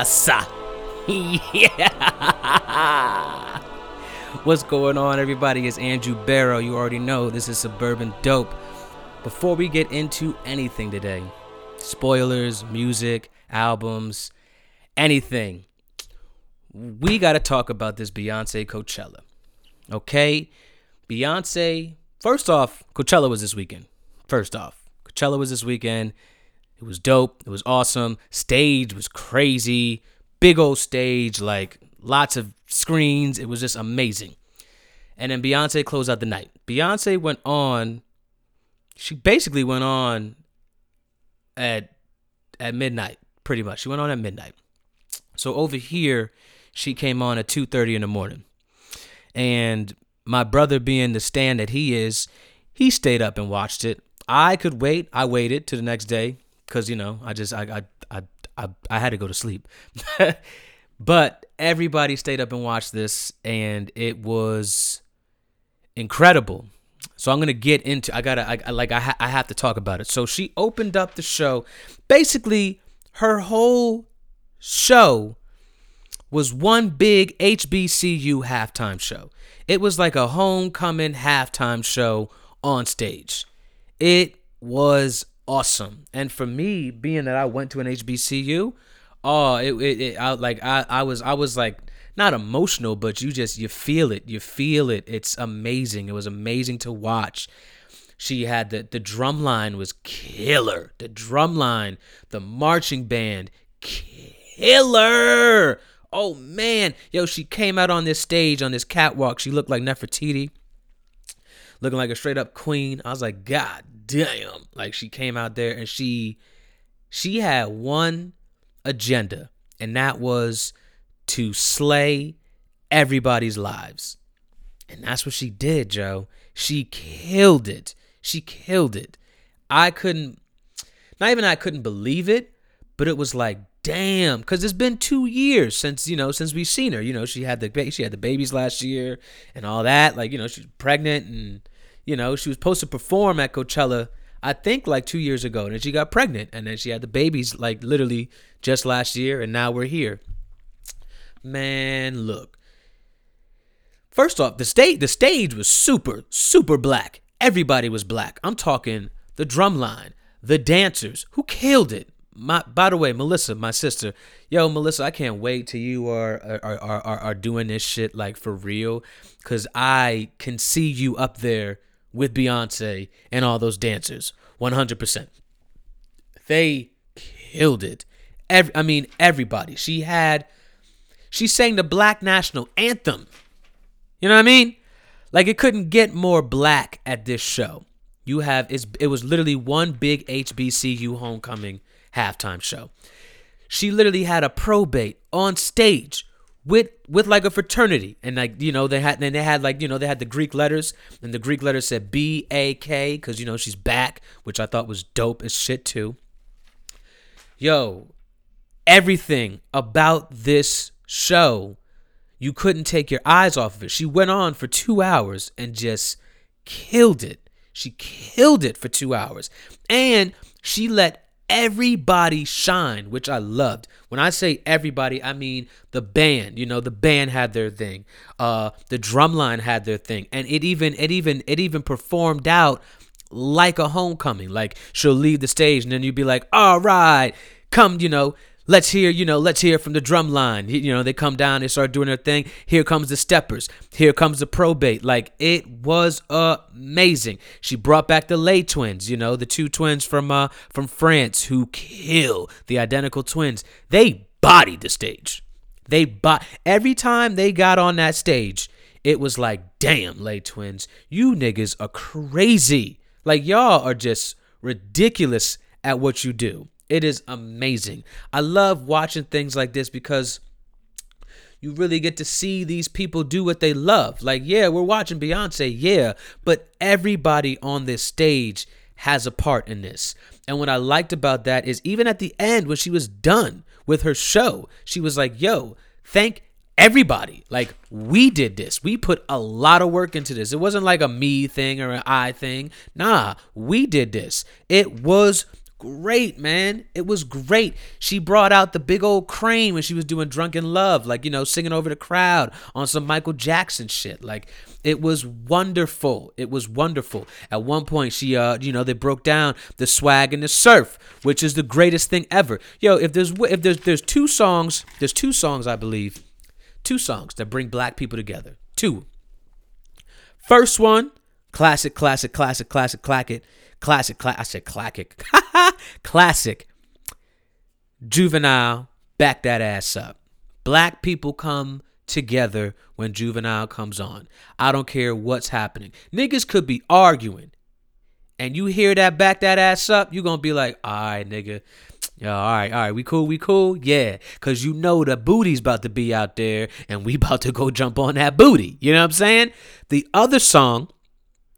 Yes. yeah. What's going on everybody? It's Andrew Barrow. You already know this is Suburban Dope. Before we get into anything today, spoilers, music, albums, anything, we got to talk about this Beyonce Coachella. Okay? Beyonce, first off, Coachella was this weekend. First off, Coachella was this weekend. It was dope. It was awesome. Stage was crazy. Big old stage, like lots of screens. It was just amazing. And then Beyonce closed out the night. Beyonce went on. She basically went on at at midnight, pretty much. She went on at midnight. So over here, she came on at 2:30 in the morning. And my brother being the stand that he is, he stayed up and watched it. I could wait. I waited to the next day because you know I just I I I I, I had to go to sleep. but everybody stayed up and watched this, and it was incredible. So I'm gonna get into. I gotta. I, like. I ha, I have to talk about it. So she opened up the show. Basically, her whole show was one big HBCU halftime show. It was like a homecoming halftime show on stage. It was awesome. And for me, being that I went to an HBCU, oh, it, it, it I like I, I was I was like not emotional, but you just you feel it, you feel it. It's amazing. It was amazing to watch. She had the the drum line was killer. The drum line, the marching band, killer. Oh man, yo, she came out on this stage on this catwalk. She looked like Nefertiti, looking like a straight up queen. I was like, God damn. Like she came out there and she she had one agenda, and that was to slay everybody's lives. And that's what she did, Joe. She killed it. She killed it. I couldn't not even I couldn't believe it, but it was like, damn, because it's been two years since you know since we've seen her. You know, she had the she had the babies last year and all that. Like you know, she's pregnant and you know she was supposed to perform at Coachella. I think like two years ago, and then she got pregnant, and then she had the babies like literally just last year, and now we're here. Man, look. First off, the stage the stage was super super black. Everybody was black. I'm talking the drum line, the dancers who killed it. My, by the way, Melissa, my sister, yo, Melissa, I can't wait till you are are are are, are doing this shit like for real, cause I can see you up there with Beyonce and all those dancers, one hundred percent. They killed it. Every, I mean, everybody. She had, she sang the Black National Anthem. You know what I mean? Like it couldn't get more black at this show. You have it's it was literally one big HBCU homecoming halftime show. She literally had a probate on stage with with like a fraternity and like you know they had and they had like you know they had the Greek letters and the Greek letters said B A K because you know she's back, which I thought was dope as shit too. Yo, everything about this show you couldn't take your eyes off of it. She went on for two hours and just killed it. She killed it for two hours. And she let everybody shine, which I loved. When I say everybody, I mean the band. You know, the band had their thing. Uh the drumline had their thing. And it even it even it even performed out like a homecoming. Like she'll leave the stage and then you'd be like, all right, come, you know, let's hear, you know, let's hear from the drum line. You know, they come down, they start doing their thing. Here comes the steppers. Here comes the probate. Like it was amazing. She brought back the Les Twins, you know, the two twins from uh from France who kill the identical twins. They bodied the stage. They bought every time they got on that stage, it was like, damn, Les Twins, you niggas are crazy. Like y'all are just ridiculous at what you do. It is amazing. I love watching things like this because you really get to see these people do what they love. Like, yeah, we're watching Beyonce, yeah, but everybody on this stage has a part in this. And what I liked about that is even at the end, when she was done with her show, she was like, yo, thank everybody. Like, we did this. We put a lot of work into this. It wasn't like a me thing or an I thing. Nah, we did this. It was great, man. It was great. She brought out the big old crane when she was doing Drunk in Love, like, you know, singing over the crowd on some Michael Jackson shit. Like, it was wonderful. It was wonderful. At one point, she, uh, you know, they broke down the swag and the surf, which is the greatest thing ever. Yo, if there's, if there's, there's two songs, there's two songs, I believe, two songs that bring black people together. Two. First one, classic, classic, classic, classic, classic Classic, cla- I said classic. classic. Juvenile, back that ass up. Black people come together when Juvenile comes on. I don't care what's happening. Niggas could be arguing. And you hear that back that ass up, you gonna be like, all right, nigga. Yeah, all right, all right, we cool, we cool? Yeah, because you know the booty's about to be out there and we about to go jump on that booty. You know what I'm saying? The other song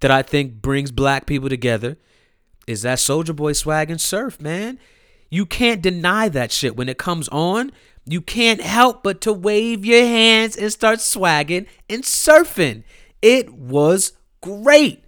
that I think brings black people together is that Soulja Boy swag and surf, man. You can't deny that shit when it comes on. You can't help but to wave your hands and start swagging and surfing. It was great.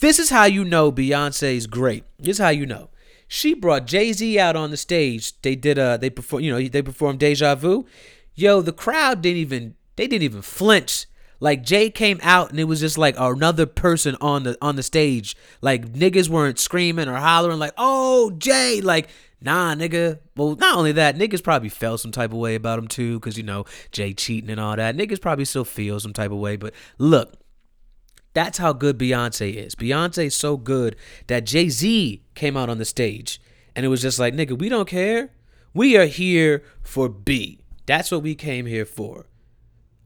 This is how you know Beyonce's great. This is how you know. She brought Jay Z out on the stage. They did a they perform you know they performed Deja Vu. Yo, the crowd didn't even they didn't even flinch like Jay came out and it was just like another person on the on the stage. Like niggas weren't screaming or hollering like, "Oh, Jay!" Like, nah, nigga. Well, not only that, niggas probably felt some type of way about him too, because you know Jay cheating and all that. Niggas probably still feel some type of way. But look, that's how good Beyonce is. Beyonce's so good that Jay Z came out on the stage and it was just like, nigga, we don't care. We are here for B. That's what we came here for.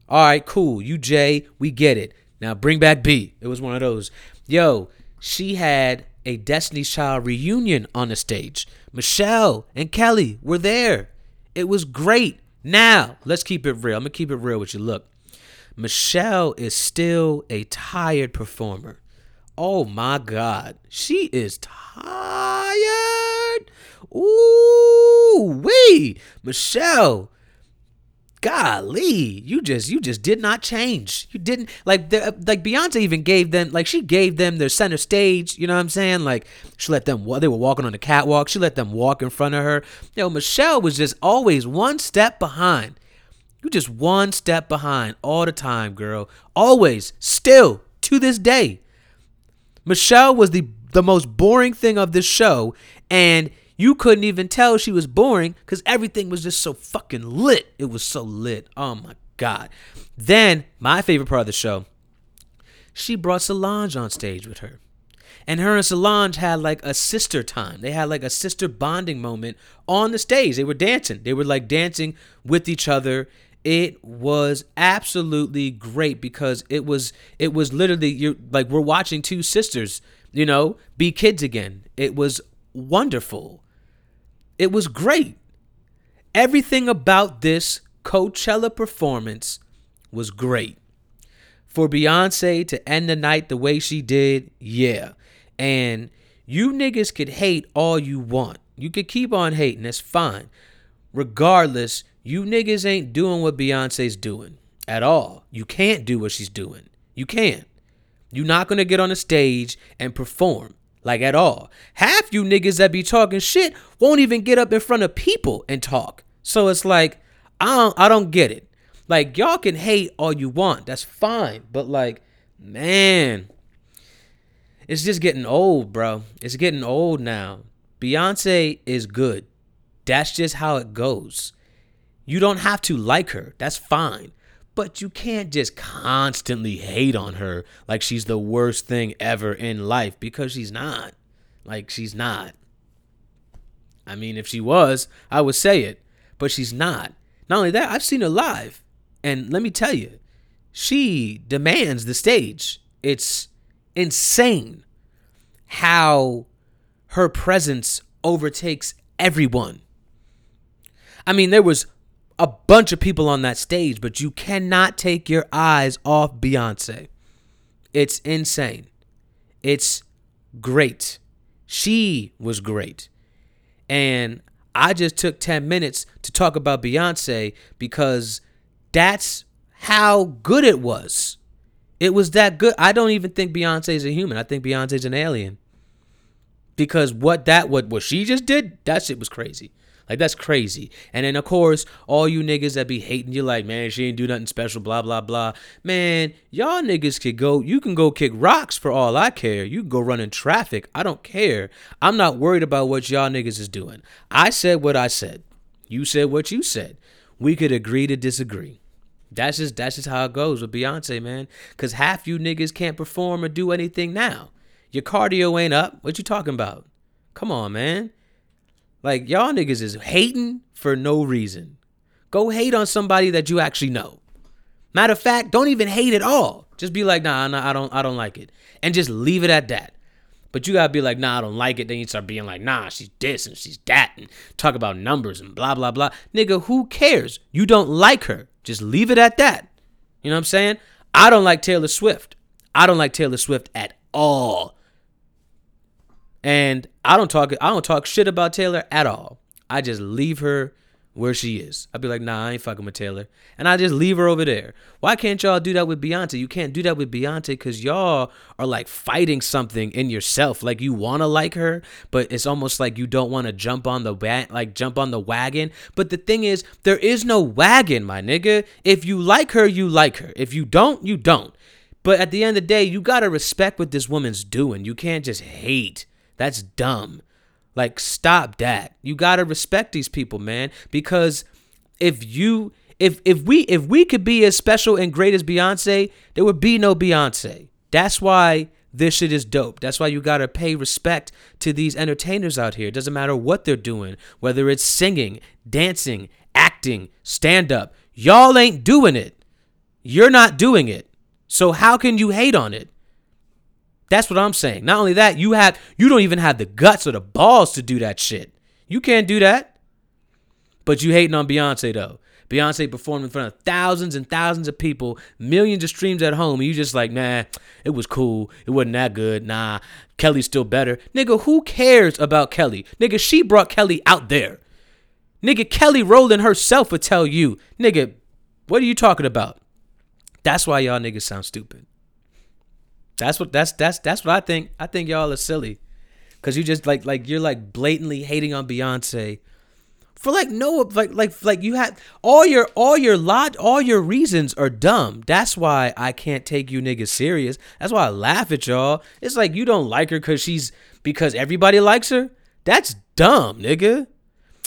All right, cool. You Jay, we get it. Now bring back B. It was one of those. Yo, she had a Destiny's Child reunion on the stage. Michelle and Kelly were there. It was great. Now, let's keep it real. I'm going to keep it real with you. Look, Michelle is still a tired performer. Oh my God. She is tired. Ooh, wee. Michelle, golly, you just you just did not change. You didn't like the, like Beyonce even gave them like she gave them their center stage. You know what I'm saying? Like she let them they were walking on the catwalk. She let them walk in front of her. You know, Michelle was just always one step behind. You just one step behind all the time, girl. Always, still to this day. Michelle was the the most boring thing of this show, and you couldn't even tell she was boring because everything was just so fucking lit. It was so lit. Oh my God. Then, my favorite part of the show, she brought Solange on stage with her. And her and Solange had like a sister time. They had like a sister bonding moment on the stage. They were dancing. They were like dancing with each other. It was absolutely great because it was it was literally you like we're watching two sisters, you know, be kids again. It was wonderful. It was great. Everything about this Coachella performance was great. For Beyonce to end the night the way she did, yeah. And you niggas could hate all you want. You could keep on hating, that's fine. Regardless, you niggas ain't doing what Beyonce's doing at all. You can't do what she's doing. You can't. You're not gonna get on a stage and perform like at all. Half you niggas that be talking shit won't even get up in front of people and talk. So it's like I don't I don't get it. Like y'all can hate all you want. That's fine, but like man, it's just getting old, bro. It's getting old now. Beyonce is good. That's just how it goes. You don't have to like her. That's fine. But you can't just constantly hate on her like she's the worst thing ever in life because she's not. Like, she's not. I mean, if she was, I would say it, but she's not. Not only that, I've seen her live. And let me tell you, she demands the stage. It's insane how her presence overtakes everyone. I mean, there was bunch of people on that stage, but you cannot take your eyes off Beyonce. It's insane. It's great. She was great. And I just took 10 minutes to talk about Beyonce because that's how good it was. It was that good. I don't even think Beyonce is a human. I think Beyonce is an alien. Because what that what what she just did, that shit was crazy. Like that's crazy. And then of course, all you niggas that be hating you like, man, she ain't do nothing special, blah blah blah. Man, y'all niggas could go. You can go kick rocks for all I care. You can go run in traffic. I don't care. I'm not worried about what y'all niggas is doing. I said what I said. You said what you said. We could agree to disagree. That's just that's just how it goes with Beyonce, man. Cause half you niggas can't perform or do anything now. Your cardio ain't up. What you talking about? Come on, man. Like y'all niggas is hating for no reason. Go hate on somebody that you actually know. Matter of fact, don't even hate at all. Just be like, nah, nah, I don't, I don't like it, and just leave it at that. But you gotta be like, nah, I don't like it. Then you start being like, nah, she's this and she's that, and talk about numbers and blah blah blah. Nigga, who cares? You don't like her. Just leave it at that. You know what I'm saying? I don't like Taylor Swift. I don't like Taylor Swift at all. And I don't talk I don't talk shit about Taylor at all. I just leave her where she is. I'd be like, nah, I ain't fucking with Taylor. And I just leave her over there. Why can't y'all do that with Beyonce? You can't do that with Beyonce because y'all are like fighting something in yourself. Like you want to like her, but it's almost like you don't want to jump on the wa- like jump on the wagon. But the thing is, there is no wagon, my nigga. If you like her, you like her. If you don't, you don't. But at the end of the day, you gotta respect what this woman's doing. You can't just hate. That's dumb. Like stop that. You got to respect these people, man, because if you if if we if we could be as special and great as Beyonce, there would be no Beyonce. That's why this shit is dope. That's why you got to pay respect to these entertainers out here. It doesn't matter what they're doing, whether it's singing, dancing, acting, stand up. Y'all ain't doing it. You're not doing it. So how can you hate on it? That's what I'm saying. Not only that, you have you don't even have the guts or the balls to do that shit. You can't do that. But you hating on Beyonce though. Beyonce performed in front of thousands and thousands of people, millions of streams at home, and you just like, nah, it was cool. It wasn't that good. Nah, Kelly's still better. Nigga, who cares about Kelly? Nigga, she brought Kelly out there. Nigga, Kelly Rowland herself would tell you, nigga, what are you talking about? That's why y'all niggas sound stupid. That's what that's that's that's what I think. I think y'all are silly. Cause you just like like you're like blatantly hating on Beyonce for like no like like like you had all your all your lot all your reasons are dumb. That's why I can't take you niggas serious. That's why I laugh at y'all. It's like you don't like her cause she's because everybody likes her. That's dumb, nigga.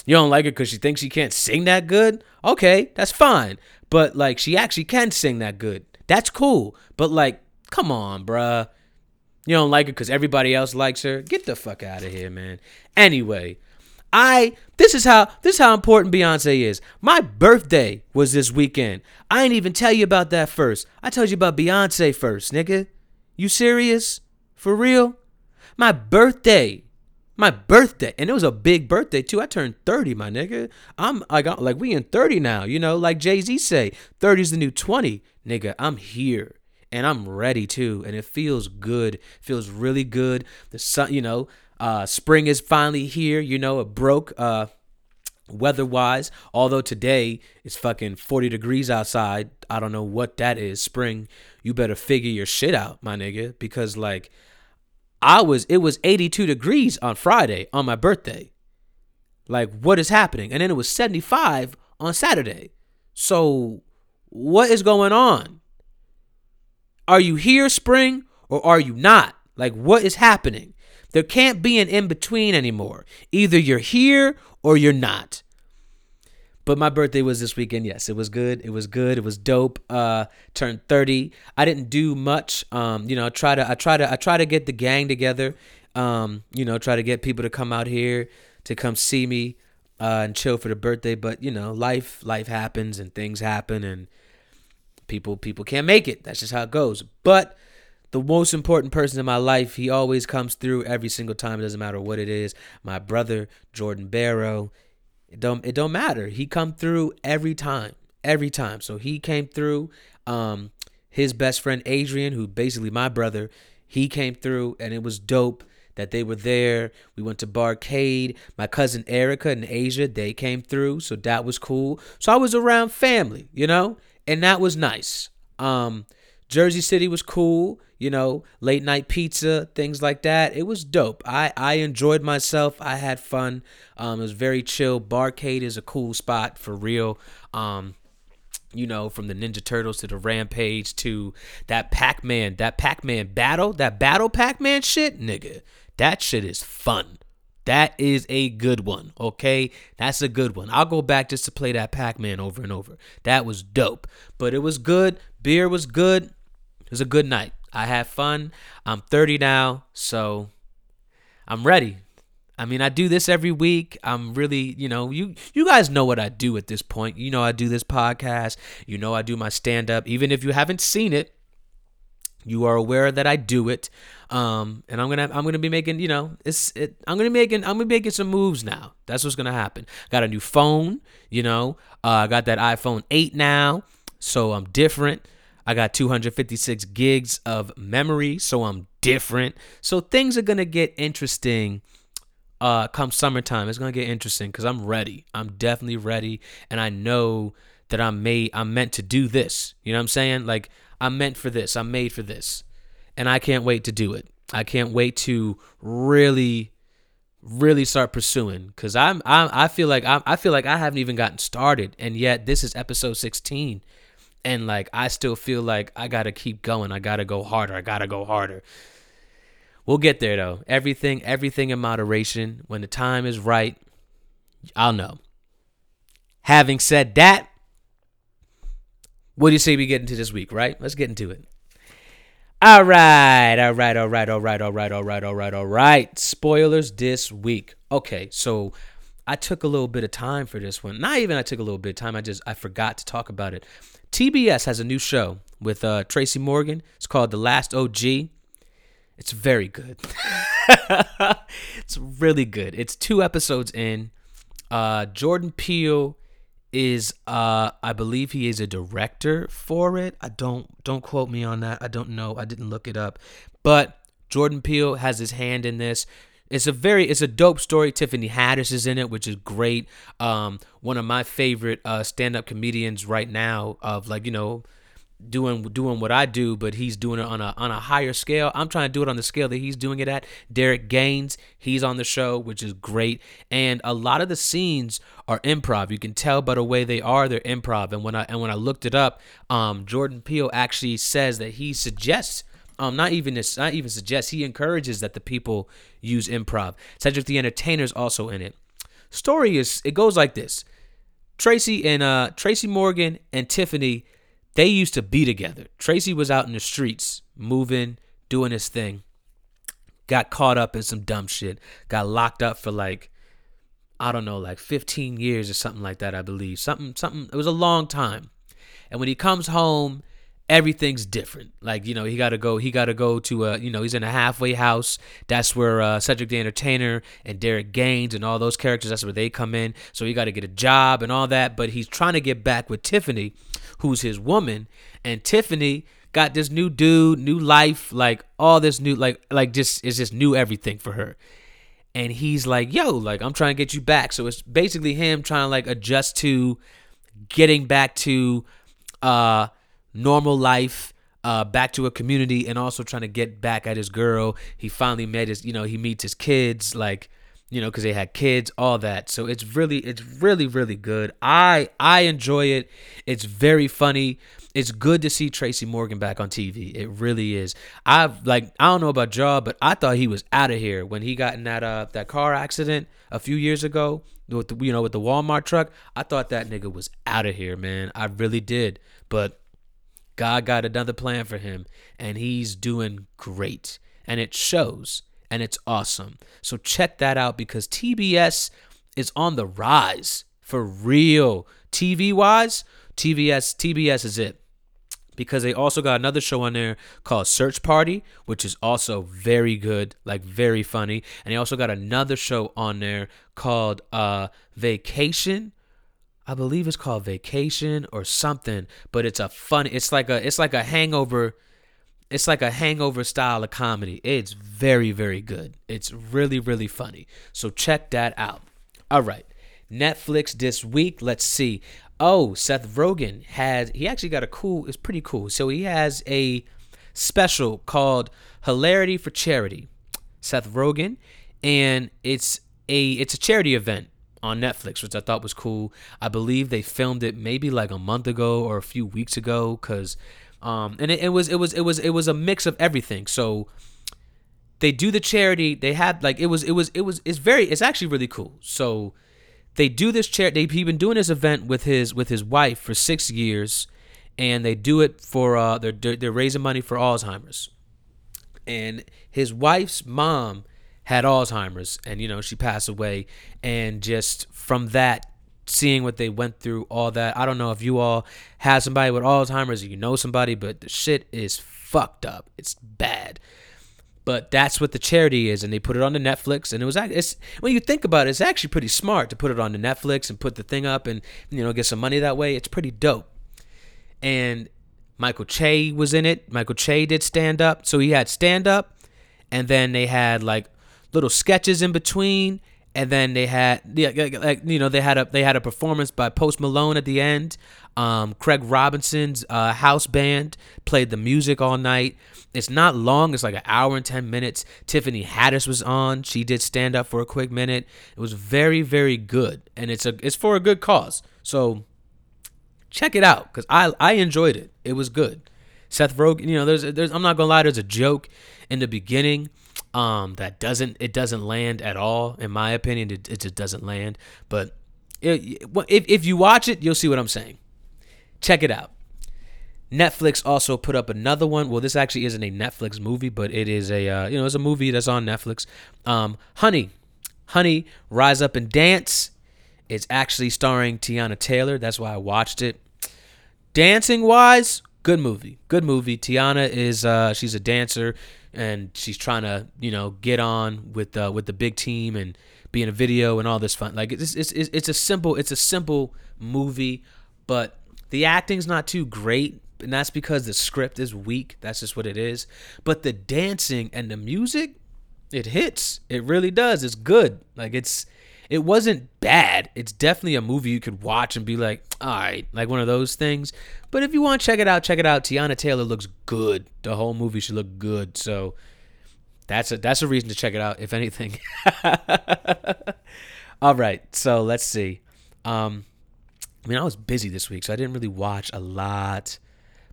You don't like her because she thinks she can't sing that good? Okay, that's fine. But like she actually can sing that good. That's cool. But like Come on, bruh. You don't like her because everybody else likes her. Get the fuck out of here, man. Anyway, I this is how this is how important Beyonce is. My birthday was this weekend. I ain't even tell you about that first. I told you about Beyonce first, nigga. You serious? For real? My birthday. My birthday. And it was a big birthday too. I turned 30, my nigga. I'm like like we in 30 now, you know, like Jay-Z say, 30's the new 20. Nigga, I'm here and I'm ready too. And it feels good. feels really good. The sun, you know, uh, spring is finally here. You know, it broke uh, weather wise. Although today it's fucking 40 degrees outside. I don't know what that is. Spring, you better figure your shit out, my nigga, because like I was, it was 82 degrees on Friday on my birthday. Like, what is happening? And then it was 75 on Saturday. So, what is going on? Are you here, spring, or are you not? Like, what is happening? There can't be an in between anymore. Either you're here or you're not. But my birthday was this weekend. Yes, it was good. It was good. It was dope. Uh, turned 30. I didn't do much. Um, you know, I try to I try to I try to get the gang together. Um, you know, try to get people to come out here to come see me uh, and chill for the birthday. But you know, life life happens and things happen and people people can't make it. That's just how it goes. But the most important person in my life, he always comes through every single time. It doesn't matter what it is. My brother Jordan Barrow. It don't it don't matter. He come through every time, every time. So he came through. Um, his best friend Adrian, who basically my brother, he came through, and it was dope that they were there. We went to Barcade. My cousin Erica and Asia, they came through, so that was cool. So I was around family, you know, and that was nice. Um, Jersey City was cool, you know, late night pizza, things like that. It was dope. I I enjoyed myself. I had fun. Um, it was very chill. Barcade is a cool spot for real. Um, you know, from the Ninja Turtles to the Rampage to that Pac Man, that Pac Man battle, that battle Pac Man shit, nigga. That shit is fun. That is a good one, okay? That's a good one. I'll go back just to play that Pac Man over and over. That was dope. But it was good. Beer was good. It was a good night. I had fun. I'm 30 now, so I'm ready. I mean, I do this every week. I'm really, you know, you you guys know what I do at this point. You know I do this podcast. You know I do my stand up. Even if you haven't seen it, you are aware that I do it, um, and I'm gonna I'm gonna be making you know it's it, I'm gonna making I'm gonna be making some moves now. That's what's gonna happen. Got a new phone, you know. Uh, I got that iPhone 8 now, so I'm different. I got 256 gigs of memory, so I'm different. So things are gonna get interesting. Uh, come summertime, it's gonna get interesting because I'm ready. I'm definitely ready, and I know that I'm made. I'm meant to do this. You know what I'm saying? Like I'm meant for this. I'm made for this. And I can't wait to do it. I can't wait to really really start pursuing cuz I'm, I'm I feel like i I feel like I haven't even gotten started and yet this is episode 16 and like I still feel like I got to keep going. I got to go harder. I got to go harder. We'll get there though. Everything everything in moderation. When the time is right, I'll know. Having said that, what do you say we get into this week, right? Let's get into it. All right, all right, all right, all right, all right, all right, all right, all right. Spoilers this week. Okay, so I took a little bit of time for this one. Not even I took a little bit of time. I just I forgot to talk about it. TBS has a new show with uh, Tracy Morgan. It's called The Last OG. It's very good. it's really good. It's two episodes in. Uh, Jordan Peele is uh I believe he is a director for it. I don't don't quote me on that. I don't know. I didn't look it up. But Jordan Peele has his hand in this. It's a very it's a dope story. Tiffany Haddish is in it, which is great. Um one of my favorite uh stand-up comedians right now of like, you know, doing doing what I do, but he's doing it on a on a higher scale. I'm trying to do it on the scale that he's doing it at. Derek Gaines, he's on the show, which is great. And a lot of the scenes are improv. You can tell by the way they are, they're improv. And when I and when I looked it up, um, Jordan Peele actually says that he suggests um, not even not even suggests he encourages that the people use improv. Cedric the Entertainer is also in it. Story is it goes like this: Tracy and uh Tracy Morgan and Tiffany they used to be together. Tracy was out in the streets, moving, doing his thing. Got caught up in some dumb shit. Got locked up for like I don't know, like 15 years or something like that, I believe. Something something it was a long time. And when he comes home, everything's different. Like, you know, he got to go he got to go to a, you know, he's in a halfway house. That's where uh, Cedric the Entertainer and Derek Gaines and all those characters, that's where they come in. So he got to get a job and all that, but he's trying to get back with Tiffany who's his woman, and Tiffany got this new dude, new life, like all this new, like like just is just new everything for her. And he's like, "Yo, like I'm trying to get you back." So it's basically him trying to like adjust to getting back to uh normal life uh, back to a community and also trying to get back at his girl. He finally met his, you know, he meets his kids, like you know because they had kids all that so it's really it's really really good i i enjoy it it's very funny it's good to see Tracy Morgan back on TV. It really is. I've like I don't know about y'all, but I thought he was out of here when he got in that uh that car accident a few years ago with the, you know with the Walmart truck. I thought that nigga was out of here, man. I really did. But God got another plan for him, and he's doing great, and it shows, and it's awesome. So check that out because TBS is on the rise for real. TV wise, TBS TBS is it because they also got another show on there called Search Party, which is also very good, like very funny. And they also got another show on there called uh, Vacation. I believe it's called Vacation or something, but it's a fun. It's like a it's like a hangover. It's like a hangover style of comedy. It's very very good. It's really really funny. So check that out. All right. Netflix this week. Let's see. Oh, Seth Rogen has he actually got a cool. It's pretty cool. So he has a special called Hilarity for Charity. Seth Rogen, and it's a it's a charity event on Netflix, which I thought was cool. I believe they filmed it maybe like a month ago or a few weeks ago, cause um and it, it was it was it was it was a mix of everything. So they do the charity. They had like it was it was it was it's very it's actually really cool. So they do this chair. They've been doing this event with his with his wife for six years, and they do it for uh they're they're raising money for Alzheimer's, and his wife's mom had Alzheimer's, and you know she passed away, and just from that seeing what they went through, all that. I don't know if you all have somebody with Alzheimer's or you know somebody, but the shit is fucked up. It's bad. But that's what the charity is, and they put it on the Netflix. And it was it's when you think about it, it's actually pretty smart to put it on the Netflix and put the thing up and you know get some money that way. It's pretty dope. And Michael Che was in it. Michael Che did stand up, so he had stand up, and then they had like little sketches in between, and then they had like you know they had a they had a performance by Post Malone at the end. Um, Craig Robinson's uh, house band played the music all night. It's not long. It's like an hour and ten minutes. Tiffany Haddish was on. She did stand up for a quick minute. It was very very good, and it's a it's for a good cause. So check it out because I I enjoyed it. It was good. Seth Rogen, you know, there's there's I'm not gonna lie, there's a joke in the beginning um that doesn't it doesn't land at all in my opinion. It, it just doesn't land. But it, if if you watch it, you'll see what I'm saying. Check it out. Netflix also put up another one. Well, this actually isn't a Netflix movie, but it is a uh, you know it's a movie that's on Netflix. Um, Honey, Honey, Rise Up and Dance. It's actually starring Teyana Taylor. That's why I watched it. Dancing wise, good movie. Good movie. tiana is uh, she's a dancer and she's trying to you know get on with uh, with the big team and be in a video and all this fun. Like it's it's it's a simple it's a simple movie, but the acting's not too great, and that's because the script is weak. That's just what it is. But the dancing and the music, it hits. It really does. It's good. Like it's it wasn't bad. It's definitely a movie you could watch and be like, all right, like one of those things. But if you want to check it out, check it out. Teyana Taylor looks good. The whole movie should look good. So that's a that's a reason to check it out, if anything. all right, so let's see. Um, I mean, I was busy this week, so I didn't really watch a lot,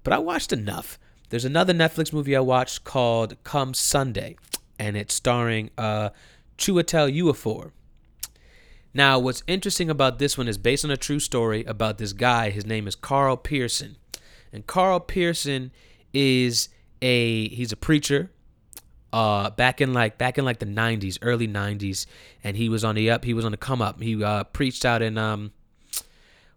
but I watched enough. There's another Netflix movie I watched called Come Sunday, and it's starring uh, Chiwetel Ejiofor. Now, what's interesting about this one is based on a true story about this guy. His name is Carl Pearson, and Carl Pearson is a he's a preacher. Uh, back in like back in like the 90s, early 90s, and he was on the up. He was on the come up. He uh, preached out in um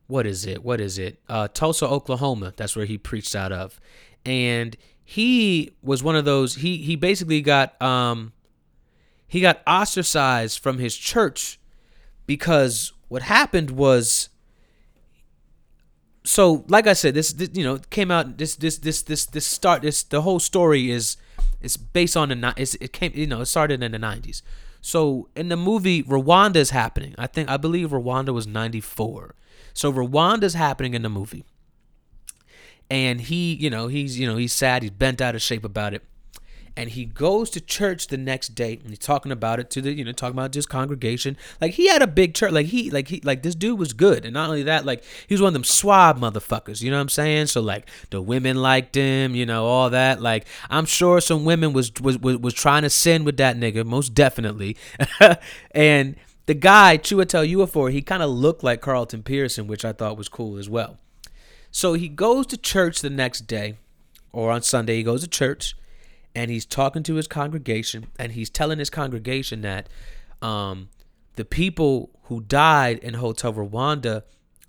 what is it? What is it? Uh, Tulsa, Oklahoma. That's where he preached out of, and he was one of those. He he basically got um he got ostracized from his church because what happened was so like I said, this, this, you know came out this this this this this start this the whole story is it's based on the it's, it came you know it started in the nineties. So in the movie Rwanda is happening. I think I believe Rwanda was ninety four. So Rwanda's happening in the movie. And he, you know, he's, you know, he's sad, he's bent out of shape about it. And he goes to church the next day and he's talking about it to the you know talking about his congregation. Like he had a big church. Like he like he like this dude was good. And not only that like he was one of them suave motherfuckers you know what i'm saying? So like the women liked him you know all that. Like i'm sure some women was was was, was trying to sin with that nigga most definitely. And the guy Chiwetel Ejiofor, he kind of looked like Carlton Pearson, which I thought was cool as well. So he goes to church the next day, or on Sunday, he goes to church and he's talking to his congregation and he's telling his congregation that um, the people who died in Hotel Rwanda,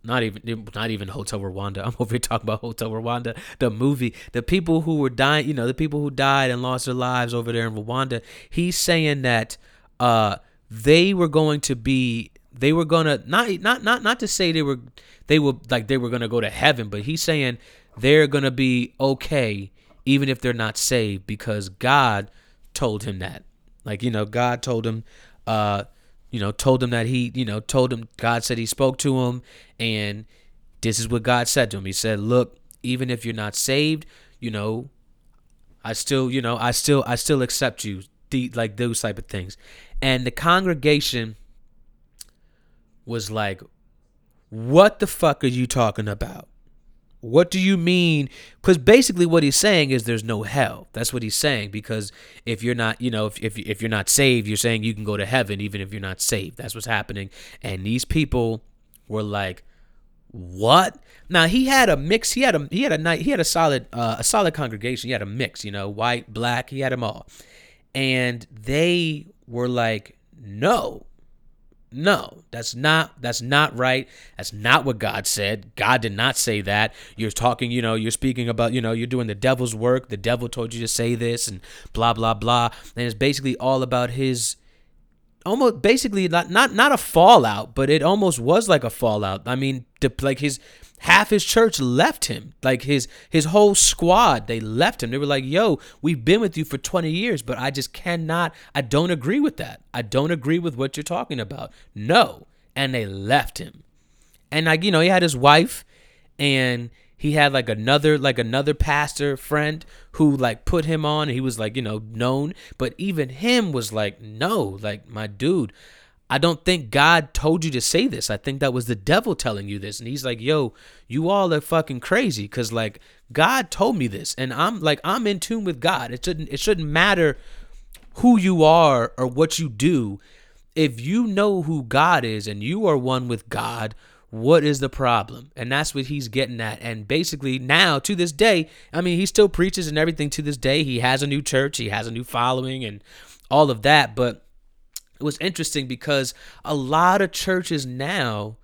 not even not even Hotel Rwanda. I'm over here talking about Hotel Rwanda, the movie. The people who were dying, you know, the people who died and lost their lives over there in Rwanda. He's saying that uh, they were going to be they were gonna not not not not to say they were they were like they were gonna go to heaven, but he's saying they're gonna be okay even if they're not saved because God told him that. Like, you know, God told him, uh, you know, told him that he, you know, told him, God said he spoke to him. And this is what God said to him. He said, look, even if you're not saved, you know, I still, you know, I still, I still accept you. The, like those type of things. And the congregation was like, what the fuck are you talking about? What do you mean? Because basically, what he's saying is there's no hell. That's what he's saying. Because if you're not, you know, if, if, if you're not saved, you're saying you can go to heaven even if you're not saved. That's what's happening. And these people were like, "What?" Now he had a mix. He had a he had a night. He had a solid uh, a solid congregation. He had a mix. You know, white, black. He had them all, and they were like, "No, no, that's not that's not right. That's not what God said. God did not say that. You're talking, you know, you're speaking about, you know, you're doing the devil's work. The devil told you to say this and blah blah blah. And it's basically all about his almost basically not not not a fallout, but it almost was like a fallout. I mean, like his half his church left him. Like his his whole squad they left him. They were like yo we've been with you for 20 years but i just cannot i don't agree with that. I don't agree with what you're talking about. No. And they left him. And like you know he had his wife and he had like another like another pastor friend who like put him on he was like you know known. But even him was like no like my dude I don't think God told you to say this. I think that was the devil telling you this. And he's like, yo, you all are fucking crazy. Cause like God told me this. And I'm like, I'm in tune with God. It shouldn't it shouldn't matter who you are or what you do. If you know who God is and you are one with God, what is the problem? And that's what he's getting at. And basically, now to this day, I mean, he still preaches and everything to this day. He has a new church, he has a new following, and all of that. But it was interesting because a lot of churches now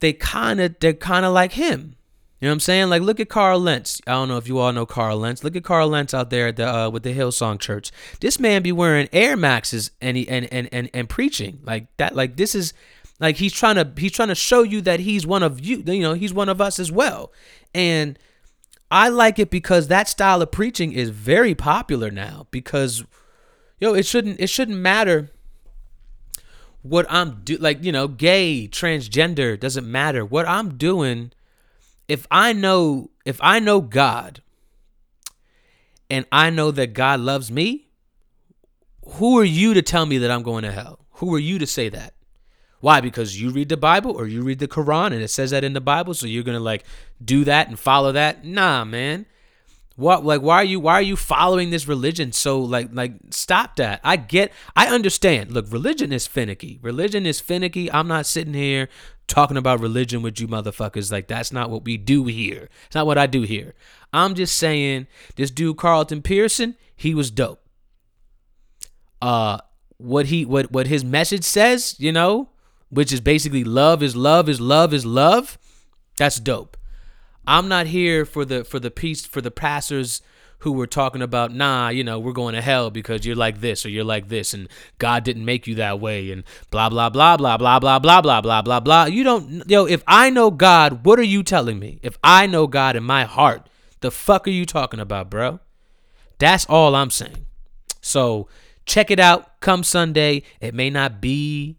they kind of they're kind of like him. You know what I'm saying? Like, look at Carl Lentz. I don't know if you all know Carl Lentz. Look at Carl Lentz out there the uh, with the Hillsong Church. This man be wearing Air Maxes and he and, and and and preaching like that. Like this is like he's trying to he's trying to show you that he's one of you. You know, he's one of us as well. And I like it because that style of preaching is very popular now. Because yo, it shouldn't it shouldn't matter what I'm do like, you know, gay, transgender, doesn't matter. What I'm doing if I know if I know God and I know that God loves me, who are you to tell me that I'm going to hell? Who are you to say that? Why? Because you read the Bible or you read the Quran and it says that in the Bible, so you're gonna like do that and follow that? Nah, man. What like why are you why are you following this religion so like like stop that. I get I understand. Look, religion is finicky. Religion is finicky. I'm not sitting here talking about religion with you motherfuckers. Like that's not what we do here. It's not what I do here. I'm just saying this dude Carlton Pearson, he was dope. Uh what he what what his message says, you know, which is basically love is love is love is love. That's dope. I'm not here for the for the piece for the pastors who were talking about nah you know we're going to hell because you're like this or you're like this and god didn't make you that way and blah blah blah blah blah blah blah blah blah blah blah you don't yo if i know god what are you telling me if i know god in my heart the fuck are you talking about bro that's all i'm saying so check it out come sunday it may not be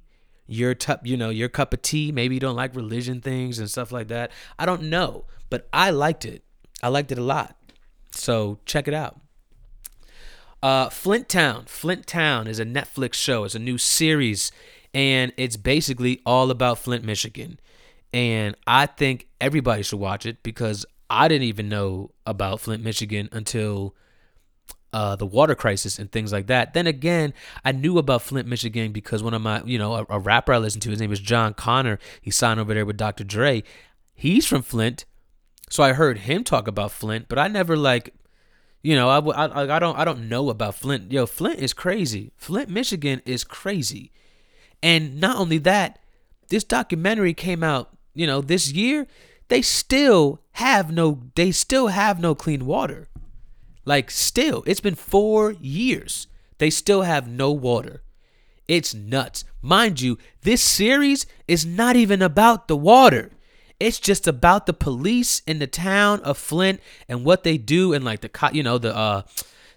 your tup, you know, your cup of tea. Maybe you don't like religion things and stuff like that. I don't know, but I liked it. I liked it a lot. So check it out. Uh, Flint Town. Flint Town is a Netflix show. It's a new series, and it's basically all about Flint, Michigan. And I think everybody should watch it because I didn't even know about Flint, Michigan until uh, the water crisis and things like that. Then again, I knew about Flint, Michigan because one of my, you know, a, a rapper I listened to, his name is Jon Connor. He signed over there with Dr. Dre. He's from Flint, so I heard him talk about Flint, but I never like, you know, I, I, I don't I don't know about Flint. Yo, Flint is crazy. Flint, Michigan is crazy, and not only that, this documentary came out, you know, this year. They still have no they still have no clean water. Like, still, it's been four years. They still have no water. It's nuts. Mind you, this series is not even about the water. It's just about the police in the town of Flint and what they do and like the you know the uh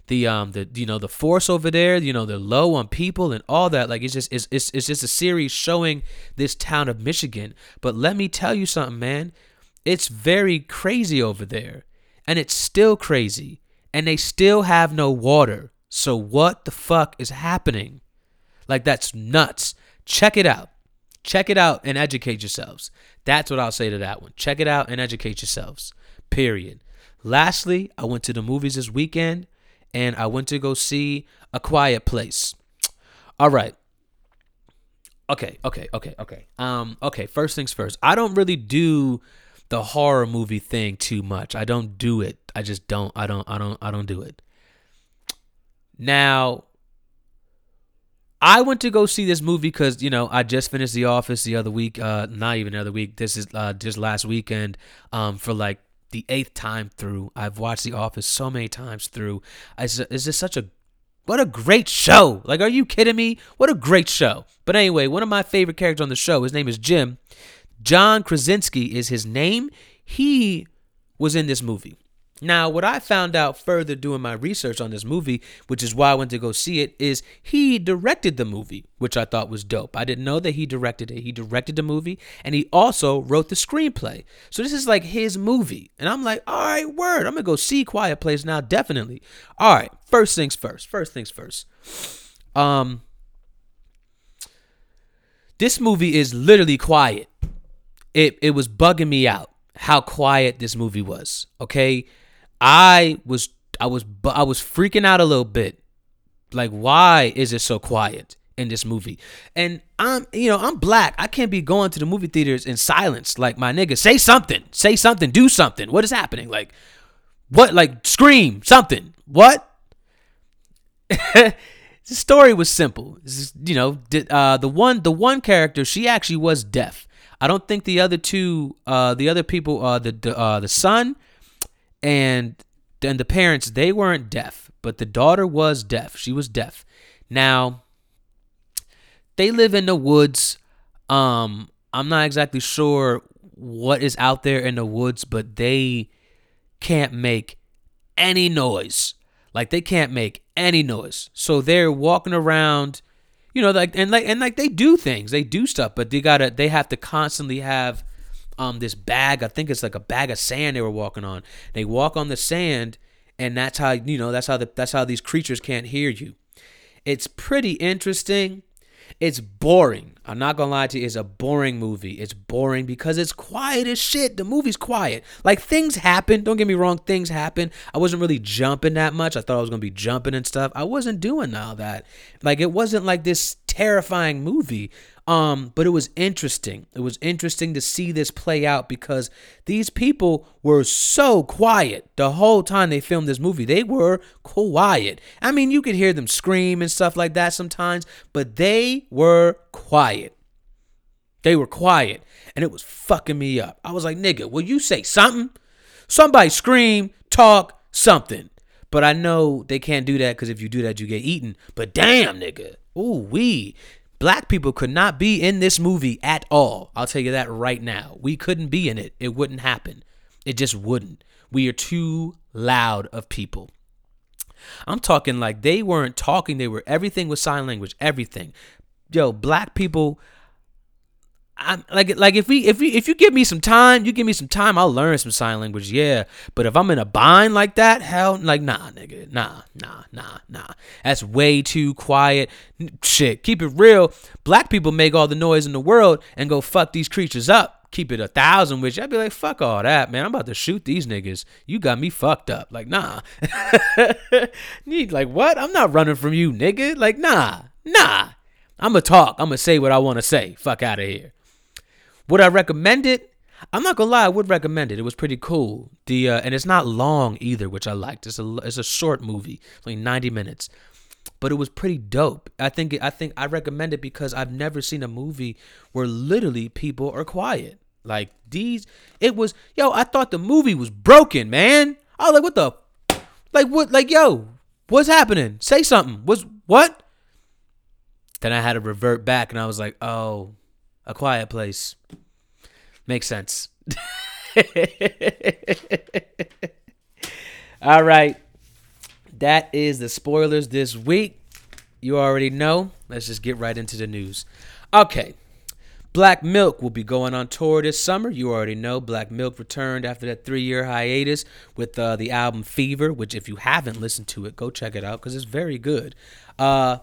the um the you know the force over there you know they're low on people and all that like it's just it's, it's it's just a series showing this town of Michigan but let me tell you something man it's very crazy over there and it's still crazy and they still have no water. So what the fuck is happening? Like that's nuts. Check it out. Check it out and educate yourselves. That's what I'll say to that one. Check it out and educate yourselves. Period. Lastly, I went to the movies this weekend and I went to go see A Quiet Place. All right. Okay, okay, okay, okay. Um okay, first things first. I don't really do the horror movie thing too much. I don't do it. I just don't. I don't. I don't. I don't do it. Now, I went to go see this movie because you know I just finished The Office the other week. Uh, not even the other week. This is uh, just last weekend. Um, for like the eighth time through. I've watched The Office so many times through. It's just such a what a great show. Like, are you kidding me? What a great show. But anyway, one of my favorite characters on the show, his name is Jim. John Krasinski is his name. He was in this movie. Now, what I found out further doing my research on this movie, which is why I went to go see it, is he directed the movie, which I thought was dope. I didn't know that he directed it. He directed the movie and he also wrote the screenplay. So this is like his movie. And I'm like, all right, word. I'm going to go see Quiet Place now, definitely. All right, first things first. First things first. Um, this movie is literally quiet it it was bugging me out how quiet this movie was. Okay, I was I was I was freaking out a little bit. Like, why is it so quiet in this movie? And I'm you know I'm black. I can't be going to the movie theaters in silence. Like my nigga, say something, say something, do something. What is happening? Like, what? Like scream something. What? the story was simple. You know, uh, the one the one character she actually was deaf I don't think the other two, uh, the other people, uh, the uh, the son and then the parents, they weren't deaf, but the daughter was deaf. She was deaf. Now they live in the woods. Um, I'm not exactly sure what is out there in the woods, but they can't make any noise. Like they can't make any noise. So they're walking around you know, like and like and like they do things, they do stuff, but they gotta they have to constantly have um this bag. I think it's like a bag of sand they were walking on. They walk on the sand, and that's how you know that's how the, that's how these creatures can't hear you. It's pretty interesting. It's boring. I'm not gonna lie to you. It's a boring movie. It's boring because it's quiet as shit. The movie's quiet. Like things happen. Don't get me wrong. Things happen. I wasn't really jumping that much. I thought I was gonna be jumping and stuff. I wasn't doing all that. Like it wasn't like this terrifying movie. Um, but it was interesting. It was interesting to see this play out because these people were so quiet the whole time they filmed this movie. They were quiet. I mean, you could hear them scream and stuff like that sometimes, but they were quiet. They were quiet, and it was fucking me up. I was like, nigga, will you say something? Somebody scream, talk, something. But I know they can't do that because if you do that, you get eaten. But damn, nigga. Ooh, we. Black people could not be in this movie at all. I'll tell you that right now. We couldn't be in it. It wouldn't happen. It just wouldn't. We are too loud of people. I'm talking like they weren't talking, they were everything was sign language, everything. Yo, black people I'm like like if we if we if you give me some time, you give me some time, I'll learn some sign language, yeah. But if I'm in a bind like that, hell, like nah, nigga, nah, nah, nah, nah. That's way too quiet. Shit, keep it real. Black people make all the noise in the world and go fuck these creatures up. Keep it a thousand you. I'd be like, fuck all that, man. I'm about to shoot these niggas. You got me fucked up. Like, nah. Need like what? I'm not running from you, nigga. Like, nah, nah. I'm gonna talk. I'm gonna say what I want to say. Fuck out of here. Would I recommend it? I'm not gonna lie, I would recommend it. It was pretty cool. The uh, and it's not long either, which I liked. It's a it's a short movie, it's only 90 minutes, but it was pretty dope. I think I think I recommend it because I've never seen a movie where literally people are quiet. Like these, it was yo. I thought the movie was broken, man. I was like, what the, like what, like yo, what's happening? Say something. Was what? Then I had to revert back, and I was like, oh, a quiet place. Makes sense. All right. That is the spoilers this week. You already know. Let's just get right into the news. Okay. Black Milk will be going on tour this summer. You already know Black Milk returned after that three year hiatus with uh, the album Fever, which, if you haven't listened to it, go check it out because it's very good. Uh,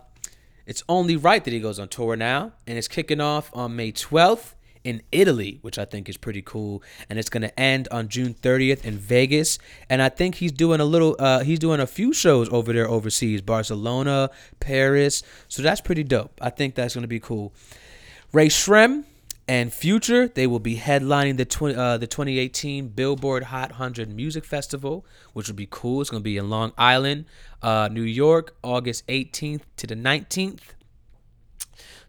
it's only right that he goes on tour now, and it's kicking off on May 12th in Italy, which I think is pretty cool, and it's gonna end on June 30th in Vegas. And I think he's doing a little, uh, he's doing a few shows over there overseas, Barcelona, Paris. So that's pretty dope. I think that's gonna be cool. Rae Sremmurd and Future, they will be headlining the 20, uh, the 2018 Billboard Hot 100 Music Festival, which will be cool. It's going to be in Long Island, uh, New York, August 18th to the 19th.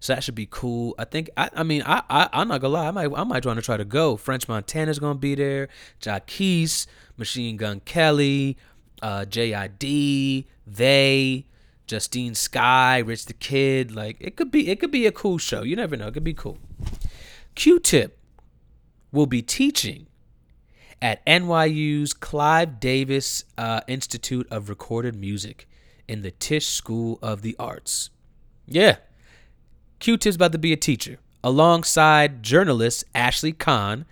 So that should be cool. I think. I, I mean, I, I I'm not gonna lie. I might I might want to try to go. French Montana's gonna be there. Jacquees, Machine Gun Kelly, uh, JID, they, Justine Skye, Rich the Kid. Like it could be it could be a cool show. You never know. It could be cool. Q-Tip will be teaching at NYU's Clive Davis uh, Institute of Recorded Music in the Tisch School of the Arts. Yeah, Q-Tip's about to be a teacher alongside journalist Ashley Kahn.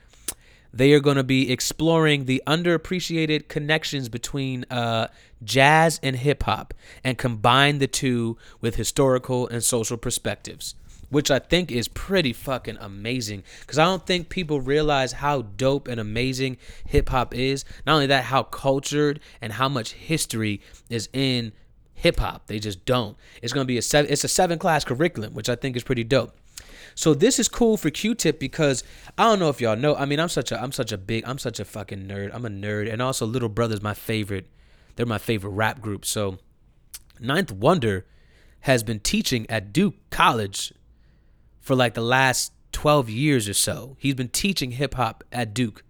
They are going to be exploring the underappreciated connections between uh, jazz and hip hop and combine the two with historical and social perspectives which I think is pretty fucking amazing. Because I don't think people realize how dope and amazing hip hop is. Not only that, how cultured and how much history is in hip hop. They just don't. It's gonna be a seven. It's a seven class curriculum, which I think is pretty dope. So this is cool for Q-Tip because I don't know if y'all know. I mean, I'm such a I'm such a big I'm such a fucking nerd. I'm a nerd, and also Little Brother's my favorite. They're my favorite rap group. So Ninth Wonder has been teaching at Duke College for like the last 12 years or so. He's been teaching hip hop at Duke.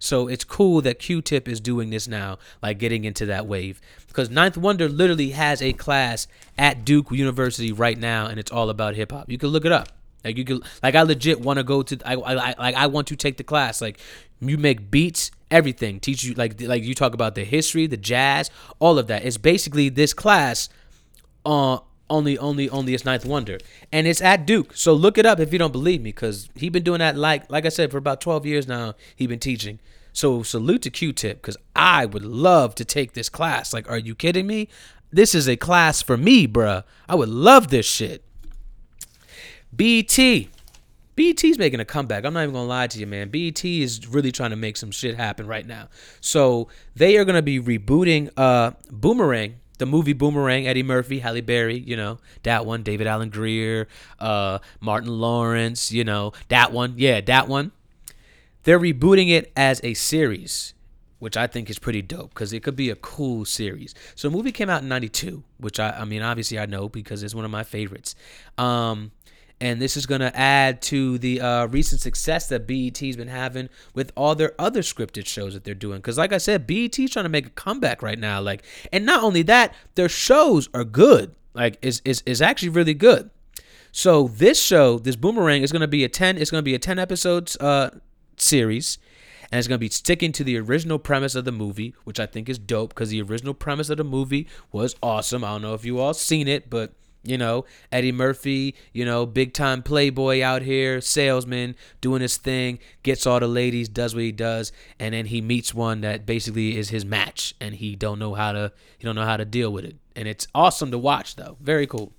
So it's cool that Q-Tip is doing this now, like getting into that wave. Because Ninth Wonder literally has a class at Duke University right now, and it's all about hip hop. You can look it up. Like you can, like I legit want to go to. I, I like I want to take the class. Like you make beats, everything. Teach you like like you talk about the history, the jazz, all of that. It's basically this class on only only only it's ninth wonder. And it's at duke. So look it up if you don't believe me because he been doing that like like i said for about 12 years now he been teaching. So salute to q-tip because i would love to take this class. Like are you kidding me? This is a class for me bruh. I would love this shit. BET BET's making a comeback. I'm not even gonna lie to you, man. BET is really trying to make some shit happen right now. So they are gonna be rebooting uh Boomerang the movie Boomerang, Eddie Murphy, Halle Berry, you know, that one, David Alan Grier, uh, Martin Lawrence, you know, that one, yeah, that one. They're rebooting it as a series, which I think is pretty dope because it could be a cool series. So the movie came out in '92, which I, I mean, obviously I know because it's one of my favorites. Um, and this is going to add to the uh, recent success that BET's been having with all their other scripted shows that they're doing. Because, like I said, BET's trying to make a comeback right now. Like, and not only that, their shows are good. Like, is is is actually really good. So this show, this Boomerang, is going to be a ten. It's going to be a ten episodes uh, series, and it's going to be sticking to the original premise of the movie, which I think is dope because the original premise of the movie was awesome. I don't know if you all seen it, but You know, Eddie Murphy, you know, big time playboy out here, salesman, doing his thing, gets all the ladies, does what he does, and then he meets one that basically is his match, and he don't know how to he don't know how to deal with it, and it's awesome to watch though, very cool.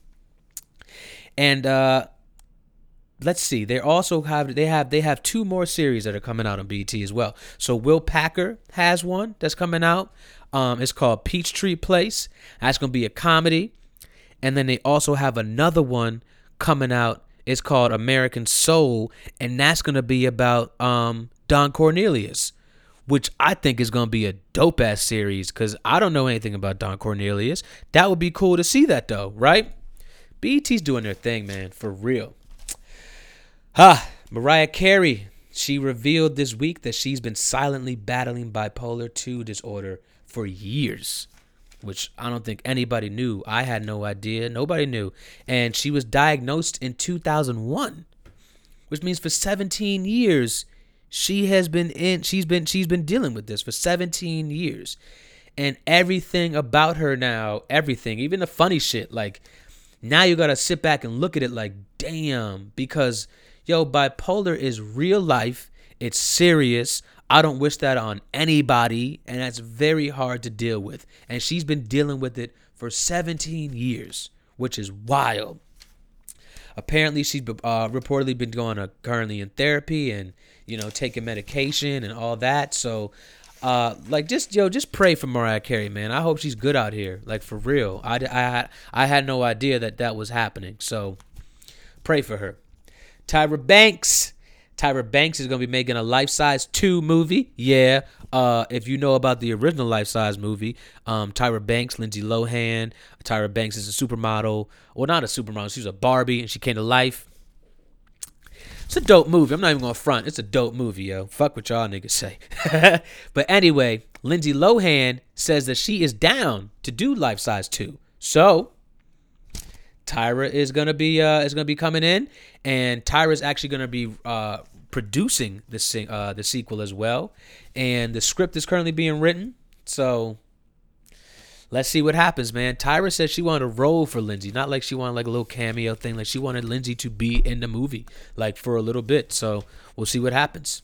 And uh, let's see, they also have they have they have two more series that are coming out on BET as well. So Will Packer has one that's coming out. Um, it's called Peachtree Place. That's gonna be a comedy. And then they also have another one coming out. It's called American Soul, and that's gonna be about um, Don Cornelius, which I think is gonna be a dope ass series because I don't know anything about Don Cornelius. That would be cool to see that though, right? BET's doing their thing, man, for real. Ah, Mariah Carey. She revealed this week that she's been silently battling bipolar 2 disorder for years which I don't think anybody knew. I had no idea. Nobody knew. And she was diagnosed in 2001, which means for 17 years she has been in she's been she's been dealing with this for 17 years. And everything about her now, everything, even the funny shit, like now you got to sit back and look at it like, "Damn," because yo, bipolar is real life. It's serious. I don't wish that on anybody, and that's very hard to deal with. And she's been dealing with it for 17 years, which is wild. Apparently, she's uh, reportedly been going to, currently in therapy and you know taking medication and all that. So, uh, like just yo, just pray for Mariah Carey, man. I hope she's good out here, like for real. I, I, I had no idea that that was happening. So, pray for her. Tyra Banks Tyra Banks is gonna be making a Life Size Two movie. Yeah, uh, if you know about the original Life Size movie, um, Tyra Banks, Lindsay Lohan. Tyra Banks is a supermodel, well, not a supermodel. She was a Barbie, and she came to life. It's a dope movie. I'm not even gonna front. It's a dope movie, yo. Fuck what y'all niggas say. but anyway, Lindsay Lohan says that she is down to do Life Size Two. So Tyra is gonna be uh, is gonna be coming in, and Tyra is actually gonna be uh, producing the uh, the sequel as well, and the script is currently being written. So let's see what happens, man. Tyra said she wanted a role for Lindsay, not like she wanted like a little cameo thing. Like she wanted Lindsay to be in the movie, like for a little bit. So we'll see what happens.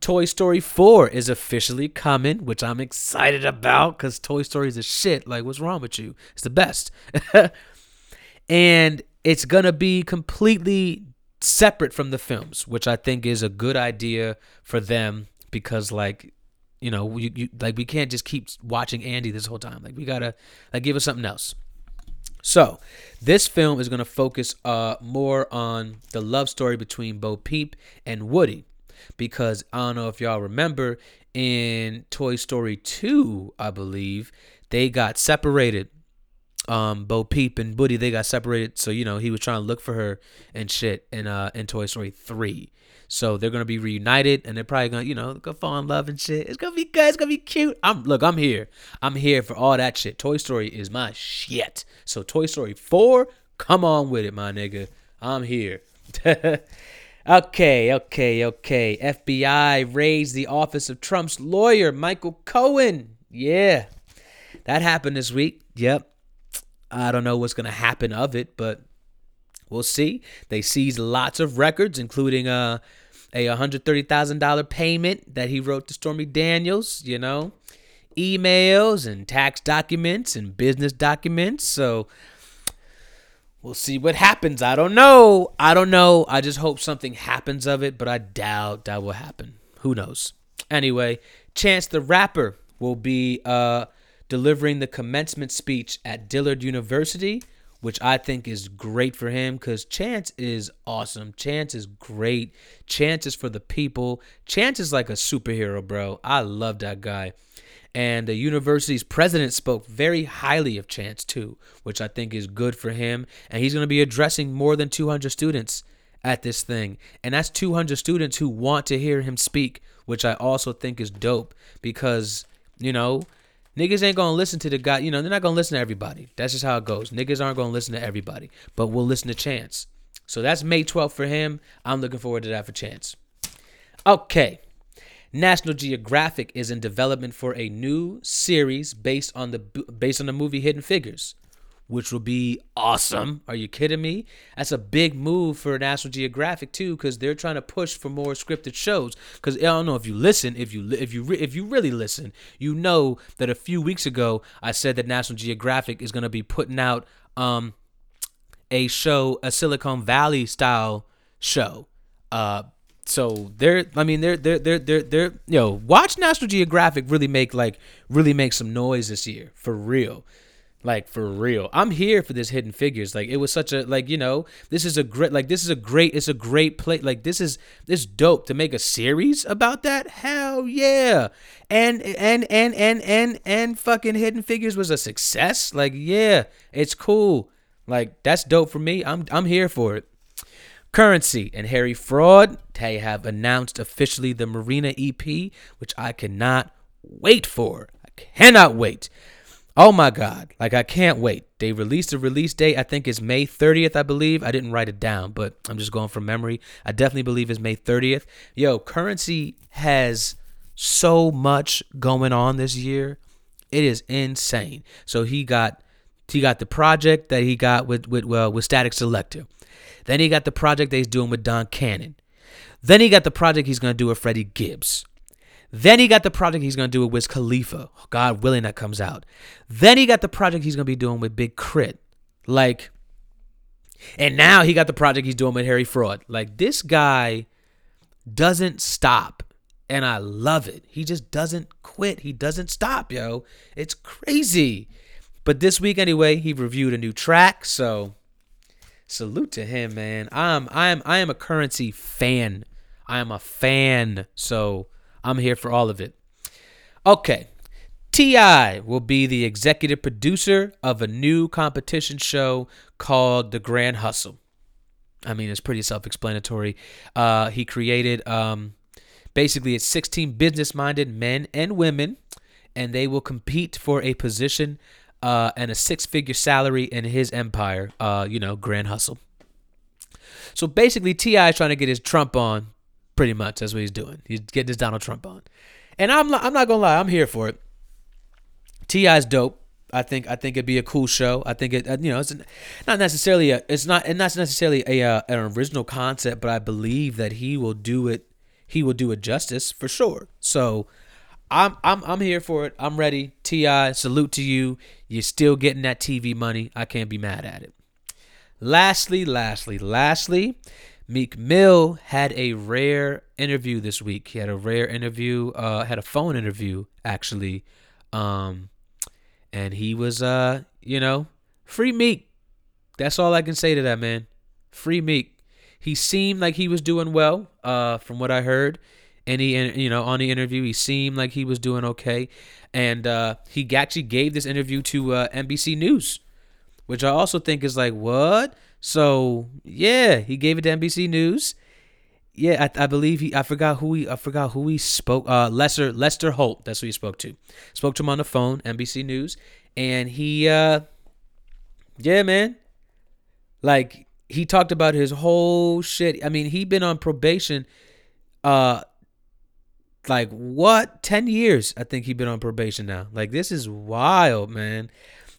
Toy Story 4 is officially coming, which I'm excited about because Toy Story is a shit. Like, what's wrong with you? It's the best. and it's gonna be completely separate from the films, which I think is a good idea for them because like you know you, you like we can't just keep watching Andy this whole time. Like we gotta like give us something else. So this film is gonna focus uh more on the love story between Bo Peep and Woody because I don't know if y'all remember in Toy Story 2, I believe, they got separated um, Bo Peep and Woody they got separated, so you know he was trying to look for her and shit in uh in Toy Story three. So they're gonna be reunited, and they're probably gonna you know go fall in love and shit. It's gonna be good. It's gonna be cute. I'm look. I'm here. I'm here for all that shit. Toy Story is my shit. So Toy Story four, come on with it, my nigga. I'm here. okay, okay, okay. FBI raised the office of Trump's lawyer, Michael Cohen. Yeah, that happened this week. Yep. I don't know what's going to happen of it, but we'll see. They seized lots of records, including uh, a $130,000 payment that he wrote to Stormy Daniels, you know, emails and tax documents and business documents. So we'll see what happens. I don't know. I don't know. I just hope something happens of it, but I doubt that will happen. Who knows? Anyway, Chance the Rapper will be uh delivering the commencement speech at Dillard University, which I think is great for him because Chance is awesome. Chance is great. Chance is for the people. Chance is like a superhero, bro. I love that guy. And the university's president spoke very highly of Chance too, which I think is good for him. And he's going to be addressing more than 200 students at this thing. And that's 200 students who want to hear him speak, which I also think is dope because, you know, Niggas ain't gonna listen to the guy. You know, they're not gonna listen to everybody. That's just how it goes. Niggas aren't gonna listen to everybody, but we'll listen to Chance. So that's May 12th for him. I'm looking forward to that for Chance. Okay. National Geographic is in development for a new series based on the based on the movie Hidden Figures, which will be awesome. Are you kidding me? That's a big move for National Geographic too, because they're trying to push for more scripted shows. Because I don't know if you listen, if you if you if you really listen, you know that a few weeks ago I said that National Geographic is going to be putting out um a show, a Silicon Valley style show. Uh, so they're I mean they're they're they're they're they're you know watch National Geographic really make like really make some noise this year for real. Like for real. I'm here for this hidden figures. Like it was such a like, you know, this is a great like this is a great it's a great play like this is this dope to make a series about that. Hell yeah. And and and and and and fucking hidden figures was a success. Like yeah, it's cool. Like that's dope for me. I'm I'm here for it. Curren$y and Harry Fraud, they have announced officially the Marina EP, which I cannot wait for. I cannot wait. Oh my God. Like, I can't wait. They released a release date. I think it's May 30th, I believe. I didn't write it down, but I'm just going from memory. I definitely believe it's May 30th. Yo, Curren$y has so much going on this year. It is insane. So he got he got the project that he got with with well with Statik Selektah. Then he got the project that he's doing with Don Cannon. Then he got the project he's gonna do with Freddie Gibbs. Then he got the project he's going to do with Wiz Khalifa. God willing, that comes out. Then he got the project he's going to be doing with Big Crit. Like, and now he got the project he's doing with Harry Fraud. Like, this guy doesn't stop. And I love it. He just doesn't quit. He doesn't stop, yo. It's crazy. But this week, anyway, he reviewed a new track. So, salute to him, man. I'm, I am, I am a Curren$y fan. I am a fan. So, I'm here for all of it. Okay. T.I. will be the executive producer of a new competition show called The Grand Hustle. I mean, it's pretty self explanatory. Uh, he created um, basically it's 16 business minded men and women, and they will compete for a position uh, and a six figure salary in his empire, uh, you know, Grand Hustle. So basically, T.I. is trying to get his Trump on Pretty much, that's what he's doing. He's getting his Donald Trump on, and I'm I'm not gonna lie, I'm here for it. T.I.'s dope. I think I think it'd be a cool show. I think it uh, you know it's not necessarily a it's not and not necessarily a uh, an original concept, but I believe that he will do it. He will do it justice for sure. So I'm I'm I'm here for it. I'm ready. T.I. salute to you. You're still getting that TV money. I can't be mad at it. Lastly, lastly, lastly, Meek Mill had a rare interview this week. He had a rare interview, uh, had a phone interview actually, um, and he was, uh, you know, free Meek. That's all I can say to that man. Free Meek. He seemed like he was doing well, uh, from what I heard. And he, you know, on the interview, he seemed like he was doing okay, and uh, he actually gave this interview to uh, NBC News, which I also think is like what so yeah, he gave it to NBC News. Yeah, I, I, believe he. I forgot who he. I forgot who he spoke. Uh, Lester Lester Holt. That's who he spoke to. Spoke to him on the phone. NBC News, and he. uh Yeah, man. Like he talked about his whole shit. I mean, he been on probation. Uh, like what? Ten years? I think he been on probation now. Like this is wild, man.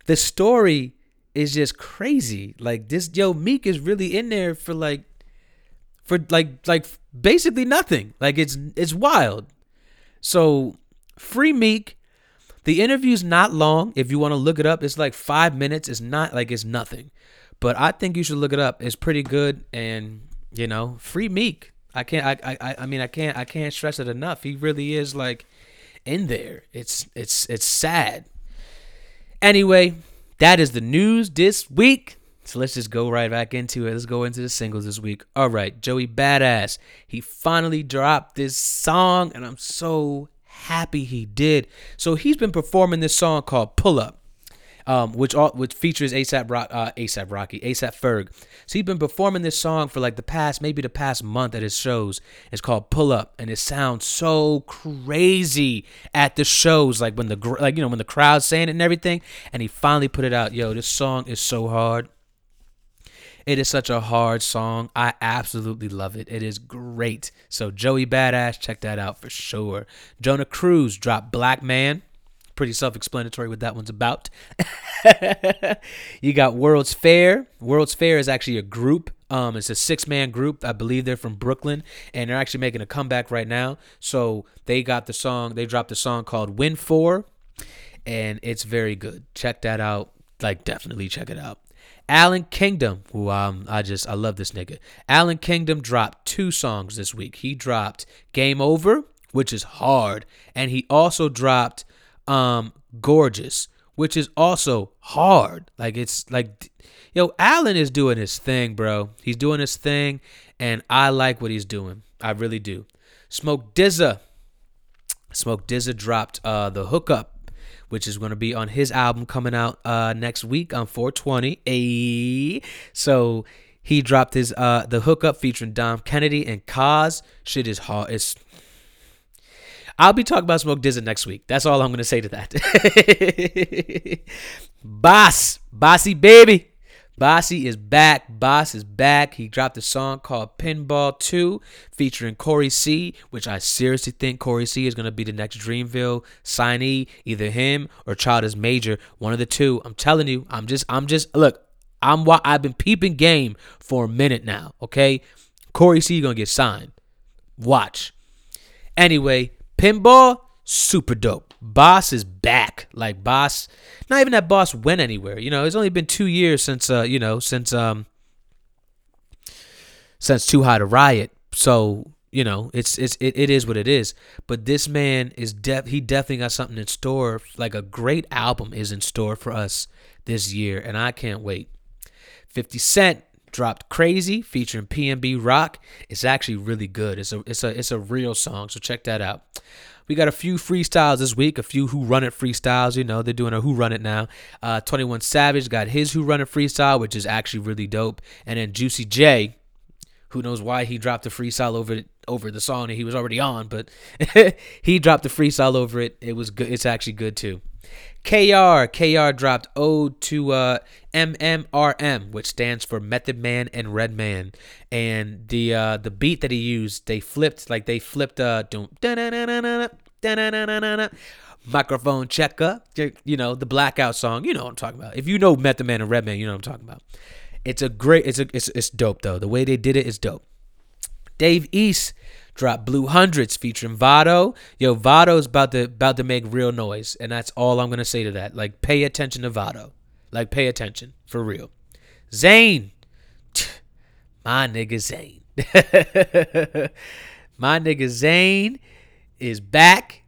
The story is just crazy. Like this, yo, Meek is really in there for like, for like, like basically nothing. Like it's it's wild. So free Meek. The interview's not long. If you want to look it up, it's like five minutes. It's not like it's nothing. But I think you should look it up. It's pretty good, and you know, free Meek. I can't. I. I. I mean, I can't. I can't stress it enough. He really is like in there. It's. It's. It's sad. Anyway, that is the news this week. So let's just go right back into it. Let's go into the singles this week. All right, Joey Bada$$. He finally dropped this song, and I'm so happy he did. So he's been performing this song called Pull Up um, which all, which features A$AP Rock, uh, A$AP Rocky, A$AP Ferg. So he's been performing this song for like the past, maybe the past month at his shows. It's called Pull Up, and it sounds so crazy at the shows, like when the like you know when the crowd's saying it and everything. And he finally put it out. Yo, this song is so hard. It is such a hard song. I absolutely love it. It is great. So Joey Bada$$, check that out for sure. Jonah Cruz dropped Black Man pretty self-explanatory what that one's about. you got World's Fair. World's Fair is actually a group. Um, it's a six-man group. I believe they're from Brooklyn, and they're actually making a comeback right now. So they got the song. They dropped a song called "Win Four, and it's very good. Check that out. Like, definitely check it out. Allan Kingdom, who um I just I love this nigga. Allan Kingdom dropped two songs this week. He dropped Game Over, which is hard, and he also dropped um Gorgeous, which is also hard. Like it's like yo, Allan is doing his thing, bro. He's doing his thing, and I like what he's doing. I really do. Smoke DZA. Smoke DZA dropped uh the hookup which is going to be on his album coming out uh, next week on 420. A so he dropped his uh the hookup featuring Dom Kennedy and Cozz. Shit is hard. It's I'll be talking about Smoke DZA next week. That's all I'm gonna say to that. Bas, bossy baby. Bossy is back. Bas is back. He dropped a song called Pinball 2 featuring Correy C, which I seriously think Correy C is going to be the next Dreamville signee, either him or Childish Major, one of the two. I'm telling you, I'm just I'm just look, I'm I've been peeping game for a minute now, okay? Correy C going to get signed. Watch. Anyway, Pinball super dope. Bas is back. Like Bas, not even that Bas went anywhere. You know, it's only been two years since uh, you know, since um, since Too High to Riot. So you know, it's it's it, it is what it is. But this man is def he definitely got something in store. Like a great album is in store for us this year, and I can't wait. Fifty Cent dropped Crazy featuring PNB Rock. It's actually really good. It's a it's a it's a real song, so check that out. We got a few freestyles this week, a few Who Run It freestyles. You know, they're doing a Who Run It now. Uh, 21 Savage got his Who Run It freestyle, which is actually really dope. And then Juicy J, who knows why he dropped the freestyle over over the song that he was already on, but he dropped the freestyle over it. It was good. It's actually good too. KR KR dropped Ode to uh, MMRM, which stands for Method Man and Redman, and the uh, the beat that he used, they flipped like they flipped uh microphone checker, you know the blackout song. You know what I'm talking about. If you know Method Man and Redman, you know what I'm talking about. It's a great. It's a it's it's dope though. The way they did it is dope. Dave East Drop Blue Hundreds featuring Vado. Yo, Vado's about to about to make real noise, and that's all I'm gonna say to that. Like, pay attention to Vado. Like, pay attention for real. Zane, my nigga Zane, my nigga Zane is back,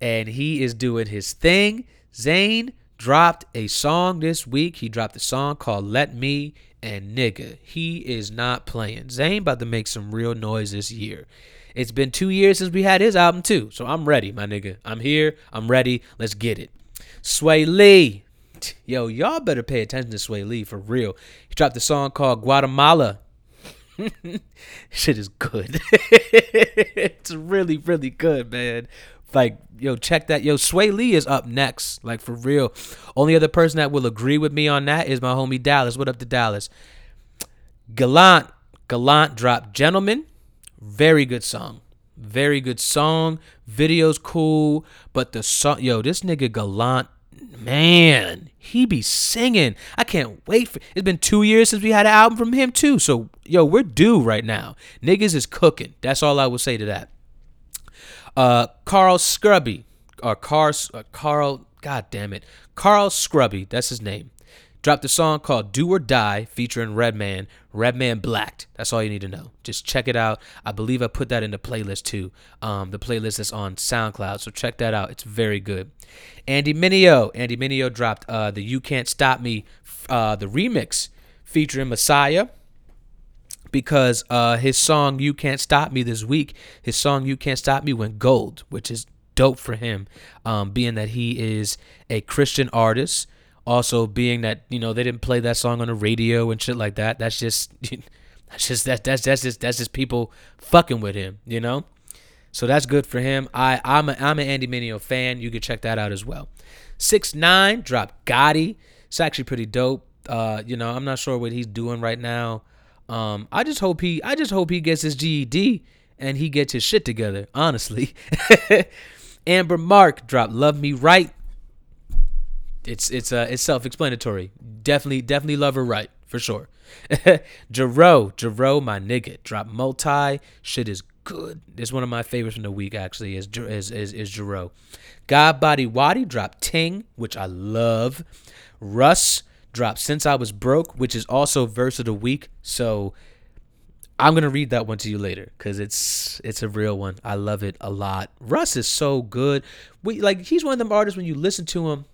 and he is doing his thing. Zane dropped a song this week. He dropped a song called "Let Me." And nigga, he is not playing. Zane about to make some real noise this year. It's been two years since we had his album too, so I'm ready, my nigga. I'm here. I'm ready. Let's get it. Swae Lee, yo, y'all better pay attention to Swae Lee for real. He dropped a song called Guatemala. Shit is good. it's really, really good, man. Like, yo, check that. Yo, Swae Lee is up next. Like, for real. Only other person that will agree with me on that is my homie Dallas. What up to Dallas? Gallant. Gallant dropped Gentleman. Very good song. Very good song. Video's cool. But the song, yo, this nigga Gallant, man, he be singing. I can't wait for it's been two years since we had an album from him too. So yo, we're due right now. Niggas is cooking. That's all I will say to that. Uh Carl Scrubby. Or Carl uh, Carl God damn it. Carl Scrubby, that's his name dropped a song called Do or Die featuring Redman, Redman Blacked. That's all you need to know. Just check it out. I believe I put that in the playlist too. Um, the playlist is on SoundCloud, so check that out. It's very good. Andy Mineo. Andy Mineo dropped uh, the You Can't Stop Me, uh, the remix featuring Messiah because uh, his song "You Can't Stop Me" this week, his song "You Can't Stop Me" went gold, which is dope for him, um, being that he is a Christian artist also being that you know they didn't play that song on the radio and shit like that that's just that's just that that's that's just that's just people fucking with him you know? So that's good for him. I i'm a, i'm an andy mineo fan. You can check that out as well. 6ix9ine drop gotti. It's actually pretty dope. Uh you know i'm not sure what he's doing right now. Um i just hope he i just hope he gets his ged and he gets his shit together honestly. Amber mark drop love me right it's it's uh it's self-explanatory. Definitely definitely love her right for sure. Jero, Jero, my nigga, drop multi. Shit is good. It's one of my favorites from the week actually. Is is is, is. God Body Waddy drop Ting, which I love. Russ drop Since I Was Broke, which is also verse of the week. So I'm gonna read that one to you later because it's it's a real one. I love it a lot. Russ is so good. We like he's one of them artists when you listen to him,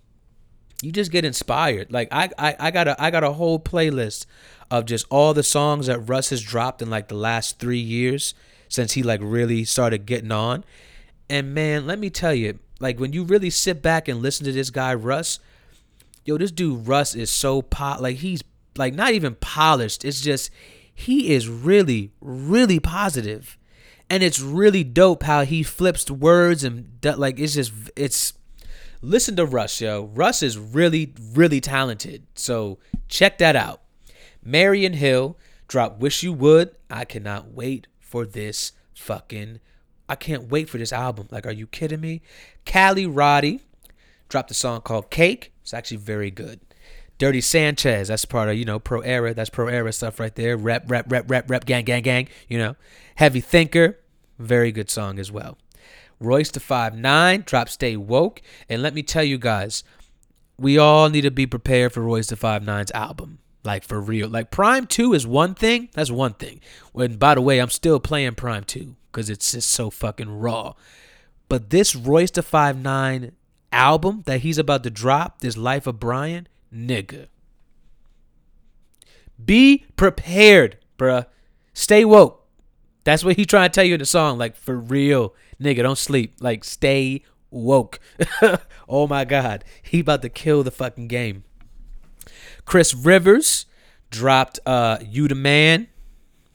you just get inspired. Like I, I I got a I got a whole playlist of just all the songs that Russ has dropped in like the last three years since he like really started getting on. And man, let me tell you, like when you really sit back and listen to this guy Russ, yo, this dude Russ is so pot like he's like not even polished. It's just he is really really positive. And it's really dope how he flips words and like it's just it's listen to Russ, yo. Russ is really really talented. So check that out. Marian Hill dropped Wish You Would. I cannot wait for this fucking I can't wait for this album. Like, are you kidding me? Cali Roddy dropped a song called Cake. It's actually very good. Dirty Sanchez, that's part of, you know, pro era. That's pro era stuff right there. Rep, rep, rep, rep, rep, gang, gang, gang, you know. Heavy Thinker, very good song as well. Royce da Five Nine dropped Stay Woke. And let me tell you guys, we all need to be prepared for Royce da Five Nine's album. Like for real. Like Prime 2 is one thing. That's one thing. When by the way, I'm still playing Prime 2 because it's just so fucking raw. But this Royce da Five Nine album that he's about to drop, this Life of Brian, nigga. Be prepared, bruh. Stay woke. That's what he trying to tell you in the song. Like for real, nigga, don't sleep. Like stay woke. oh my god, he about to kill the fucking game. Chris Rivers dropped uh You the Man.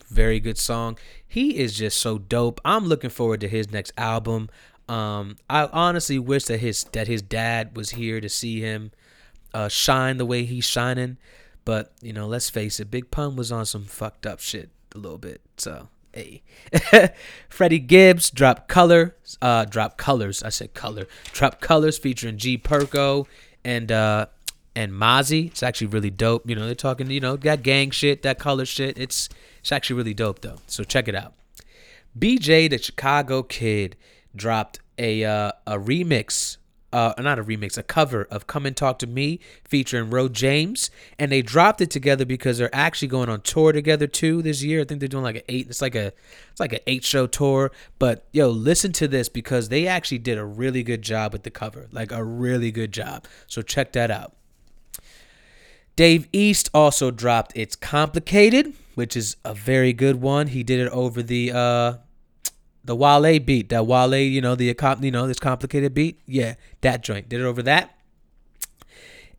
Very good song. He is just so dope. I'm looking forward to his next album. Um I honestly wish that his that his dad was here to see him uh shine the way he's shining. But, you know, let's face it, Big Pun was on some fucked up shit a little bit. So Hey. Freddie Gibbs dropped color, uh, drop colors. I said color. Drop colors featuring G Perko and uh and Mozzy. It's actually really dope. You know, they're talking, you know, that gang shit, that color shit. It's it's actually really dope though. So check it out. BJ the Chicago Kid dropped a uh, a remix uh, not a remix, a cover of "Come and Talk to Me" featuring Ro James, and they dropped it together because they're actually going on tour together too this year. I think they're doing like an eight. It's like a it's like an eight show tour. But yo, listen to this because they actually did a really good job with the cover, like a really good job. So check that out. Dave East also dropped It's Complicated, which is a very good one. He did it over the uh the Wale beat. That Wale, you know, the you know, this complicated beat. Yeah, that joint. Did it over that.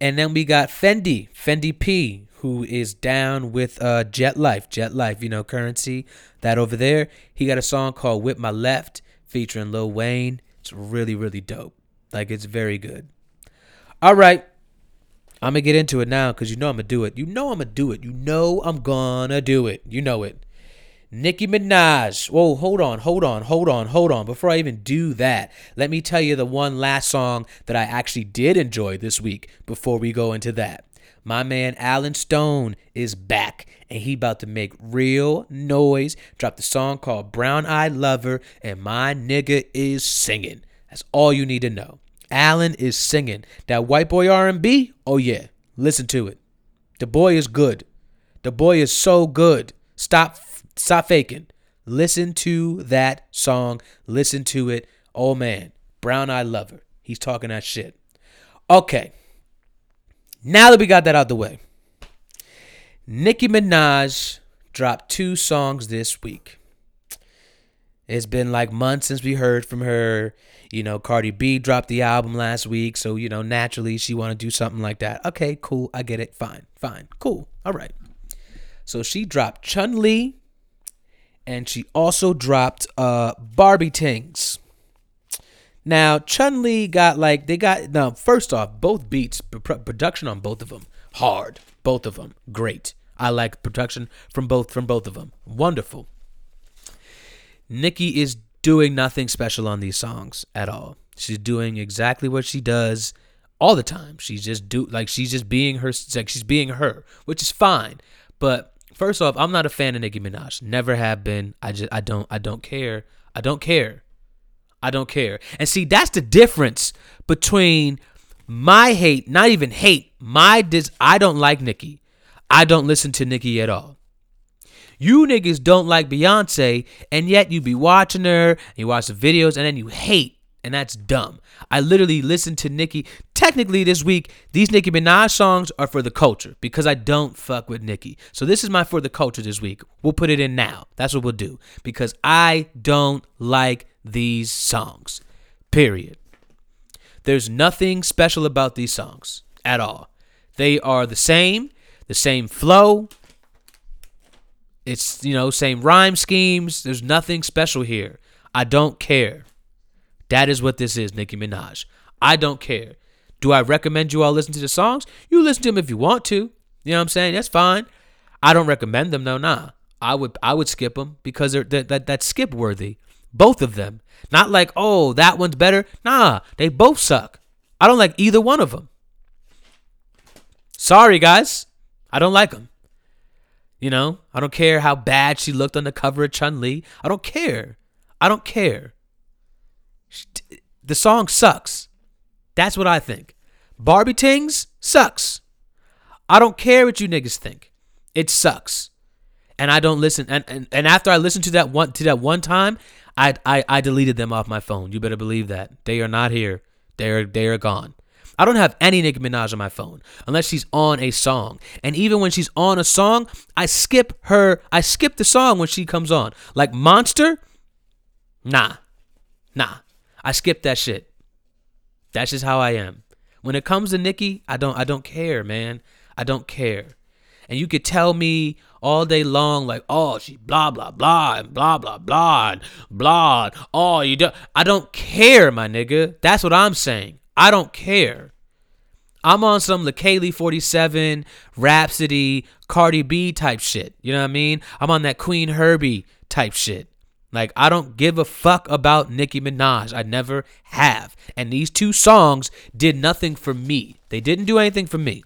And then we got Fendi, Fendi P, who is down with uh Jet Life, Jet Life, you know, Curren$y. That over there. He got a song called Whip My Left featuring Lil Wayne. It's really, really dope. Like it's very good. All right. I'm gonna get into it now because you know I'm gonna do it. You know I'm gonna do it. You know I'm gonna do it. You know it. Nicki Minaj. Whoa, hold on, hold on, hold on, hold on. Before I even do that, let me tell you the one last song that I actually did enjoy this week before we go into that. My man Allen Stone is back and he about to make real noise. Dropped the song called Brown Eyed Lover and my nigga is singing. That's all you need to know. Allen is singing. That white boy R&B? Oh yeah. Listen to it. The boy is good. The boy is so good. Stop stop faking. Listen to that song. Listen to it. Oh man. Brown Eye Lover. He's talking that shit. Okay. Now that we got that out the way. Nicki Minaj dropped two songs this week. It's been like months since we heard from her. You know, Cardi B dropped the album last week, so you know, naturally she want to do something like that. Okay, cool. I get it. Fine. Fine. Cool. All right. So she dropped Chun Li and she also dropped uh Barbie Tings. Now, Chun Li got like they got now. First off, both beats production on both of them hard. Both of them great. I like production from both from both of them. Wonderful. Nicki is doing nothing special on these songs at all. She's doing exactly what she does all the time. She's just do like she's just being her like she's being her, which is fine. But first off, I'm not a fan of Nicki Minaj. Never have been. I just I don't I don't care. I don't care. I don't care. And see, that's the difference between my hate, not even hate, my dis I don't like Nicki. I don't listen to Nicki at all. You niggas don't like Beyonce, and yet you be watching her, you watch the videos, and then you hate, and that's dumb. I literally listened to Nicki. Technically, this week, these Nicki Minaj songs are for the culture because I don't fuck with Nicki. So this is my for the culture this week. We'll put it in now. That's what we'll do because I don't like these songs. Period. There's nothing special about these songs at all. They are the same, the same flow. It's, you know, same rhyme schemes. There's nothing special here. I don't care. That is what this is, Nicki Minaj. I don't care. Do I recommend you all listen to the songs? You listen to them if you want to. You know what I'm saying? That's fine. I don't recommend them though. Nah, I would I would skip them because they're that that that's skip worthy. Both of them. Not like oh that one's better. Nah, they both suck. I don't like either one of them. Sorry guys, I don't like them. You know, I don't care how bad she looked on the cover of Chun Li. I don't care. I don't care. The song sucks. That's what I think. Barbie Tings sucks. I don't care what you niggas think. It sucks. And I don't listen and, and, and after I listened to that one to that one time, I, I I deleted them off my phone. You better believe that. They are not here. They are they are gone. I don't have any Nicki Minaj on my phone unless she's on a song. And even when she's on a song, I skip her. I skip the song when she comes on. Like Monster, nah, nah. I skip that shit. That's just how I am. When it comes to Nicki, I don't I don't care, man. I don't care. And you could tell me all day long, like, oh, she blah blah blah and blah blah blah and blah. Oh, you don't. I don't care, my nigga. That's what I'm saying. I don't care. I'm on some Leikeli 47, Rhapsody, Cardi B type shit. You know what I mean? I'm on that Queen Herbie type shit. Like, I don't give a fuck about Nicki Minaj. I never have. And these two songs did nothing for me. They didn't do anything for me.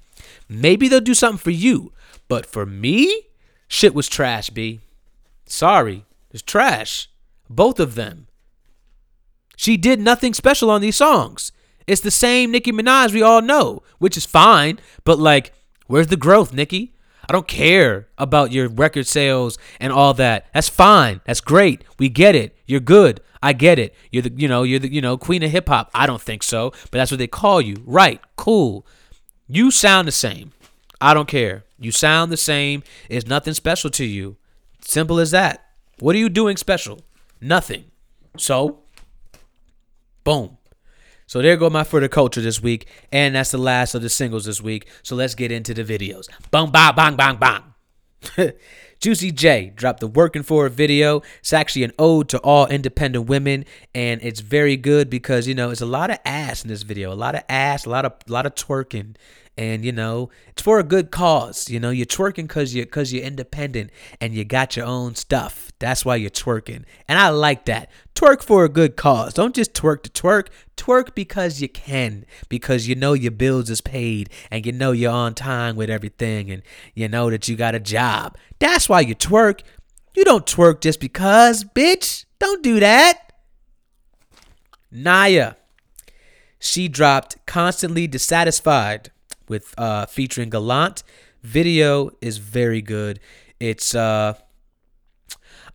Maybe they'll do something for you. But for me, shit was trash, B. Sorry. It's trash. Both of them. She did nothing special on these songs. It's the same Nicki Minaj we all know, which is fine. But, like, where's the growth, Nicki? I don't care about your record sales and all that. That's fine. That's great. We get it. You're good. I get it. You're the you know, you're the you know, queen of hip hop. I don't think so, but that's what they call you. Right. Cool. You sound the same. I don't care. You sound the same. It's nothing special to you. Simple as that. What are you doing special? Nothing. So, boom. So there go my for the culture this week, and that's the last of the singles this week. So let's get into the videos. Bang bang bang bang bang. Juicy J dropped the Working For It video. It's actually an ode to all independent women, and it's very good because you know it's a lot of ass in this video, a lot of ass, a lot of a lot of twerking, and you know it's for a good cause you know you're twerking because you because you're independent and you got your own stuff that's why you're twerking. And i like that. Twerk for a good cause. Don't just twerk to twerk. Twerk because you can. Because you know your bills is paid and you know you're on time with everything and you know that you got a job. That's why you twerk. You don't twerk just because bitch. Don't do that. Naya she dropped constantly dissatisfied with uh, featuring Gallant. Video is very good. It's uh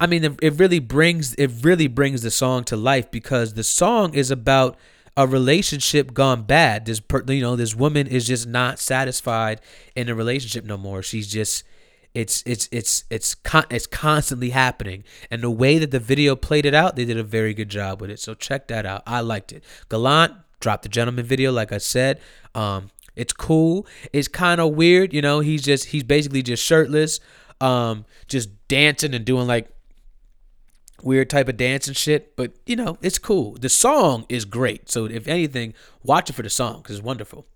I mean it really brings it really brings the song to life because the song is about a relationship gone bad. This you know this woman is just not satisfied in a relationship no more. She's just it's it's it's it's con- it's constantly happening and the way that the video played it out they did a very good job with it so check that out i liked it gallant dropped the gentleman video like i said um it's cool. It's kind of weird, you know. He's just he's basically just shirtless, um, just dancing and doing like weird type of dance and shit. But you know, it's cool. The song is great. So if anything, watch it for the song because it's wonderful.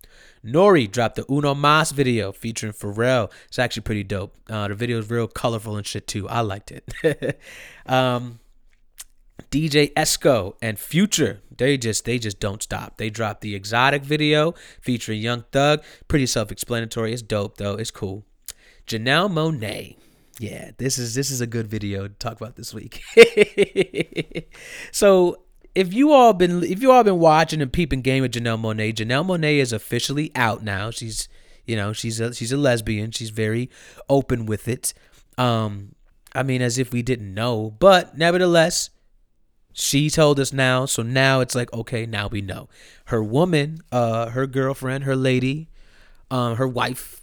N.O.R.E. dropped the Uno Mas video featuring Pharrell. It's actually pretty dope. Uh, the video is real colorful and shit too. I liked it. um, DJ Esco and Future. They just they just don't stop. They dropped the exotic video featuring Young Thug. Pretty self-explanatory. It's dope though. It's cool. Janelle Monae. Yeah, this is this is a good video to talk about this week. so if you all been if you all been watching and peeping game with Janelle Monae, Janelle Monae is officially out now. She's you know she's a she's a lesbian. She's very open with it. Um, I mean, as if we didn't know, but nevertheless, she told us now. So now it's like okay, now we know. Her woman, uh, her girlfriend, her lady, um, her wife,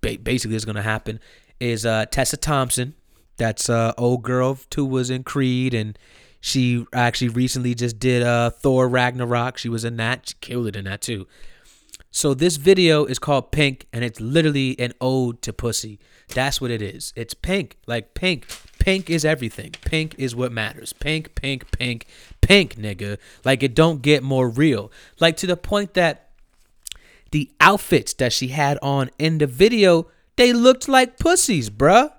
basically is gonna happen is uh, Tessa Thompson. That's uh, old girl who was in Creed, and she actually recently just did uh, Thor Ragnarok. She was in that. She killed it in that too. So this video is called Pink, and it's literally an ode to pussy. That's what it is. It's pink, like pink. Pink is everything. Pink is what matters. Pink, pink, pink, pink, nigga. Like it don't get more real. Like to the point that the outfits that she had on in the video they looked like pussies, bruh.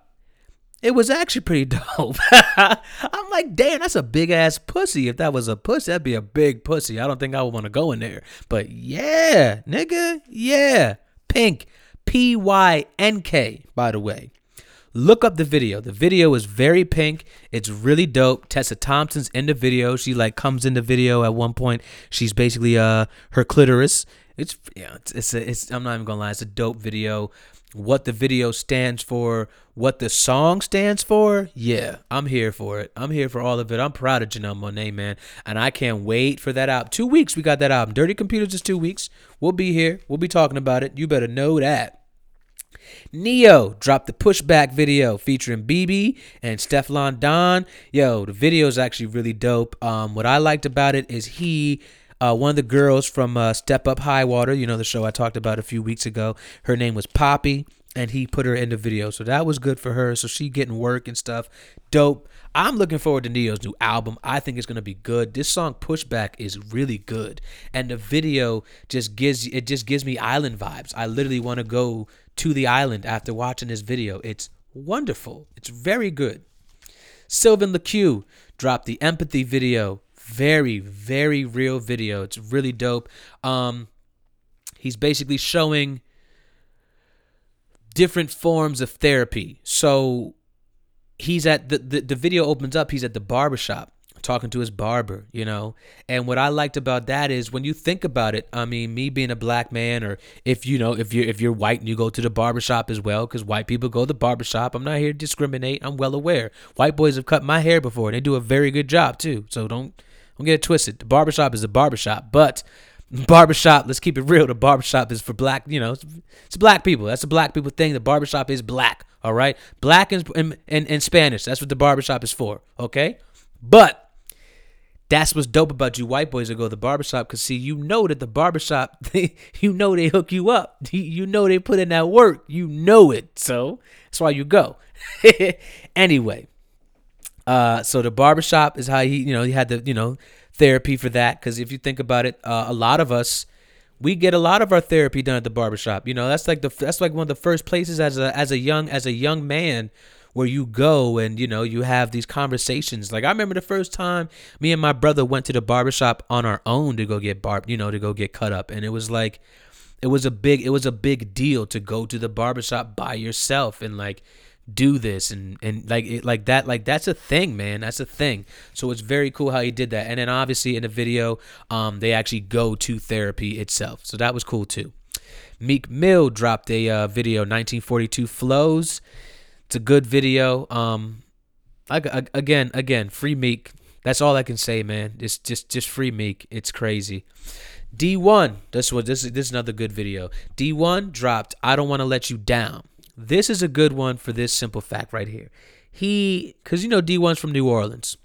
It was actually pretty dope. I'm like, damn, that's a big ass pussy. If that was a pussy, that'd be a big pussy. I don't think I would want to go in there. But yeah, nigga, yeah. Pink. P Y N K, by the way. Look up the video. The video is very pink. It's really dope. Tessa Thompson's in the video. She like comes in the video at one point. She's basically uh her clitoris. It's yeah, it's, it's, a, it's I'm not even gonna lie. It's a dope video what the video stands for, what the song stands for, yeah, I'm here for it. I'm here for all of it. I'm proud of Janelle Monae, man. And I can't wait for that album. Two weeks we got that album. Dirty Computers is two weeks. We'll be here. We'll be talking about it. You better know that. Ne-Yo dropped the pushback video featuring Bebe and Stefflon Don. Yo, the video is actually really dope. Um, what I liked about it is he uh, one of the girls from uh, Step Up High Water, you know, the show I talked about a few weeks ago, her name was Poppy, and he put her in the video. So that was good for her. So she getting work and stuff. Dope. I'm looking forward to Ne-Yo's new album. I think it's gonna be good. This song Pushback is really good, and the video just gives it just gives me island vibes. I literally want to go to the island after watching this video. It's wonderful. It's very good. Sylvan LaCue dropped the Empathy video very very real video it's really dope um he's basically showing different forms of therapy so he's at the, the the video opens up he's at the barbershop talking to his barber, you know. And what I liked about that is when you think about it, I mean, me being a black man or if you know, if you're if you're white and you go to the barbershop as well cuz white people go to the barbershop. I'm not here to discriminate. I'm well aware. White boys have cut my hair before and they do a very good job too. So don't don't get it twisted. The barbershop is a barbershop, but barbershop, let's keep it real. The barbershop is for black, you know, it's, it's black people. That's a black people thing. The barbershop is black, all right? Black and, and, and, and Spanish. That's what the barbershop is for, okay? But that's what's dope about you white boys that go to the barbershop because see you know that the barbershop you know they hook you up you know they put in that work you know it so that's why you go anyway uh so the barbershop is how he you know he had the you know therapy for that. Because if you think about it uh, a lot of us we get a lot of our therapy done at the barbershop. You know that's like the that's like one of the first places as a as a young as a young man where you go and you know you have these conversations. Like i remember the first time me and my brother went to the barbershop on our own to go get barb you know to go get cut up. And it was like it was a big it was a big deal to go to the barbershop by yourself and like do this and and like it, like that like that's a thing man that's a thing so it's very cool how he did that and then obviously in the video um they actually go to therapy itself so that was cool too meek mill dropped a uh, video 1942 flows it's a good video. Um, I, again, again, free Meek. That's all I can say, man. It's just just free Meek. It's crazy. Dee-1. This was this is this is another good video. Dee-1 dropped. I don't want to let you down. This is a good one for this simple fact right here. He, cause you know Dee-1's from New Orleans.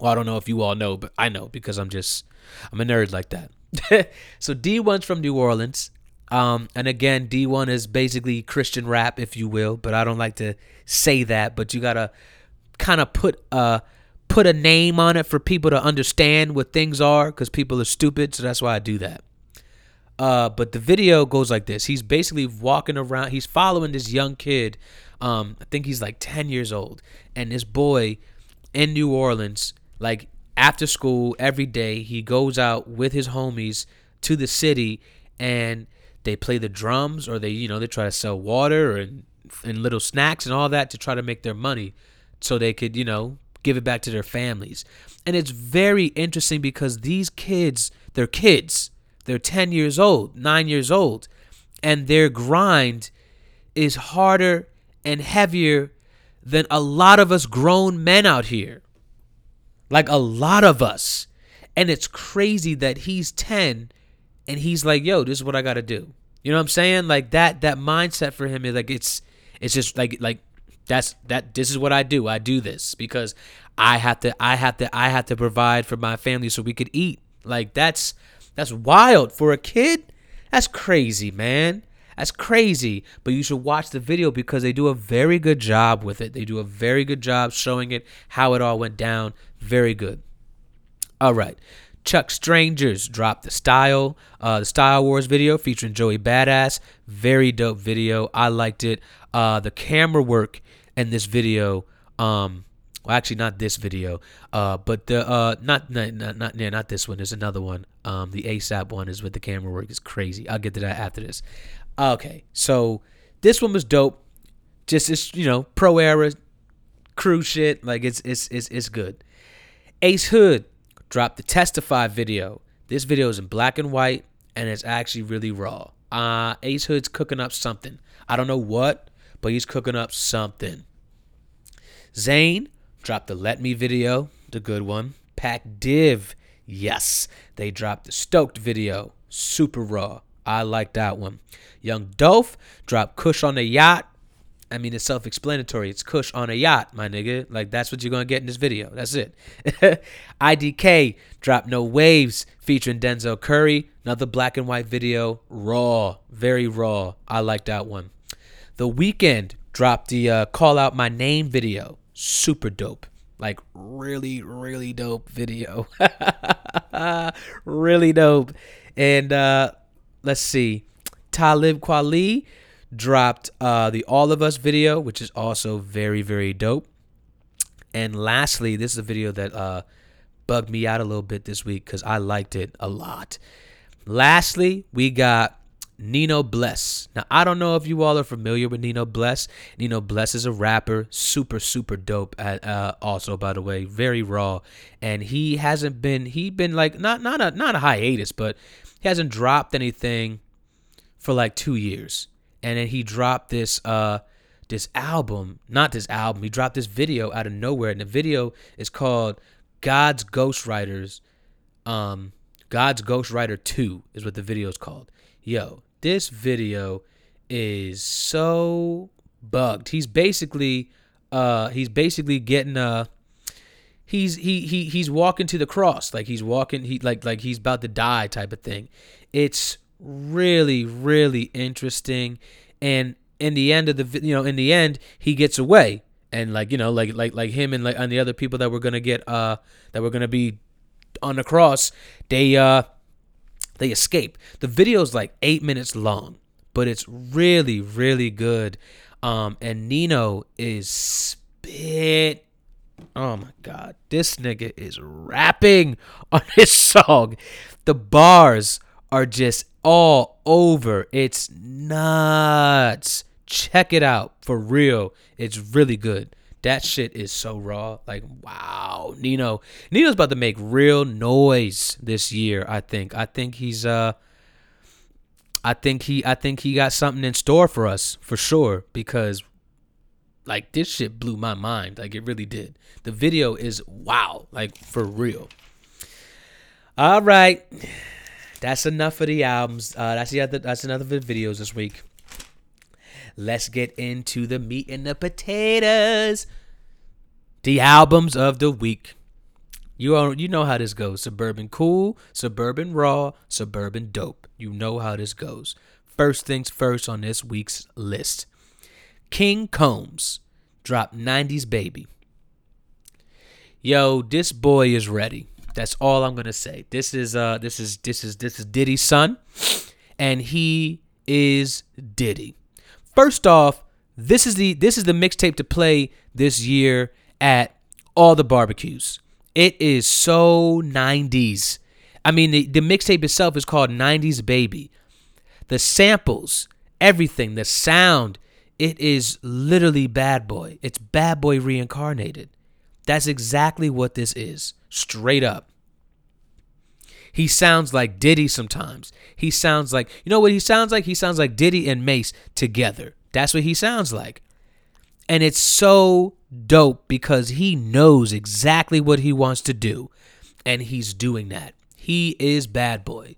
Well, I don't know if you all know, but I know because I'm just I'm a nerd like that. so Dee-1's from New Orleans. Um, and again, Dee-1 is basically Christian rap, if you will, but I don't like to say that. But you gotta kind of put a put a name on it for people to understand what things are, because people are stupid. So that's why I do that. Uh, but the video goes like this: He's basically walking around. He's following this young kid. Um, I think he's like ten years old, and this boy in New Orleans Like after school, every day, he goes out with his homies to the city and they play the drums or they, you know, they try to sell water and, and little snacks and all that to try to make their money so they could, you know, give it back to their families. And it's very interesting because these kids, they're kids. They're 10 years old, 9 years old, and their grind is harder and heavier than a lot of us grown men out here. Like a lot of us. And it's crazy that he's 10 and he's like, "Yo, this is what I got to do." You know what I'm saying? Like that that mindset for him is like it's it's just like like that's that this is what I do. I do this because I have to I have to I have to provide for my family so we could eat. Like that's that's wild for a kid. That's crazy, man. That's crazy. But you should watch the video because they do a very good job with it. They do a very good job showing it how it all went down. Very good. All right. Chuck Strangers dropped the Style, uh, the Style Wars video featuring Joey Bada$$. Very dope video. I liked it. Uh, the camera work in this video, um, well, actually not this video, uh, but the uh, not not not yeah, not this one. There's another one. Um, the A$AP one is with the camera work is crazy. I'll get to that after this. Okay, so this one was dope. Just it's you know pro era crew shit. Like it's it's it's it's good. Ace Hood dropped the Testify video. This video is in black and white and it's actually really raw. Uh, Ace Hood's cooking up something. I don't know what, but he's cooking up something. Zayn dropped the Let Me video, the good one. Pac Div, yes, they dropped the Stoked video, super raw. I like that one. Young Dolph dropped Kush on the yacht. I mean, it's self explanatory. It's Kush on a yacht, my nigga. Like, that's what you're going to get in this video. That's it. IDK dropped No Waves featuring Denzel Curry. Another black and white video. Raw. Very raw. I like that one. The Weeknd dropped the uh, Call Out My Name video. Super dope. Like, really, really dope video. really dope. And uh, let's see. Talib Kweli dropped uh, the All of Us video, which is also very, very dope. And lastly, this is a video that uh, bugged me out a little bit this week because I liked it a lot. Lastly, we got Nino Bless. Now, I don't know if you all are familiar with Nino Bless. Nino Bless is a rapper, super, super dope. At uh, also, by the way, very raw, and he hasn't been he been like not not a not a hiatus, but he hasn't dropped anything for like two years and then he dropped this uh this album, not this album. He dropped this video out of nowhere, and the video is called God's Ghostwriters. Um, God's Ghostwriter Two is what the video is called. Yo, this video is so bugged. He's basically, uh, he's basically getting uh he's he he he's walking to the cross. Like he's walking he like like he's about to die type of thing. It's really really interesting. And in the end of the you know in the end he gets away. And like you know like like like him and like and the other people that were gonna get uh that were gonna be on the cross they uh they escape the video's like eight minutes long but it's really really good um and nino is spit oh my god this nigga is rapping on his song the bars are just all over. It's nuts. Check it out for real. It's really good. That shit is so raw. Like, wow. Nino. Nino's about to make real noise this year, I think. I think he's uh I think he I think he got something in store for us for sure because like this shit blew my mind. Like it really did. The video is wow, like for real. All right that's enough of the albums. Uh, that's the other. That's another videos this week. Let's get into the meat and the potatoes. The albums of the week. You all, you know how this goes. Suburban cool, suburban raw, suburban dope. You know how this goes. First things first on this week's list. King Combs dropped 90s Baby. Yo, this boy is ready. That's all I'm gonna say. This is uh this is this is this is Diddy's son, and he is Diddy. First off, this is the this is the mixtape to play this year at all the barbecues. It is so 90s. I mean, the, the mixtape itself is called 90s Baby. The samples, everything, the sound, it is literally Bad Boy. It's Bad Boy reincarnated. That's exactly what this is, straight up. He sounds like Diddy sometimes. He sounds like, you know what he sounds like? He sounds like Diddy and Mase together. That's what he sounds like. And it's so dope because he knows exactly what he wants to do. And he's doing that. He is bad boy.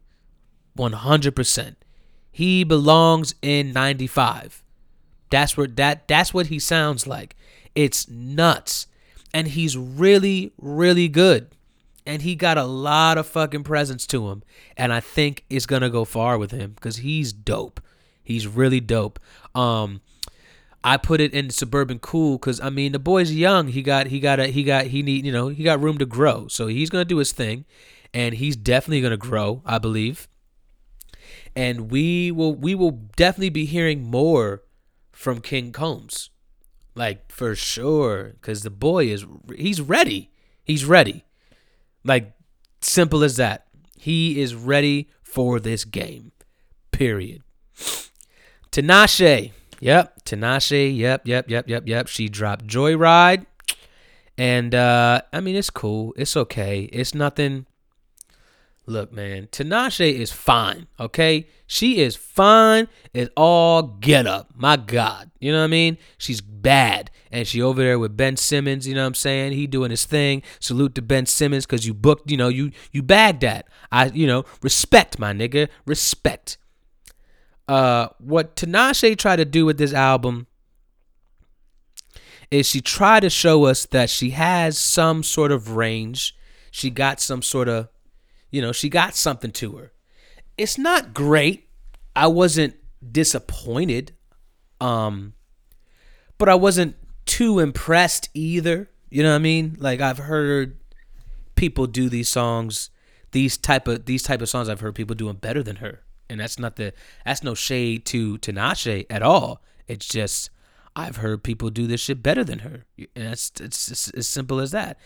100%. He belongs in 95. That's where that that's what he sounds like. It's nuts. And he's really really good. And he got a lot of fucking presence to him. And I think it's to go far with him cuz he's dope. He's really dope. Um I put it in suburban cool because I mean the boy's young. He got he got a he got he need you know he got room to grow. So he's gonna do his thing, and he's definitely gonna grow. I believe. And we will we will definitely be hearing more from King Combs, like for sure, because the boy is he's ready. He's ready. Like simple as that. He is ready for this game. Period. Tinashe Yep, Tinashe. Yep, yep, yep, yep, yep. She dropped Joyride, and uh, I mean it's cool. It's okay. It's nothing. Look, man, Tinashe is fine. Okay, she is fine. It's all get up. My God, you know what I mean? She's bad, and she over there with Ben Simmons. You know what I'm saying? He doing his thing. Salute to Ben Simmons because you booked. You know you you bagged that. I you know respect my nigga. Respect uh, what Tinashe tried to do with this album is she tried to show us that she has some sort of range. She got some sort of, you know, she got something to her. It's not great. I wasn't disappointed. Um, but I wasn't too impressed either. You know what I mean? Like I've heard people do these songs, these type of these type of songs I've heard people doing better than her and that's not the that's no shade to Tinashe at all. It's just I've heard people do this shit better than her, and that's it's, it's as simple as that.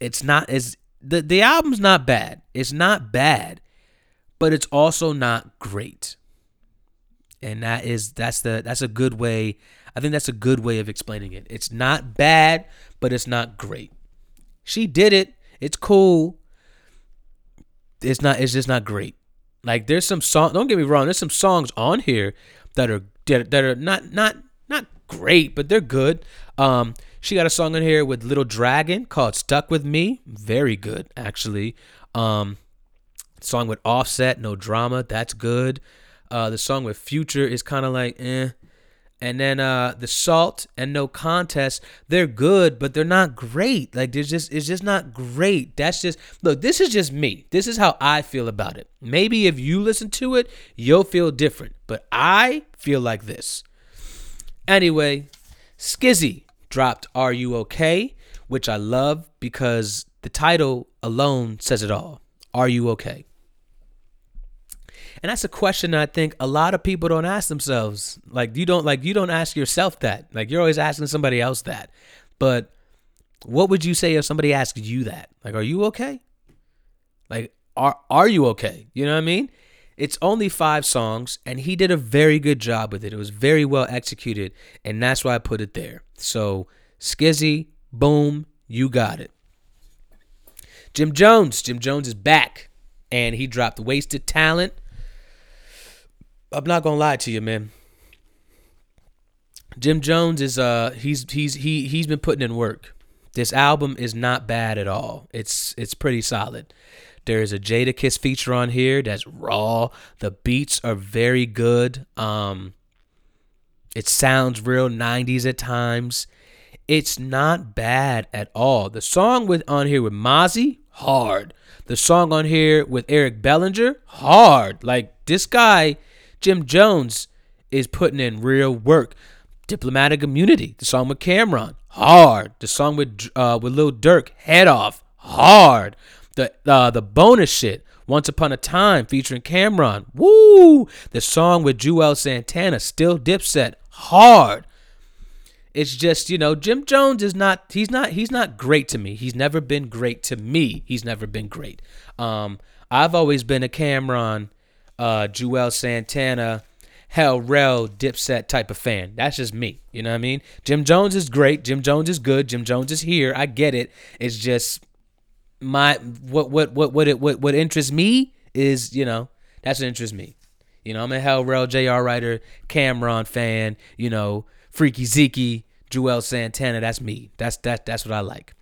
It's not as the the album's not bad. It's not bad, but it's also not great. And that is that's the that's a good way. I think that's a good way of explaining it. It's not bad, but it's not great. She did it. It's cool. It's not. It's just not great. Like there's some song. Don't get me wrong. There's some songs on here that are that, that are not not not great, but they're good. Um, she got a song on here with Little Dragon called "Stuck with Me." Very good, actually. Um, song with Offset, no drama. That's good. Uh, the song with Future is kind of like eh. And then uh the salt and no contest, they're good, but they're not great. Like there's just it's just not great. That's just look, this is just me. This is how I feel about it. Maybe if you listen to it, you'll feel different. But I feel like this. Anyway, Skizzy dropped Are You Okay? Which I love because the title alone says it all. Are you okay? And that's a question I think a lot of people don't ask themselves. Like you don't like you don't ask yourself that. Like you're always asking somebody else that. But what would you say if somebody asked you that? Like, are you okay? Like, are are you okay? You know what I mean? It's only five songs, and he did a very good job with it. It was very well executed, and that's why I put it there. So, Skizzy, boom, you got it. Jim Jones, Jim Jones is back, and he dropped Wasted Talent. I'm not gonna lie to you, man. Jim Jones is uh he's he's he he's been putting in work. This album is not bad at all. It's it's pretty solid. There's a Jadakiss feature on here that's raw. The beats are very good. Um it sounds real 90s at times. It's not bad at all. The song with on here with Mozzy, hard. The song on here with Eric Bellinger, hard. Like this guy Jim Jones is putting in real work. Diplomatic Immunity, the song with Cam'ron, hard. The song with uh, with Lil Durk, Head Off, hard. The uh, the bonus shit, Once Upon a Time featuring Cam'ron. woo. The song with Juelz Santana, Still Dipset, hard. It's just, you know, Jim Jones is not he's not he's not great to me. He's never been great to me. He's never been great. Um I've always been a Cam'ron, uh Juelz Santana, Hell Rell, Dipset type of fan. That's just me. You know what I mean? Jim Jones is great. Jim Jones is good. Jim Jones is here. I get it. It's just my what what what what it what what interests me is, you know, that's what interests me. You know, I'm a Hell Rell, J.R. Writer, Cam'ron fan, you know, Freaky Zeke, Juelz Santana. That's me. That's that. That's what I like.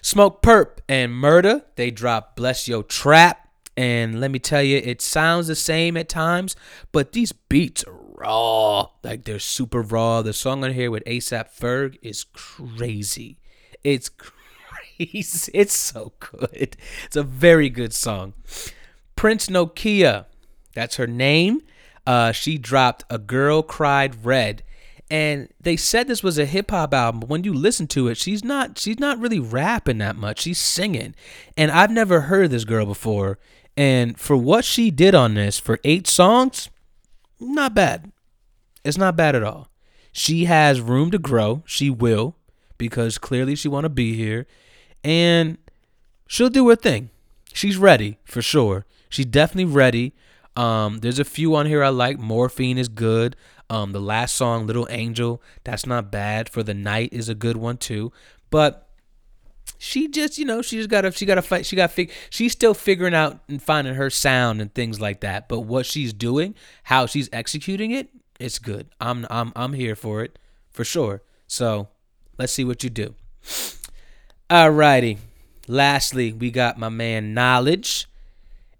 Smokepurpp and Murda. They drop Bless Yo Trap, and let me tell you, it sounds the same at times, but these beats are raw. Like they're super raw. The song on here with A$AP Ferg is crazy. It's crazy. It's so good. It's a very good song. Princess Nokia, that's her name. Uh, she dropped A Girl Cried Red. And they said this was a hip hop album but when you listen to it she's not she's not really rapping that much. She's singing. And I've never heard this girl before. And for what she did on this for 8 songs not bad. It's not bad at all. She has room to grow. She will because clearly she want to be here and she'll do her thing she's ready for sure she's definitely ready um, there's a few on here I like. Morphine is good. Um, the last song, Little Angel, that's not bad. For the Night is a good one too. But she just, you know, she just gotta, she gotta fight. She got fig. She's still figuring out and finding her sound and things like that. But what she's doing, how she's executing it, it's good. I'm, I'm, I'm here for it for sure. So let's see what you do. Alrighty. Lastly, we got my man Knowledge,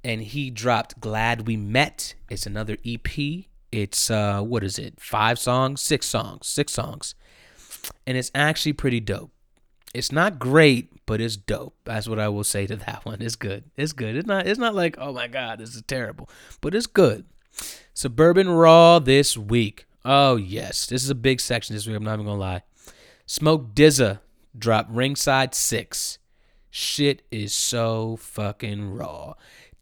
and he dropped "Glad We Met." It's another EP. It's uh what is it? 5 songs, 6 songs, 6 songs. And it's actually pretty dope. It's not great, but it's dope. That's what I will say to that one. It's good. It's good. It's not it's not like, "Oh my god, this is terrible." But it's good. Suburban Raw this week. Oh, yes. This is a big section this week. I'm not even to lie. Smoke DZA dropped Ringside 6. Shit is so fucking raw.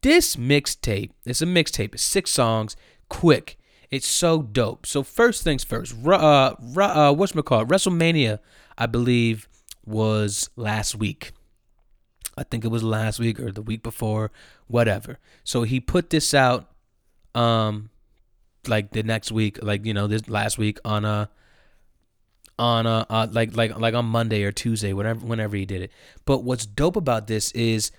This mixtape, it's a mixtape. It's six songs, quick. It's so dope. So first things first, uh, uh, what's call WrestleMania, I believe, was last week. I think it was last week or the week before, whatever. So he put this out, um, like the next week, like you know this last week on a, on a uh, like like like on Monday or Tuesday, whatever whenever he did it. But what's dope about this is,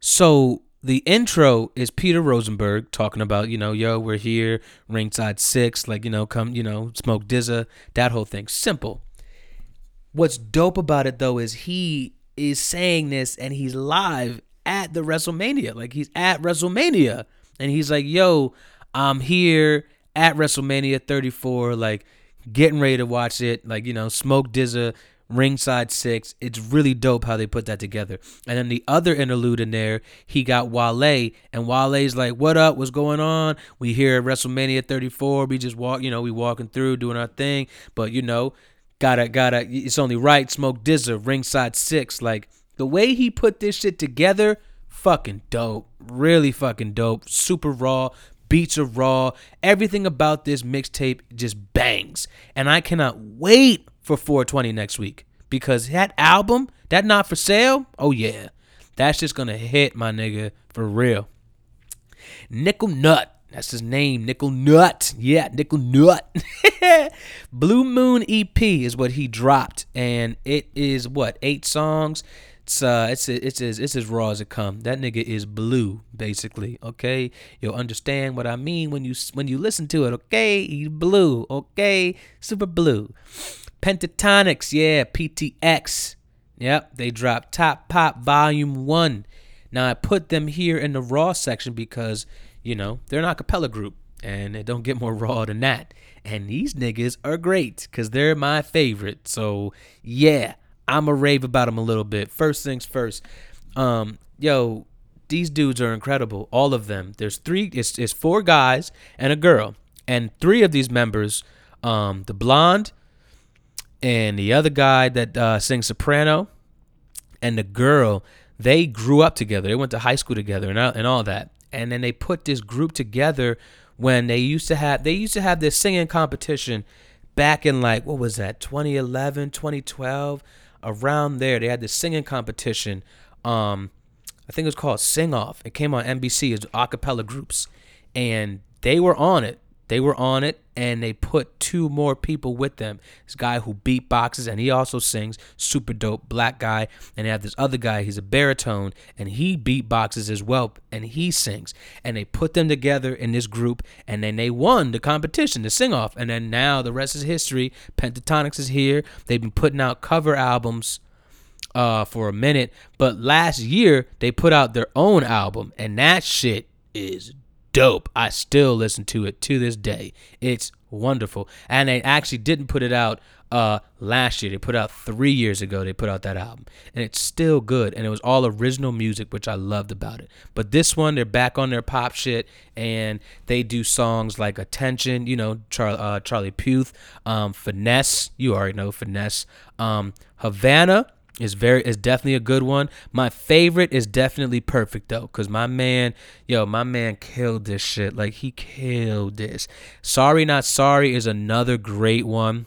so the intro is Peter Rosenberg talking about, you know, yo, we're here, ringside six, like, you know, come, you know, smoke DZA, that whole thing. Simple. What's dope about it though is he is saying this and he's live at the WrestleMania. Like he's at WrestleMania. And he's like, yo, I'm here at WrestleMania 34, like getting ready to watch it. Like, you know, smoke DZA ringside six. It's really dope how they put that together. And then the other interlude in there, he got Wale, and Wale's like, "What up? What's going on? We here at WrestleMania 34. We just walk, you know, we walking through, doing our thing, but you know, gotta gotta. It's only right. Smoke DZA, ringside six. Like the way he put this shit together, fucking dope. Really fucking dope. Super raw. Beats are raw. Everything about this mixtape just bangs. And I cannot wait for 420 next week because that album, that not for sale, oh yeah, that's just gonna hit my nigga for real. Nickel Nut, that's his name, Nickel Nut. Yeah, Nickel Nut. Blue Moon EP is what he dropped, and it is what eight songs. It's uh, it's it's as it's as raw as it come. That nigga is blue, basically. Okay, you'll understand what I mean when you when you listen to it. Okay, he's blue. Okay, super blue. Pentatonix, yeah, PTX. Yep, they dropped Top Pop Volume 1. Now, I put them here in the Raw section because, you know, they're an acapella group and it don't get more raw than that. And these niggas are great because they're my favorite. So, yeah, I'm a rave about them a little bit. First things first. Um, yo, these dudes are incredible. All of them. There's three, it's, it's four guys and a girl. And three of these members, um, the blonde, and the other guy that uh, sings soprano and the girl they grew up together they went to high school together and, and all that and then they put this group together when they used to have they used to have this singing competition back in like what was that 2011 2012 around there they had this singing competition um i think it was called sing off. It came on nbc as acapella groups and they were on it they were on it and they put two more people with them. This guy who beatboxes and he also sings, super dope, black guy. And they have this other guy, he's a baritone and he beatboxes as well and he sings. And they put them together in this group and then they won the competition, the sing off. And then now the rest is history. Pentatonix is here. They've been putting out cover albums uh, for a minute. But last year they put out their own album and that shit is dope. I still listen to it to this day. It's wonderful. And they actually didn't put it out uh last year. They put out 3 years ago they put out that album. And it's still good and it was all original music which I loved about it. But this one they're back on their pop shit and they do songs like Attention, you know, Char- uh, Charlie Puth, um Finesse, you already know Finesse, um Havana is very is definitely a good one. My favorite is definitely perfect though, cause my man, yo, my man killed this shit. Like he killed this. Sorry Not Sorry is another great one.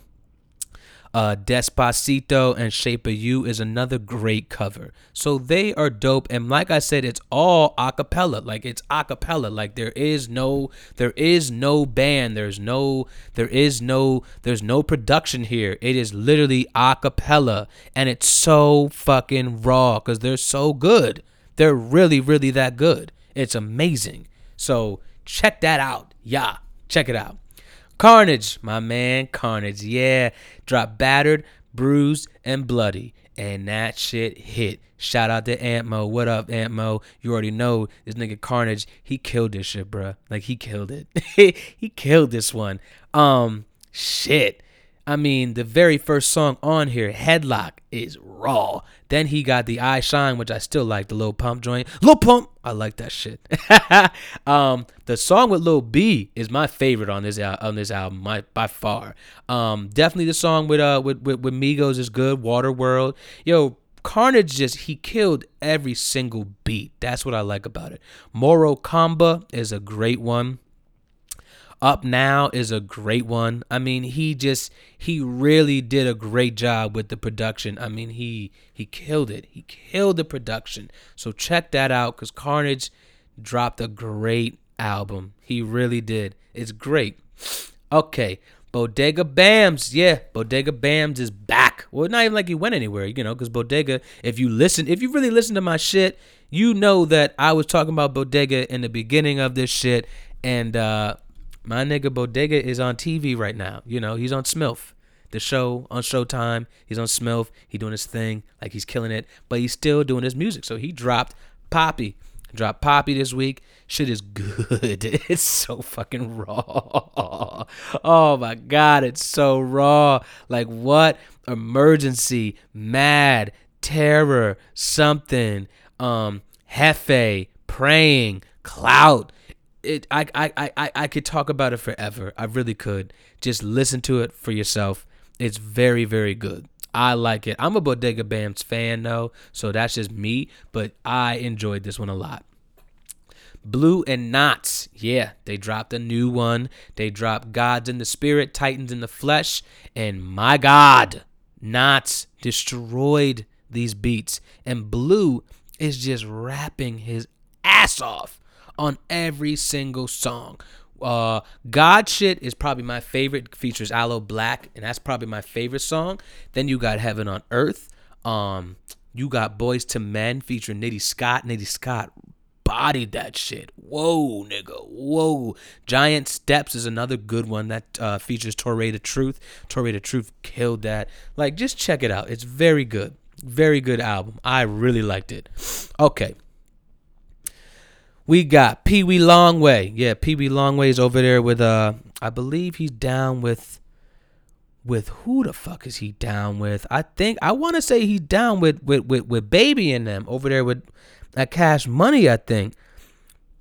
Uh, Despacito and Shape of You is another great cover. So they are dope. And like I said, it's all acapella. Like it's acapella. Like there is no, there is no band. There's no, there is no, there's no production here. It is literally acapella. And it's so fucking raw because they're so good. They're really, really that good. It's amazing. So check that out. Yeah, check it out. Carnage, my man, Carnage. Yeah, dropped battered, bruised, and bloody. And that shit hit. Shout out to Ant Mo. What up, Ant Mo? You already know this nigga Carnage. He killed this shit, bruh. Like he killed it. he killed this one. Um, shit. I mean, the very first song on here, Headlock, is raw. Then he got the eye Shine, which I still like, the Lil Pump joint. Lil Pump, I like that shit. um, the song with Lil B is my favorite on this on this album, my, by far. Um, definitely the song with uh with, with with Migos is good. Waterworld, yo. Carnage just he killed every single beat. That's what I like about it. Moro Kamba is a great one. Up Now is a great one. I mean, he just he really did a great job with the production. I mean, he he killed it. He killed the production. So check that out cuz Carnage dropped a great album. He really did. It's great. Okay, Bodega Bamz. Yeah, Bodega Bamz is back. Well, not even like he went anywhere, you know, because Bodega, if you listen, if you really listen to my shit, you know that I was talking about Bodega in the beginning of this shit. And uh my nigga Bodega is on TV right now. You know, he's on Smilf, the show on Showtime. He's on Smilf. He doing his thing, like he's killing it. But he's still doing his music. So he dropped Poppy. Dropped Poppy this week. Shit is good. It's so fucking raw. Oh my god, it's so raw. Like what? Emergency, mad, terror, something, um, hefe, praying, clout it I, I I I could talk about it forever. I really could. Just listen to it for yourself. It's very very good. I like it. I'm a Bodega Bamz fan though, so that's just me. But I enjoyed this one a lot. Blu and Nottz, yeah, they dropped a new one. They dropped Gods in the Spirit, Titans in the Flesh, and my God, Knots destroyed these beats, and Blu is just rapping his ass off on every single song. Uh, God shit is probably my favorite. Features Aloe Blacc, and that's probably my favorite song. Then you got Heaven on Earth. Um, you got Boys to Men featuring Nitty Scott. Nitty Scott bodied that shit. Whoa, nigga. Whoa. Giant Steps is another good one that uh, features Torae the Truth. Torae the Truth killed that. Like, just check it out. It's very good. Very good album. I really liked it. Okay. We got Pee Wee Longway. Yeah, Pee Wee Longway is over there with uh I believe he's down with with who the fuck is he down with? I think I want to say he's down with with with, with Baby and them over there with at Cash Money, I think.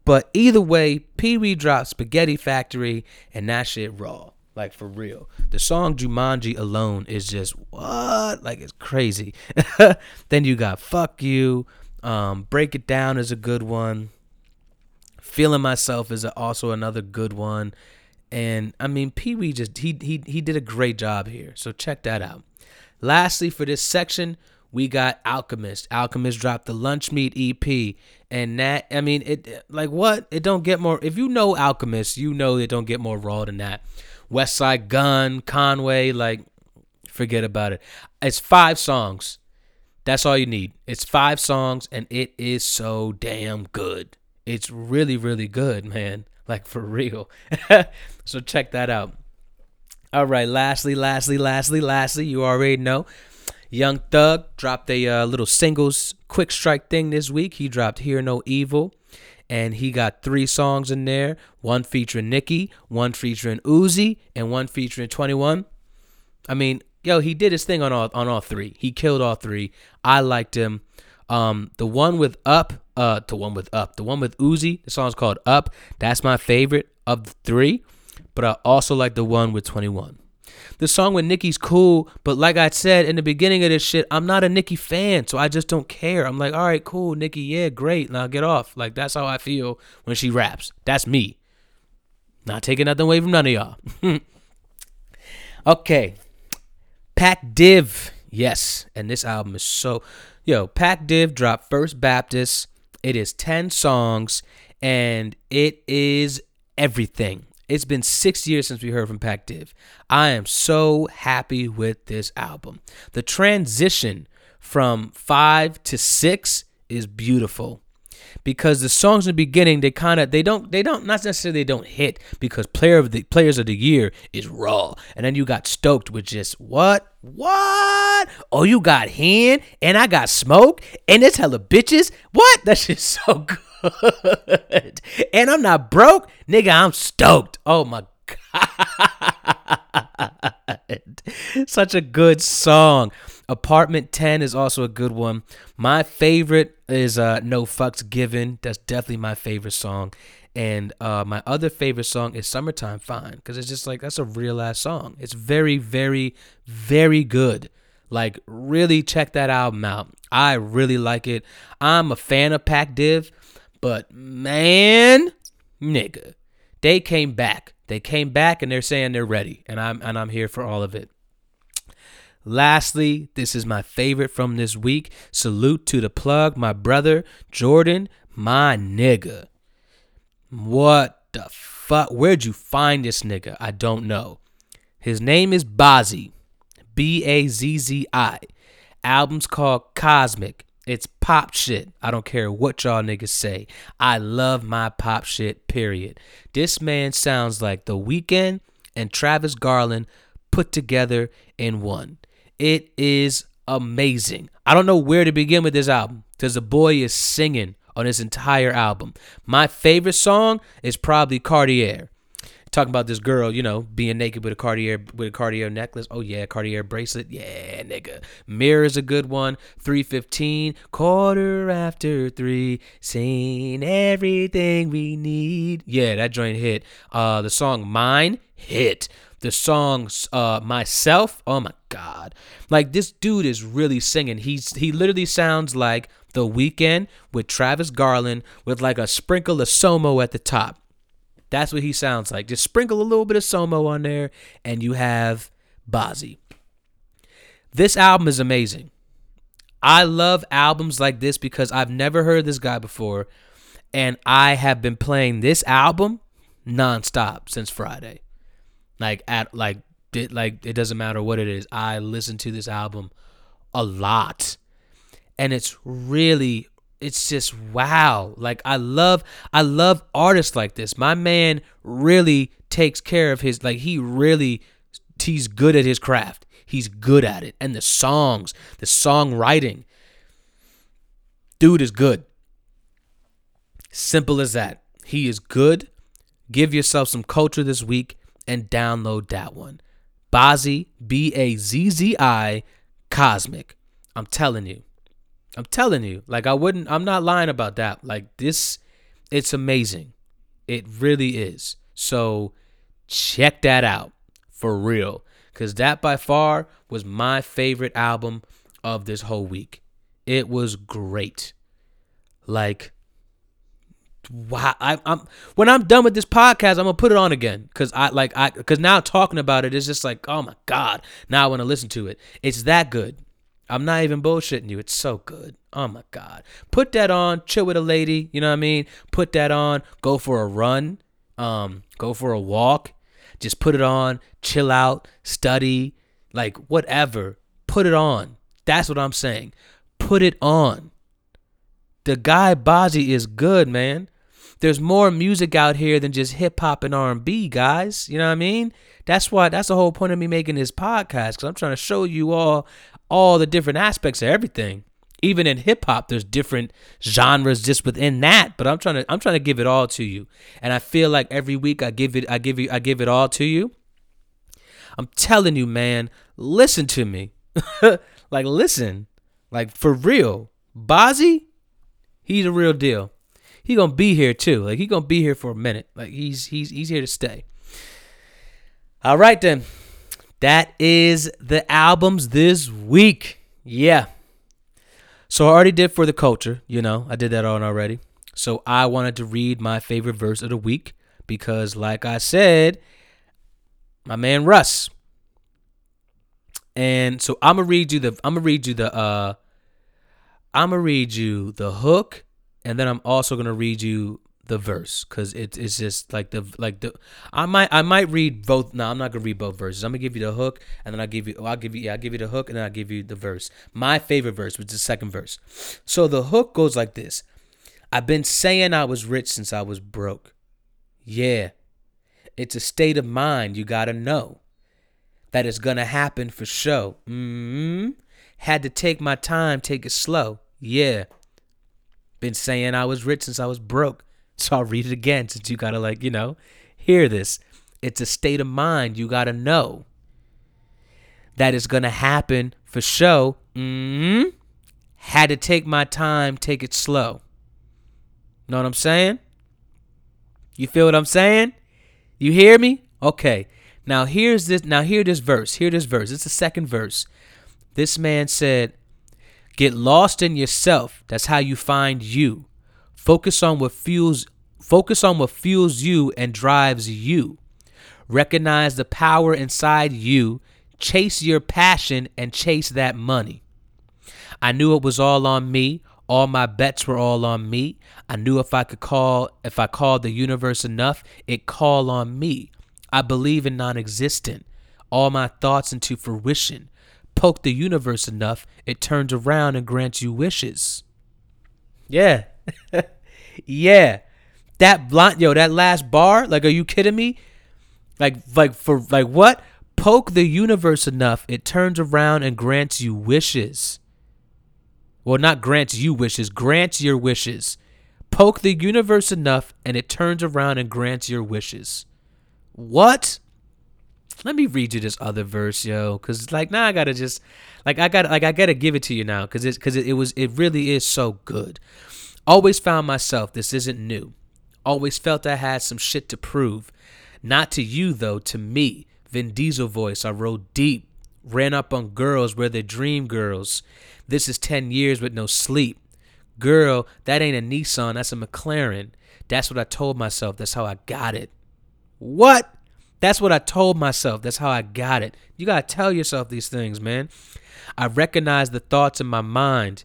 But either way, Pee Wee dropped Spaghetti Factory and that shit raw. Like for real. The song Jumanji alone is just what? Like it's crazy. then you got Fuck You. Um, Break It Down is a good one. Feeling Myself is also another good one. And I mean, Pee Wee just he he he did a great job here. So check that out. Lastly, for this section, we got Alchemist. Alchemist dropped the Lunch Meat EP, and that I mean, it like what? It don't get more. If you know Alchemist, you know it don't get more raw than that. Westside Gunn, Conway, like forget about it. It's five songs. That's all you need. It's five songs, and it is so damn good. It's really, really good, man. Like for real. so check that out. All right. Lastly, lastly, lastly, lastly, you already know. Young Thug dropped a uh, little singles quick strike thing this week. He dropped Hear No Evil, and he got three songs in there one featuring Nicki, one featuring Uzi, and one featuring 21. I mean, yo, he did his thing on all on all three. He killed all three. I liked him. Um, the one with Up, uh, the one with Up, the one with Uzi, the song's called Up. That's my favorite of the three, but I also like the one with 21. The song with Nicki's cool, but like I said in the beginning of this shit, I'm not a Nicki fan, so I just don't care. I'm like, all right, cool, Nicki, yeah, great. Now get off. Like that's how I feel when she raps. That's me. Not taking nothing away from none of y'all. okay. Pac Div. Yes. And this album is so yo, Pac Div dropped First Baptist. It is 10 songs and it is everything. It's been six years since we heard from Pac Div. I am so happy with this album. The transition from five to six is beautiful because the songs in the beginning they kind of they don't they don't not necessarily they don't hit because player of the players of the year is raw and then you got stoked with just what what oh you got hand and I got smoke and it's hella bitches what that shit's so good good. And I'm not broke, nigga. I'm stoked. Oh my god. Such a good song. Apartment 10 is also a good one. My favorite is uh No Fucks Given. That's definitely my favorite song. And uh my other favorite song is Summertime Fine cuz it's just like that's a real ass song. It's very very very good. Like really check that album out. I really like it. I'm a fan of Pac Div. But man, nigga, they came back. They came back and they're saying they're ready. And I'm and I'm here for all of it. Lastly, this is my favorite from this week. Salute to the plug, my brother Jordan, my nigga. What the fuck? Where'd you find this nigga? I don't know. His name is Bazzi. B A Z Z I. Album's called Cosmic. It's pop shit. I don't care what y'all niggas say. I love my pop shit, period. This man sounds like The Weeknd and Travis Garland put together in one. It is amazing. I don't know where to begin with this album because the boy is singing on his entire album. My favorite song is probably Cartier talking about this girl, you know, being naked with a Cartier with a Cartier necklace. Oh yeah, Cartier bracelet. Yeah, nigga. Mirror is a good one. 315, quarter after 3, seen everything we need. Yeah, that joint hit. Uh the song Mine hit. The songs uh Myself, oh my god. Like this dude is really singing. He's he literally sounds like The Weeknd with Travis Garland with like a sprinkle of Somo at the top. That's what he sounds like. Just sprinkle a little bit of Somo on there, and you have Bazzi. This album is amazing. I love albums like this because I've never heard this guy before, and I have been playing this album nonstop since Friday. Like at like it, like it doesn't matter what it is. I listen to this album a lot, and it's really it's just wow. Like I love I love artists like this. My man really takes care of his like he really he's good at his craft. He's good at it. And the songs, the songwriting. Dude is good. Simple as that. He is good. Give yourself some culture this week and download that one. Bazzi, B A Z Z I, Cosmic. I'm telling you. I'm telling you, like I wouldn't I'm not lying about that. Like this it's amazing. It really is. So check that out for real cuz that by far was my favorite album of this whole week. It was great. Like wow. I, I'm when I'm done with this podcast, I'm gonna put it on again because I like I because now talking about it is just like oh my god. Now I want to listen to it. It's that good. I'm not even bullshitting you. It's so good. Oh my god. Put that on. Chill with a lady. You know what I mean. Put that on. Go for a run. Um. Go for a walk. Just put it on. Chill out. Study. Like whatever. Put it on. That's what I'm saying. Put it on. The guy Bazzi is good, man. There's more music out here than just hip hop and R&B, guys. You know what I mean? That's why that's the whole point of me making this podcast cuz I'm trying to show you all all the different aspects of everything. Even in hip hop there's different genres just within that, but I'm trying to I'm trying to give it all to you. And I feel like every week I give it I give you I give it all to you. I'm telling you, man, listen to me. like listen. Like for real. Bazzi, he's a real deal. He gonna be here too. Like he gonna be here for a minute. Like he's he's he's here to stay. All right then. That is the albums this week. Yeah. So I already did for the culture, you know, I did that on already. So I wanted to read my favorite verse of the week because, like I said, my man Russ. And so I'm gonna read you the I'm gonna read you the uh I'm gonna read you the hook, and then I'm also gonna read you the verse because it, it's just like the like the I might I might read both. No, I'm not gonna read both verses. I'm gonna give you the hook, and then I'll give you I'll give you yeah I'll give you the hook, and then I'll give you the verse. My favorite verse, which is the second verse. So the hook goes like this: I've been saying I was rich since I was broke. Yeah, it's a state of mind you gotta know that it's gonna happen for sure. hmm Had to take my time, take it slow. Yeah. Been saying I was rich since I was broke. So I'll read it again since you gotta, like, you know, hear this. It's a state of mind you gotta know that is gonna happen for show. Mm-hmm. Had to take my time, take it slow. Know what I'm saying? You feel what I'm saying? You hear me? Okay. Now here's this now hear this verse. Hear this verse. It's the second verse. This man said, Get lost in yourself. That's how you find you. Focus on what fuels focus on what fuels you and drives you. Recognize the power inside you. Chase your passion and chase that money. I knew it was all on me. All my bets were all on me. I knew if I could call if I called the universe enough, it call on me. I believe in non-existent. All my thoughts into fruition. Poke the universe enough, it turns around and grants you wishes. Yeah. yeah. That blind yo, that last bar, like are you kidding me? Like like for like what? Poke the universe enough, it turns around and grants you wishes. Well, not grants you wishes, grants your wishes. Poke the universe enough and it turns around and grants your wishes. What? Let me read you this other verse, yo, it's like now I got to just like I gotta, like I got to give it to you now cuz it's cuz it, it was it really is so good. Always found myself this isn't new. Always felt I had some shit to prove. Not to you, though, to me. Vin Diesel voice, I rode deep. Ran up on girls where they dream girls. This is 10 years with no sleep. Girl, that ain't a Nissan, that's a McLaren. That's what I told myself. That's how I got it. What? That's what I told myself. That's how I got it. You got to tell yourself these things, man. I recognize the thoughts in my mind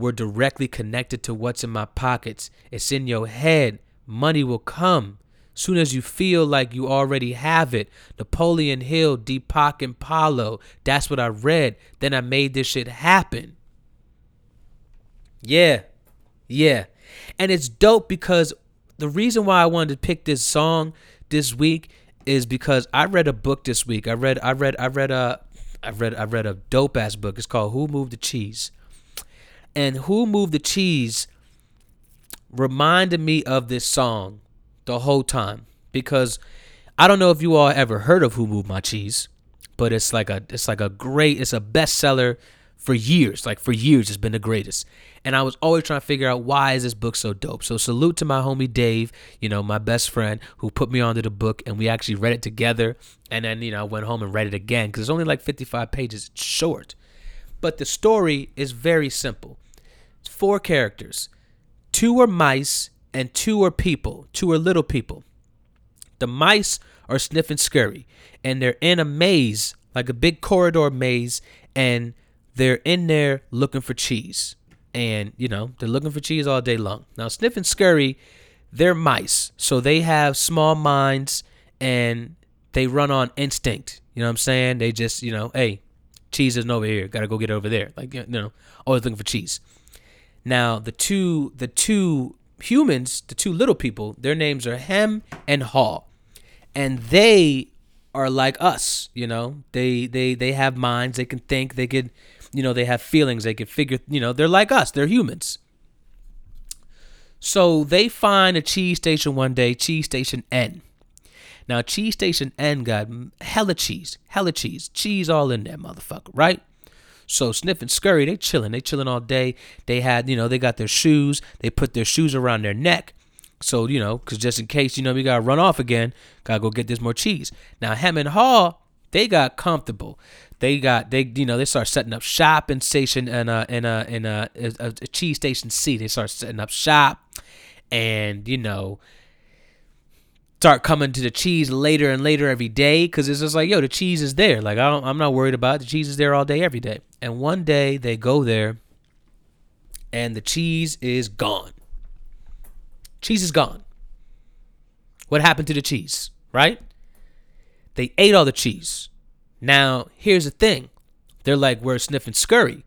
were directly connected to what's in my pockets. It's in your head money will come. Soon as you feel like you already have it. Napoleon Hill, Deepak and Paulo. That's what I read. Then I made this shit happen. Yeah. Yeah. And it's dope because the reason why I wanted to pick this song this week is because I read a book this week. I read I read I read a I read I read a dope ass book. It's called Who Moved the Cheese. And Who Moved the Cheese reminded me of this song the whole time because I don't know if you all ever heard of Who Moved My Cheese, but it's like a it's like a great it's a bestseller for years. Like for years it's been the greatest. And I was always trying to figure out why is this book so dope. So salute to my homie Dave, you know, my best friend who put me onto the book and we actually read it together and then, you know, I went home and read it again cuz it's only like 55 pages. It's short. But the story is very simple. Four characters Two are mice and two are people. Two are little people. The mice are Sniff and Scurry, and they're in a maze, like a big corridor maze, and they're in there looking for cheese. And, you know, they're looking for cheese all day long. Now, Sniff and Scurry, they're mice. So they have small minds and they run on instinct. You know what I'm saying? They just, you know, hey, cheese isn't over here. Gotta go get over there. Like, you know, always looking for cheese. Now, the two the two humans, the two little people, their names are Hem and Haw. And they are like us, you know. They they they have minds, they can think, they could you know, they have feelings, they can figure, you know, they're like us, they're humans. So they find a cheese station one day, cheese station N. Now, cheese station N got hella cheese, hella cheese, cheese all in there, motherfucker, right? So Sniff and Scurry, they chilling, they chilling all day. They had, you know, they got their shoes, they put their shoes around their neck. So, you know, because just in case, you know, we got to run off again, got to go get this more cheese. Now, Hem and Haw, they got comfortable they got they you know they start setting up shop in station in a in a in a, a, a cheese station C. They start setting up shop, and you know start coming to the cheese later and later every day because it's just like yo the cheese is there. Like I I'm not worried about it. the cheese is there all day every day. And one day they go there, and the cheese is gone. Cheese is gone. What happened to the cheese? Right? They ate all the cheese. Now, here's the thing. They're like, where's Sniff and Scurry?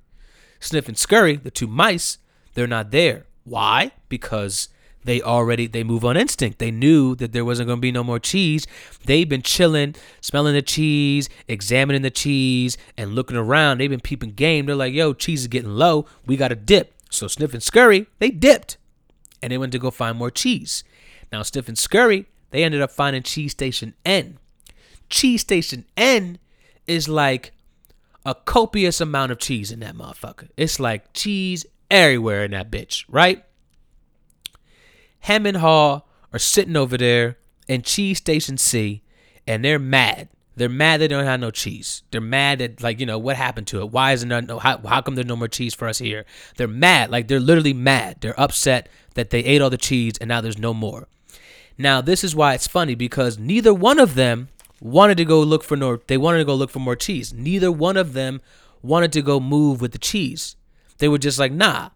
Sniff and Scurry, the two mice, they're not there. Why? Because they already they move on instinct. They knew that there wasn't going to be no more cheese. They've been chilling, smelling the cheese, examining the cheese, and looking around. They've been peeping game. They're like, "Yo, cheese is getting low. We got to dip." So Sniff and Scurry, they dipped, and they went to go find more cheese. Now Sniff and Scurry, they ended up finding cheese station N. Cheese station N is like a copious amount of cheese in that motherfucker. It's like cheese everywhere in that bitch, right? Hem and Haw are sitting over there in Cheese Station C, and they're mad. They're mad they don't have no cheese. They're mad that like you know what happened to it. Why isn't there no? How, how come there's no more cheese for us here? They're mad. Like they're literally mad. They're upset that they ate all the cheese and now there's no more. Now this is why it's funny because neither one of them wanted to go look for more they wanted to go look for more cheese. Neither one of them wanted to go move with the cheese. They were just like, "Nah.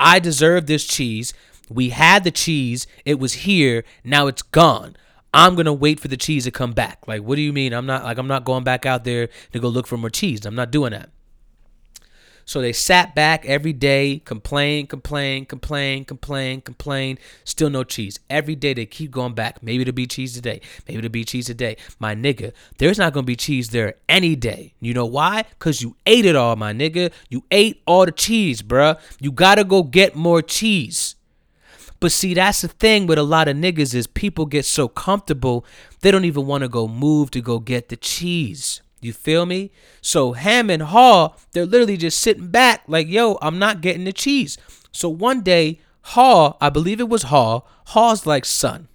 I deserve this cheese. We had the cheese. It was here. Now it's gone. I'm to wait for the cheese to come back." Like, what do you mean? I'm not like I'm not going back out there to go look for more cheese. I'm not doing that. So they sat back every day, complain, complain, complain, complain, complain. Still no cheese. Every day they keep going back. Maybe it'll be cheese today. Maybe it'll be cheese today. My nigga, there's not gonna be cheese there any day. You know why? Cause you ate it all, my nigga. You ate all the cheese, bruh. You gotta go get more cheese. But see, that's the thing with a lot of niggas is people get so comfortable they don't even want to go move to go get the cheese. You feel me? So Hem and Haw, they're literally just sitting back like, yo, I'm not getting the cheese. So one day, Haw, I believe it was Haw, Haw's like, son,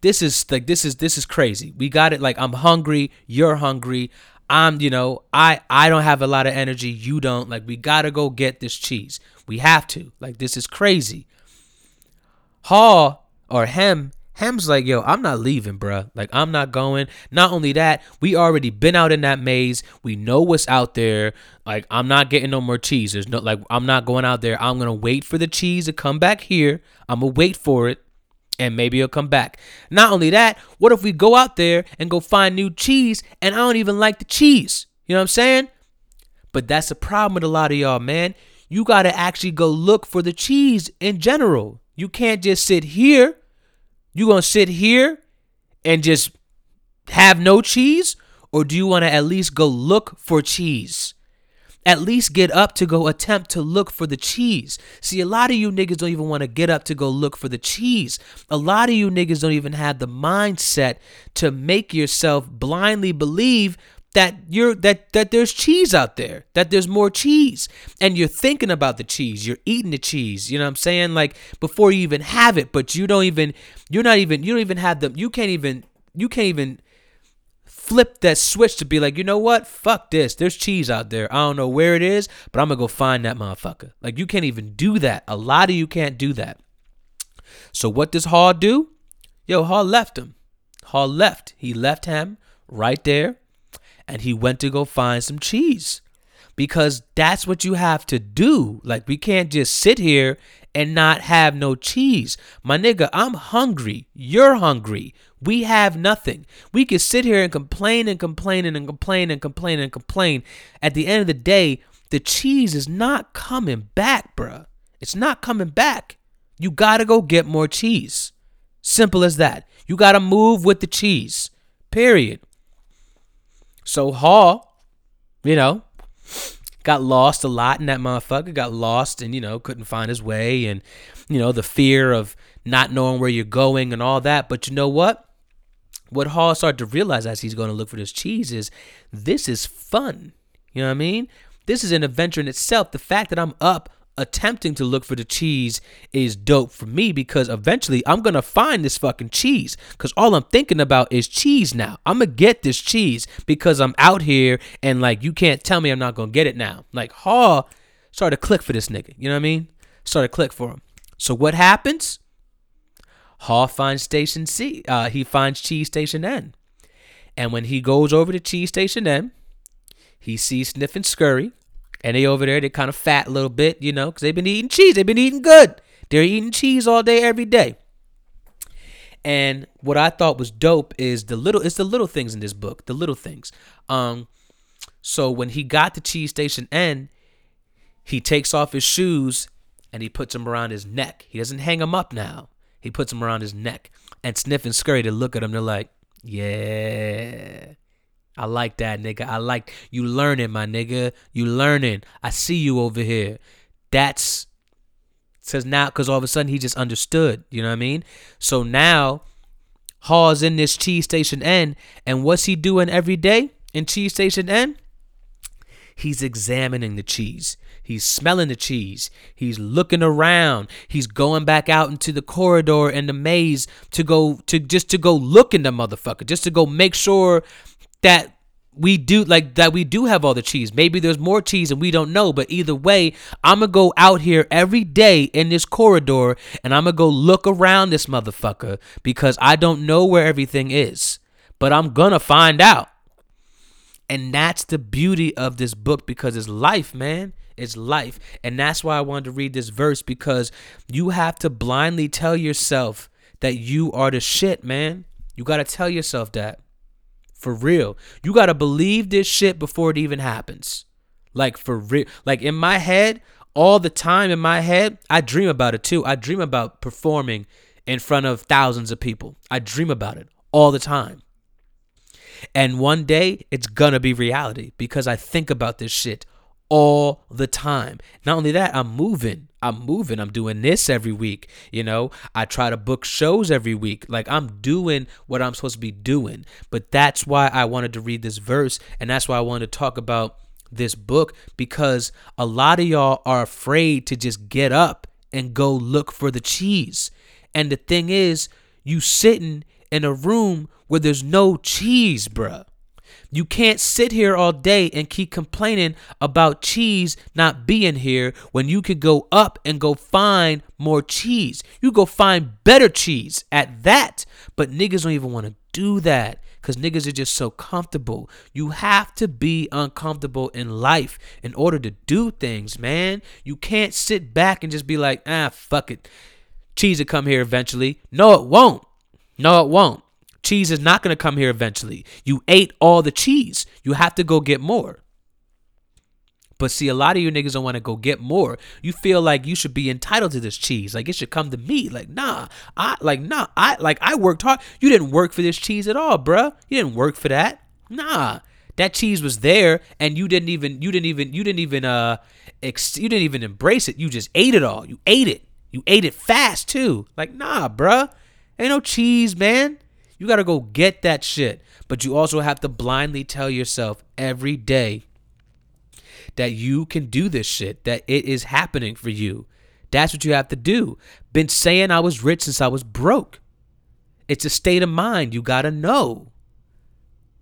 this is like this is this is crazy. We got it like I'm hungry, you're hungry. I'm, you know, I I don't have a lot of energy, you don't. Like we got to go get this cheese. We have to. Like this is crazy. Haw or Hem Hem's like, yo, I'm not leaving, bruh. Like, I'm not going. Not only that, we already been out in that maze. We know what's out there. Like, I'm not getting no more cheese. There's no, like, I'm not going out there. I'm going to wait for the cheese to come back here. I'm going to wait for it. And maybe it'll come back. Not only that, what if we go out there and go find new cheese and I don't even like the cheese? You know what I'm saying? But that's the problem with a lot of y'all, man. You got to actually go look for the cheese in general. You can't just sit here you gonna sit here and just have no cheese? Or do you want to at least go look for cheese? At least get up to go attempt to look for the cheese. See, a lot of you niggas don't even want to get up to go look for the cheese. A lot of you niggas don't even have the mindset to make yourself blindly believe that you're that that there's cheese out there that there's more cheese. And you're thinking about the cheese. You're eating the cheese. You know what i'm saying? Like before you even have it but you don't even you're not even you don't even have them you can't even you can't even flip that switch to be like you know what? Fuck this. There's cheese out there. I don't know where it is but i'm gonna go find that motherfucker. Like you can't even do that. A lot of you can't do that. So what does Haw do? Yo, Haw left him. Haw left. He left him right there and he went to go find some cheese because that's what you have to do. Like, we can't just sit here and not have no cheese. My nigga, I'm hungry. You're hungry. We have nothing. We can sit here and complain and complain and complain and complain and complain. At the end of the day, the cheese is not coming back, bruh. It's not coming back. You gotta go get more cheese. Simple as that. You gotta move with the cheese. Period. So Haw, you know, got lost a lot in that motherfucker. Got lost and you know couldn't find his way, and you know the fear of not knowing where you're going and all that. But you know what? What Haw started to realize as he's going to look for this cheese is this is fun. You know what I mean? This is an adventure in itself. The fact that I'm up attempting to look for the cheese is dope for me because eventually I'm gonna find this fucking cheese because all I'm thinking about is cheese now. I'm gonna get this cheese because I'm out here and like you can't tell me I'm not gonna get it now. Like Haw started to click for this nigga, you know what I mean? Started to click for him. So what happens? Haw finds station C. Uh, he finds cheese station N. And when he goes over to cheese station N, he sees Sniff and Scurry and they over there, they kind of fat a little bit, you know, because they've been eating cheese. They've been eating good. They're eating cheese all day, every day. And what I thought was dope is the little it's the little things in this book, the little things. Um so when he got to cheese station N, he takes off his shoes and he puts them around his neck. He doesn't hang them up now. He puts them around his neck. And Sniff and Scurry to look at him, they're like, Yeah. I like that, nigga. I like you learning, my nigga. You learning. I see you over here. That's says now because all of a sudden he just understood. You know what I mean? So now Haw's in this cheese station N, and what's he doing every day in cheese station N? He's examining the cheese. He's smelling the cheese. He's looking around. He's going back out into the corridor and the maze to go to just to go look in the motherfucker, just to go make sure that we do like that we do have all the cheese. Maybe there's more cheese and we don't know, but either way, I'm gonna go out here every day in this corridor and I'm gonna go look around this motherfucker because I don't know where everything is. But I'm gonna find out. And that's the beauty of this book because it's life, man. It's life. And that's why I wanted to read this verse because you have to blindly tell yourself that you are the shit, man. You got to tell yourself that. For real. You got to believe this shit before it even happens. Like for real. Like in my head, all the time in my head, I dream about it too. I dream about performing in front of thousands of people. I dream about it all the time. And one day it's gonna be reality because I think about this shit all the time. Not only that, I'm moving. I'm moving. I'm doing this every week. You know, I try to book shows every week. Like I'm doing what I'm supposed to be doing. But that's why I wanted to read this verse. And that's why I wanted to talk about this book because a lot of y'all are afraid to just get up and go look for the cheese. And the thing is, you sitting in a room where there's no cheese, bruh. You can't sit here all day and keep complaining about cheese not being here when you can go up and go find more cheese. You go find better cheese at that. But niggas don't even want to do that because niggas are just so comfortable. You have to be uncomfortable in life in order to do things, man. You can't sit back and just be like, ah, fuck it. Cheese will come here eventually. No, it won't. No, it won't. Cheese is not going to come here eventually. You ate all the cheese. You have to go get more. But see, a lot of you niggas don't want to go get more. You feel like you should be entitled to this cheese. Like it should come to me. Like, nah. I like nah. I like I worked hard. You didn't work for this cheese at all, bruh. You didn't work for that. Nah. That cheese was there and you didn't even you didn't even you didn't even uh ex- you didn't even embrace it. You just ate it all. You ate it. You ate it fast too. Like, nah, bruh. Ain't no cheese, man. You got to go get that shit. But you also have to blindly tell yourself every day that you can do this shit, that it is happening for you. That's what you have to do. Been saying I was rich since I was broke. It's a state of mind. You got to know.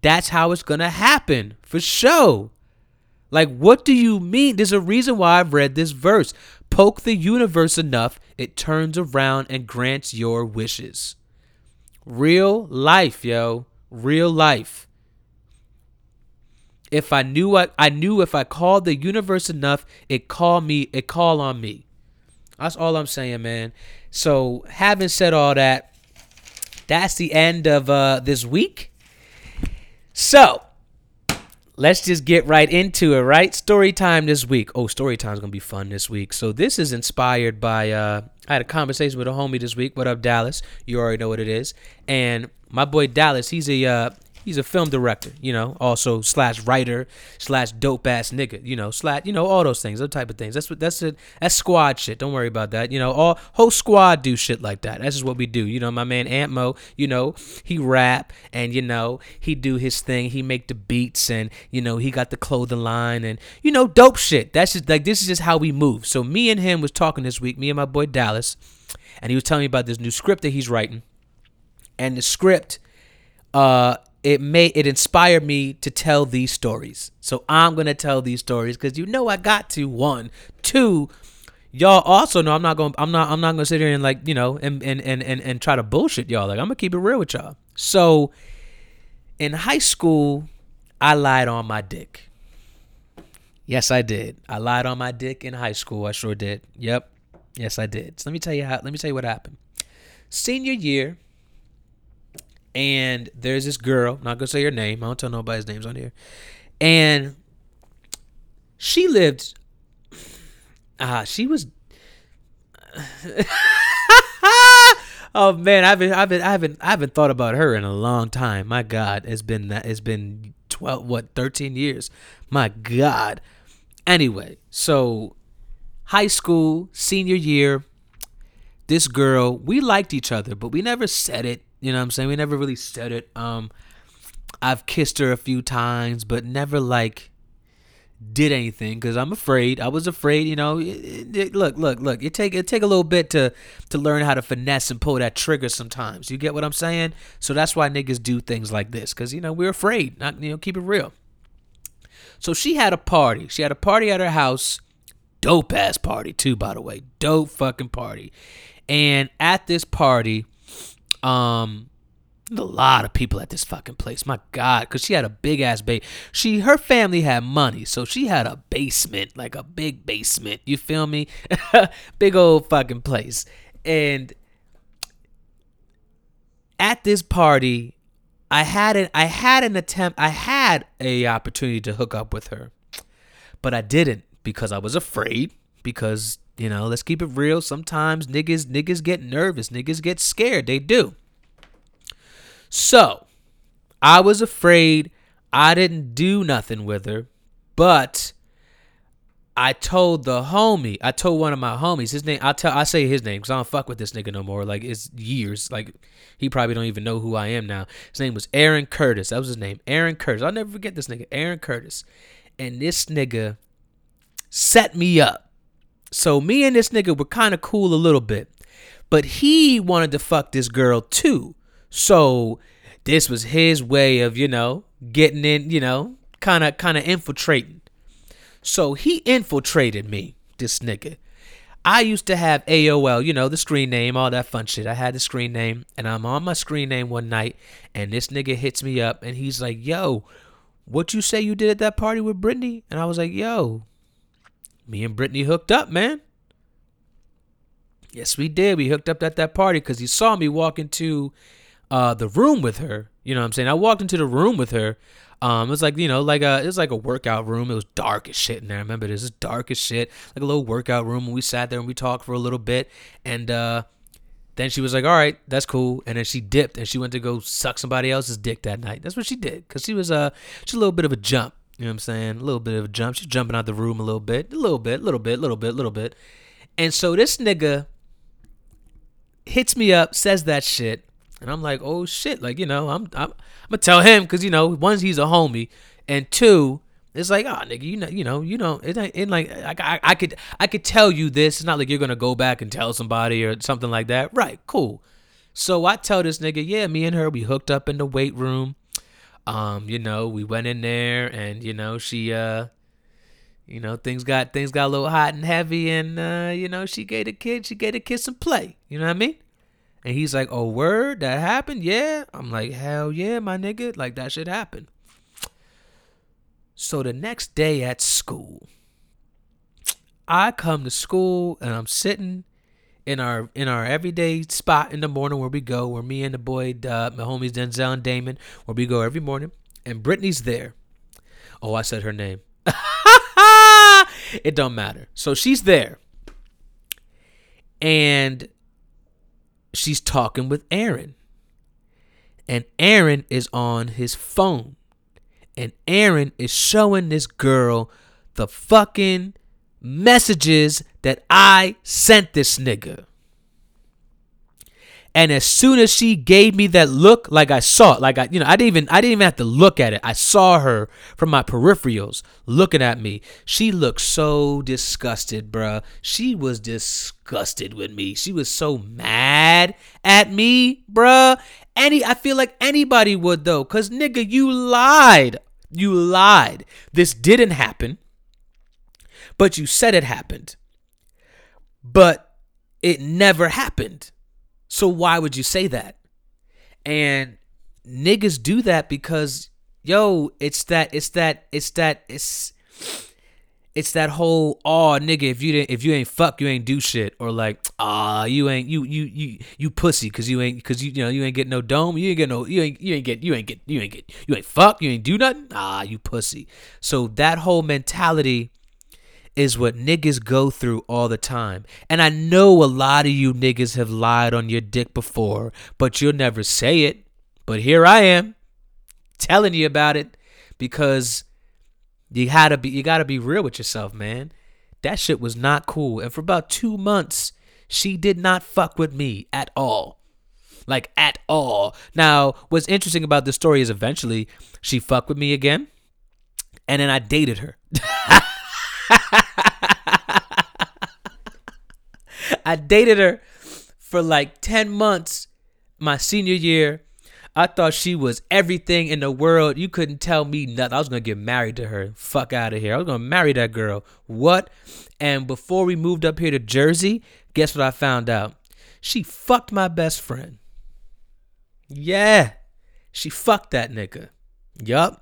That's how it's going to happen for sure. Like, what do you mean? There's a reason why I've read this verse. Poke the universe enough, it turns around and grants your wishes. Real life, yo. Real life. If I knew what I knew if I called the universe enough, it call me, it call on me. That's all I'm saying, man. So having said all that, that's the end of uh, this week. So let's just get right into it, right? Story time this week. Oh, story time is gonna be fun this week. So this is inspired by uh I had a conversation with a homie this week. What up, Dallas? You already know what it is. And my boy Dallas, he's a uh he's a film director, you know, also slash writer slash dope ass nigga, you know, slash you know all those things, those type of things. That's what that's it. That's squad shit. Don't worry about that. You know, all whole squad do shit like that. That's just what we do. You know, my man Antmo, you know, he rap and you know he do his thing. He make the beats and you know he got the clothing line and you know dope shit. That's just like this is just how we move. So me and him was talking this week. Me and my boy Dallas, and he was telling me about this new script that he's writing, and the script. Uh, it made it inspired me to tell these stories. So I'm gonna tell these stories because you know I got to one, two. Y'all also know I'm not gonna I'm not I'm not gonna sit here and like you know and and and and, and try to bullshit y'all. Like I'm gonna keep it real with y'all. So in high school, I lied on my dick. Yes, I did. I lied on my dick in high school. I sure did. Yep. Yes, I did. So let me tell you how. Let me tell you what happened. Senior year, and there's this girl. Not gonna say her name. I don't tell nobody's names on here. And she lived. Ah, uh, she was. oh man, I've been, I've been, I haven't, I haven't thought about her in a long time. My God, it's been that, it's been twelve, what, thirteen years. My God. Anyway, so high school, senior year, this girl, we liked each other, but we never said it. You know what I'm saying? We never really said it. Um, I've kissed her a few times, but never like did anything because I'm afraid. I was afraid. You know, it, it, look, look, look. It take it take a little bit to to learn how to finesse and pull that trigger. Sometimes you get what I'm saying. So that's why niggas do things like this because you know we're afraid. Not you know keep it real. So she had a party. She had a party at her house. Dope ass party too, by the way. Dope fucking party. And at this party, um, a lot of people at this fucking place. My God, because she had a big ass base. She, her family had money, so she had a basement, like a big basement. You feel me? big old fucking place. And at this party, I had an I had an attempt. I had a opportunity to hook up with her, but I didn't because I was afraid. Because you know, let's keep it real. Sometimes niggas niggas get nervous. Niggas get scared. They do. So, I was afraid I didn't do nothing with her, but I told the homie, I told one of my homies, his name, I tell, I say his name because I don't fuck with this nigga no more. Like it's years. Like he probably don't even know who I am now. His name was Aaron Curtis. That was his name, Aaron Curtis. I'll never forget this nigga, Aaron Curtis. And this nigga set me up. So me and this nigga were kind of cool a little bit, but he wanted to fuck this girl too. So this was his way of, you know, getting in, you know, kind of kind of infiltrating. So he infiltrated me, this nigga. I used to have AOL, you know, the screen name, all that fun shit. I had the screen name, and I'm on my screen name one night, and this nigga hits me up, and he's like, "Yo, what you say you did at that party with Brittany?" And I was like, "Yo, me and Brittany hooked up, man." Yes, we did. We hooked up at that party because he saw me walk into uh, the room with her. You know what I'm saying? I walked into the room with her. Um, it was like you know, like a it was like a workout room. It was dark as shit in there. I remember this is dark as shit, like a little workout room. And we sat there and we talked for a little bit, and uh, then she was like, "All right, that's cool." And then she dipped and she went to go suck somebody else's dick that night. That's what she did because she was uh, she's a little bit of a jump. You know what I'm saying? A little bit of a jump. She's jumping out the room a little bit, a little bit, a little bit, a little bit, a little bit. And so this nigga hits me up, says that shit. And I'm like, oh shit, like you know, I'm I'm, I'm gonna tell him because you know, one he's a homie, and two, it's like, oh nigga, you know, you know, you know, it ain't, it like I, I, I could I could tell you this. It's not like you're gonna go back and tell somebody or something like that, right? Cool. So I tell this nigga, yeah, me and her, we hooked up in the weight room. Um, you know, we went in there and you know she uh you know, things got things got a little hot and heavy, and uh, you know, she gave the kid she gave the kid some play. You know what I mean? And he's like, "Oh, word, that happened? Yeah." I'm like, "Hell yeah, my nigga! Like that shit happened." So the next day at school, I come to school and I'm sitting in our in our everyday spot in the morning where we go, where me and the boy, uh, my homies Denzel and Damon, where we go every morning, and Brittany's there. Oh, I said her name. it don't matter. So she's there, and she's talking with Aaron, and Aaron is on his phone, and Aaron is showing this girl the fucking messages that I sent this nigga. And as soon as she gave me that look, like I saw it, like I, you know, I didn't even, I didn't even have to look at it. I saw her from my peripherals looking at me. She looked so disgusted, bruh. She was disgusted with me. She was so mad at me, bruh. Any, I feel like anybody would though, cause nigga, you lied. You lied. This didn't happen but you said it happened. But it never happened. So why would you say that? And niggas do that because yo, it's that it's that it's that it's it's that whole oh nigga if you didn't if you ain't fuck you ain't do shit or like ah you ain't you you you you pussy because you ain't because you you know you ain't get no dome you ain't get no you ain't you ain't get you ain't get you ain't get you ain't fuck you ain't do nothing ah you pussy so that whole mentality is what niggas go through all the time. And I know a lot of you niggas have lied on your dick before, but you'll never say it. But here I am telling you about it because you gotta be you gotta be real with yourself, man. That shit was not cool. And for about two months, she did not fuck with me at all. Like at all. Now, what's interesting about this story is eventually she fucked with me again. And then I dated her. I dated her for like 10 months my senior year. I thought she was everything in the world. You couldn't tell me nothing. I was to get married to her. Fuck out of here. I was to marry that girl. What? And before we moved up here to Jersey, guess what I found out? She fucked my best friend. Yeah. She fucked that nigga. Yup.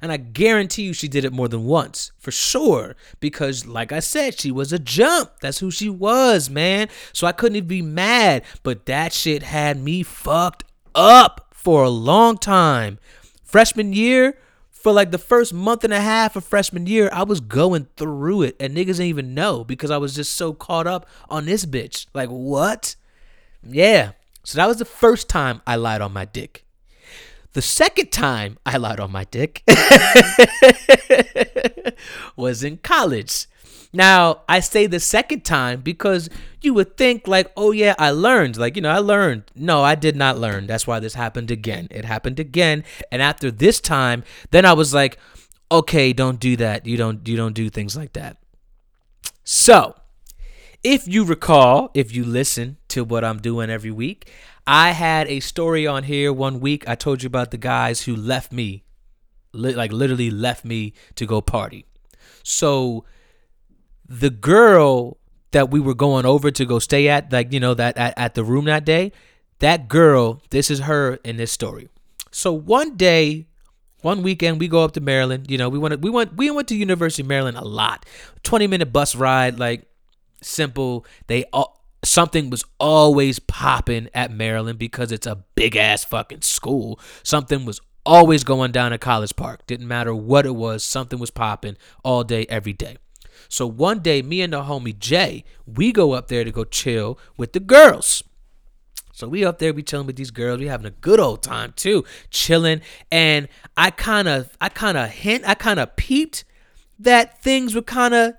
And I guarantee you she did it more than once, for sure. Because, like I said, she was a jump. That's who she was, man. So I couldn't even be mad. But that shit had me fucked up for a long time. Freshman year, for like the first month and a half of freshman year, I was going through it. And niggas didn't even know because I was just so caught up on this bitch. Like, what? Yeah. So that was the first time I lied on my dick. The second time I lied on my dick was in college. Now, I say the second time because you would think, like, oh, yeah, I learned. Like, you know, I learned. No, I did not learn. That's why this happened again. It happened again. And after this time, then I was like, okay, don't do that. You don't you don't do things like that. So, if you recall, if you listen to what I'm doing every week, I had a story on here one week. I told you about the guys who left me, li- like literally left me to go party. So the girl that we were going over to go stay at, like you know that at, at the room that day, that girl, this is her in this story. So one day, one weekend, we go up to Maryland. You know, we went we went we went to University of Maryland a lot. Twenty minute bus ride, like simple. They all something was always popping at Maryland because it's a big ass fucking school. Something was always going down at College Park. Didn't matter what it was, something was popping all day, every day. So one day, me and the homie Jay, we go up there to go chill with the girls. So we up there, we chilling with these girls. We having a good old time too, chilling. And I kind of, I kind of hint, I kind of peeped that things were kind of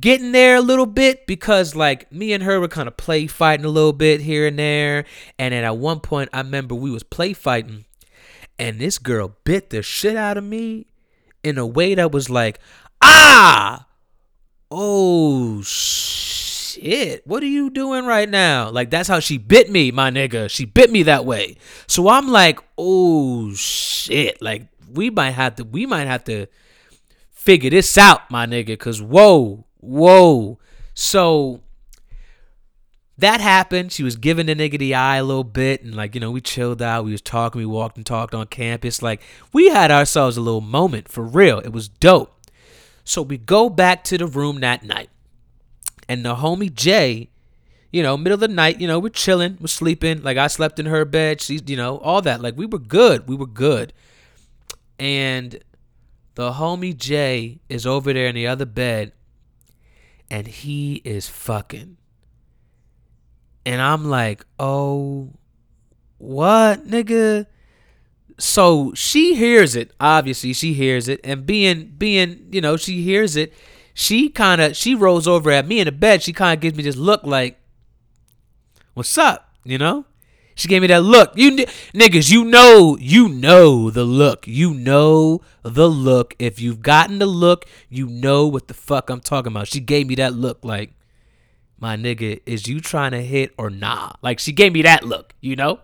getting there a little bit because like me and her were kind of play fighting a little bit here and there. And then at one point i remember we was play fighting and this girl bit the shit out of me in a way that was like ah! Oh shit. What are you doing right now? Like that's how she bit me my nigga. She bit me that way. So i'm like oh shit. Like we might have to we might have to figure this out, my nigga, cause whoa, whoa. So that happened. She was giving the nigga the eye a little bit, and like you know, we chilled out. We was talking. We walked and talked on campus. Like we had ourselves a little moment for real. It was dope. So we go back to the room that night, and the homie Jay, you know, middle of the night, you know, we're chilling, we're sleeping. Like I slept in her bed. She's, you know, all that. Like we were good. We were good. And the homie Jay is over there in the other bed, and he is fucking and I'm like, oh, what, nigga? So she hears it. Obviously, she hears it, and being being, you know, she hears it. She kind of she rolls over at me in the bed. She kind of gives me this look like, "What's up?" You know. She gave me that look. You niggas, you know, you know the look. You know the look. If you've gotten the look, you know what the fuck I'm talking about. She gave me that look like, my nigga, is you trying to hit or nah? Like she gave me that look, you know?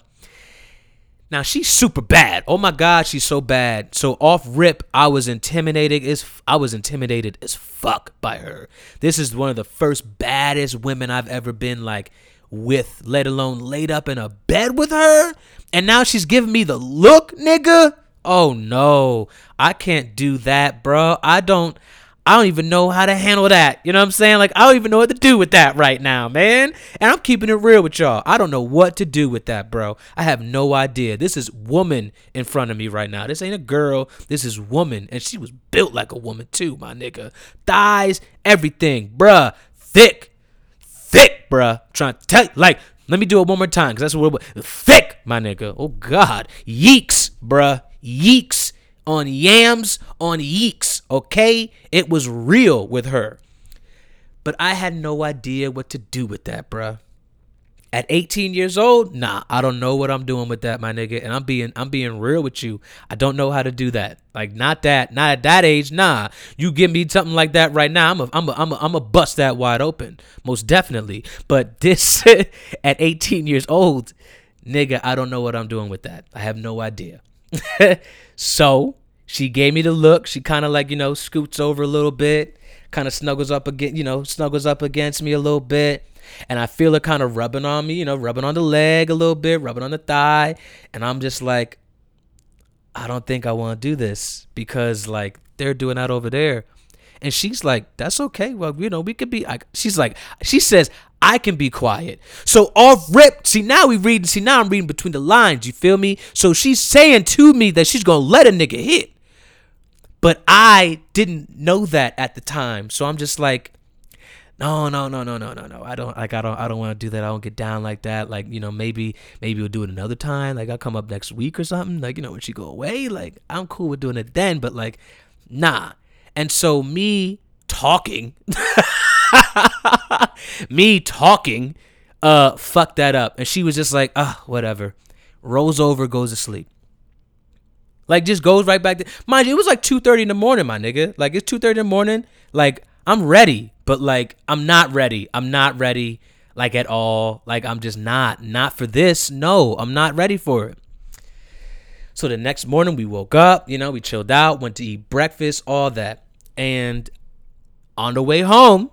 Now she's super bad. Oh my god, she's so bad. So off rip, I was intimidated as I was intimidated as fuck by her. This is one of the first baddest women I've ever been like with, let alone laid up in a bed with her. And now she's giving me the look, nigga. Oh no. I can't do that, bro. I don't I don't even know how to handle that. You know what I'm saying? Like, I don't even know what to do with that right now, man. And I'm keeping it real with y'all. I don't know what to do with that, bro. I have no idea. This is woman in front of me right now. This ain't a girl. This is woman. And she was built like a woman, too, my nigga. Thighs, everything, bruh. Thick. Thick, bruh. trying to tell you. Like, let me do it one more time, because that's what it Thick, my nigga. Oh, God. Yeeks, bruh. Yeeks on yams, on yeeks, okay? It was real with her. But I had no idea what to do with that, bruh. At 18 years old, nah, I don't know what I'm doing with that, my nigga. And I'm being I'm being real with you. I don't know how to do that. Like not that, not at that age, nah. You give me something like that right now, I'm a I'm a I'm a, I'm a bust that wide open. Most definitely. But this at 18 years old, nigga, I don't know what I'm doing with that. I have no idea. so she gave me the look. She kind of like, you know, scoots over a little bit, kind of snuggles up again, you know, snuggles up against me a little bit. And I feel her kind of rubbing on me, you know, rubbing on the leg a little bit, rubbing on the thigh. And I'm just like, I don't think I want to do this because like they're doing that over there. And she's like, that's okay. Well, you know, we could be. Like, she's like, she says, I can be quiet. So off rip, see now we reading, see now I'm reading between the lines, you feel me? So she's saying to me that she's gonna let a nigga hit. But I didn't know that at the time. So I'm just like, no, no, no, no, no, no, no. I don't like I don't I don't want to do that. I don't get down like that. Like, you know, maybe maybe we'll do it another time. Like I'll come up next week or something. Like, you know, when she go away, like I'm cool with doing it then, but like, nah. And so me talking me talking uh fucked that up and she was just like ah whatever rolls over goes to sleep like just goes right back to mind you it was like 2.30 in the morning my nigga like it's 2.30 in the morning like i'm ready but like i'm not ready. I'm not ready like at all. Like i'm just not. Not for this. No i'm not ready for it. So the next morning we woke up you know we chilled out went to eat breakfast all that. And on the way home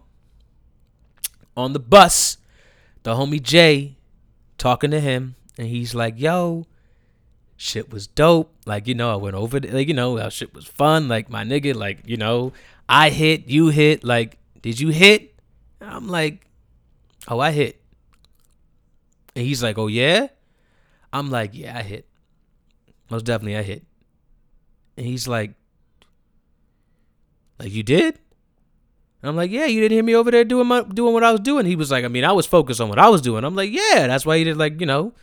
on the bus, the homie Jay talking to him, and he's like, "Yo, shit was dope. Like, you know, I went over, the, like, you know, shit was fun. Like, my nigga, like, you know, I hit, you hit. Like, did you hit? And I'm like, oh, I hit. And he's like, oh yeah. I'm like, yeah, I hit. Most definitely, I hit. And he's like, like you did? And I'm like, yeah, you didn't hear me over there doing my doing what I was doing. He was like, I mean, I was focused on what I was doing. I'm like, yeah, that's why he did like, you know,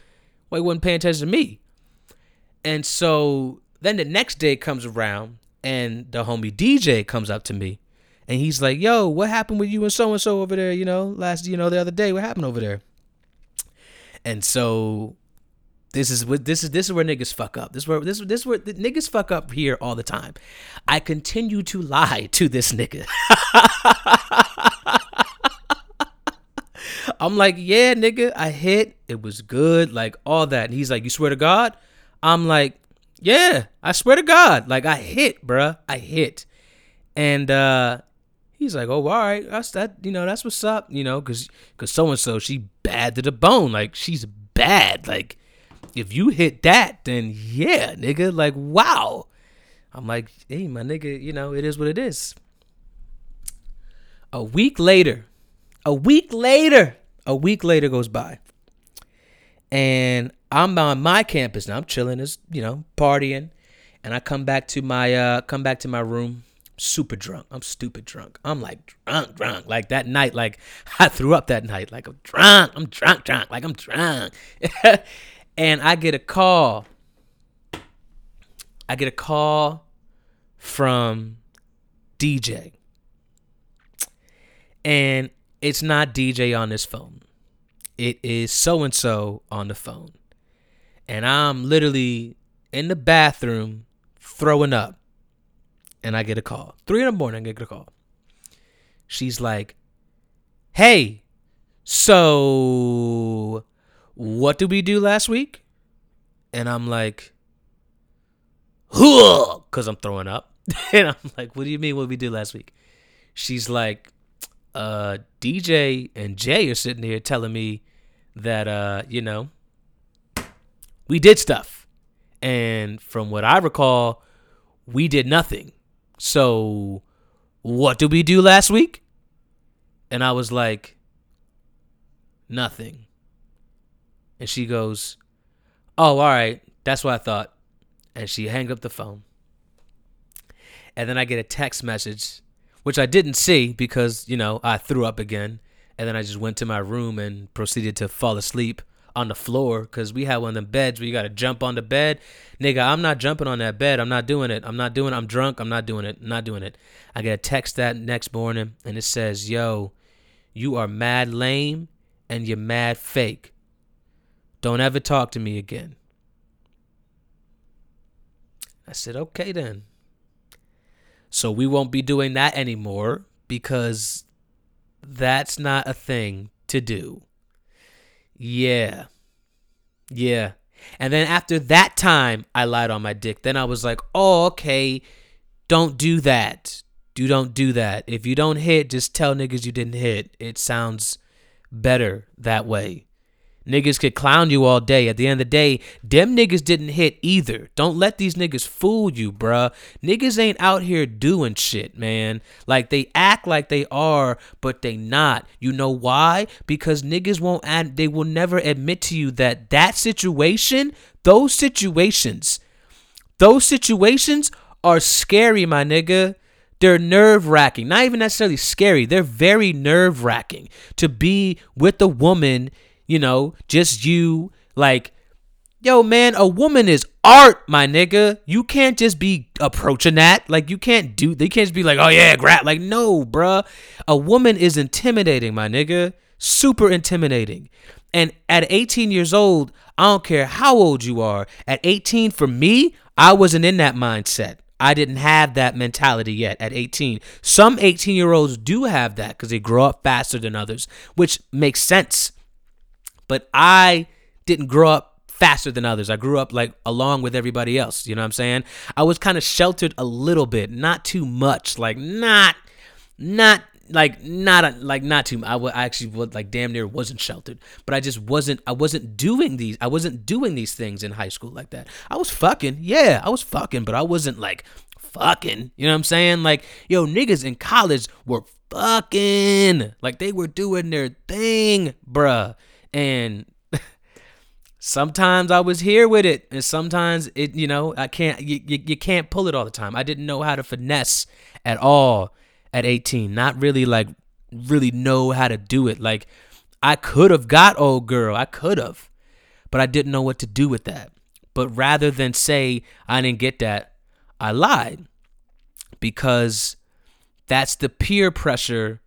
why he wasn't paying attention to me. And so then the next day comes around and the homie DJ comes up to me and he's like, yo, what happened with you and so and so over there, you know, last, you know, the other day? What happened over there? And so this is what this is this is where niggas fuck up. This is where this this is where niggas fuck up here all the time. I continue to lie to this nigga. I'm like, yeah, nigga, I hit. It was good, like all that. And he's like, you swear to God? I'm like, yeah, I swear to God, like I hit, bruh, I hit. And uh he's like, "Oh, all right, that's that. You know, that's what's up. You know, cause cause so and so she bad to the bone. Like she's bad. Like if you hit that, then yeah, nigga. Like wow." I'm like, "Hey, my nigga, you know, it is what it is." A week later, a week later, a week later goes by, and I'm on my campus now. I'm chilling, as you know, partying, and I come back to my uh come back to my room super drunk. I'm stupid drunk. I'm like drunk, drunk. Like that night, like I threw up that night. Like I'm drunk. I'm drunk, drunk. Like I'm drunk. and I get a call. I get a call from DJ. And it's not DJ on this phone. It is so and so on the phone. And I'm literally in the bathroom throwing up and I get a call. Three in the morning, I get a call. She's like, Hey, so what did we do last week? And I'm like, Whoa, because I'm throwing up. and I'm like, What do you mean what we do last week? She's like, uh, DJ and Jay are sitting here telling me that, uh, you know, we did stuff. And from what I recall, we did nothing. So, what did we do last week? And I was like, nothing. And she goes, oh, all right. That's what I thought. And she hung up the phone. And then I get a text message, which I didn't see because, you know, I threw up again. And then I just went to my room and proceeded to fall asleep on the floor because we had one of them beds where you got to jump on the bed. Nigga, I'm not jumping on that bed. I'm not doing it. I'm not doing it. I'm drunk. I'm not doing it. I'm not doing it. I get a text that next morning and it says, Yo, you are mad lame and you're mad fake. Don't ever talk to me again. I said, Okay then. So we won't be doing that anymore because that's not a thing to do. Yeah. Yeah. And then after that time, I lied on my dick. Then I was like, oh, okay, don't do that. You don't do that. If you don't hit, just tell niggas you didn't hit. It sounds better that way. Niggas could clown you all day. At the end of the day, them niggas didn't hit either. Don't let these niggas fool you, bruh. Niggas ain't out here doing shit, man. Like they act like they are, but they not. You know why? Because niggas won't add, they will never admit to you that that situation, those situations, those situations are scary, my nigga. They're nerve wracking. Not even necessarily scary. They're very nerve wracking to be with a woman you know, just you. Like, yo, man, a woman is art, my nigga. You can't just be approaching that. Like, you can't do, they can't just be like, oh yeah, grab. Like, no, bruh. A woman is intimidating, my nigga. Super intimidating. And at 18 years old, I don't care how old you are. At 18, for me, I wasn't in that mindset. I didn't have that mentality yet at 18. Some 18 year olds do have that because they grow up faster than others, which makes sense but I didn't grow up faster than others. I grew up like along with everybody else. You know what I'm saying? I was kind of sheltered a little bit, not too much. Like not, not like not a, like not too. much. I, w- I actually would like damn near wasn't sheltered, but I just wasn't. I wasn't doing these. I wasn't doing these things in high school like that. I was fucking. Yeah, I was fucking, but I wasn't like fucking. You know what I'm saying? Like yo, niggas in college were fucking. Like they were doing their thing, bruh. And sometimes I was here with it, and sometimes it, you know, I can't. You, you, you can't pull it all the time. I didn't know how to finesse at all at 18. Not really like really know how to do it. Like I could have got old girl. I could have, but I didn't know what to do with that. But rather than say I didn't get that, I lied because that's the peer pressure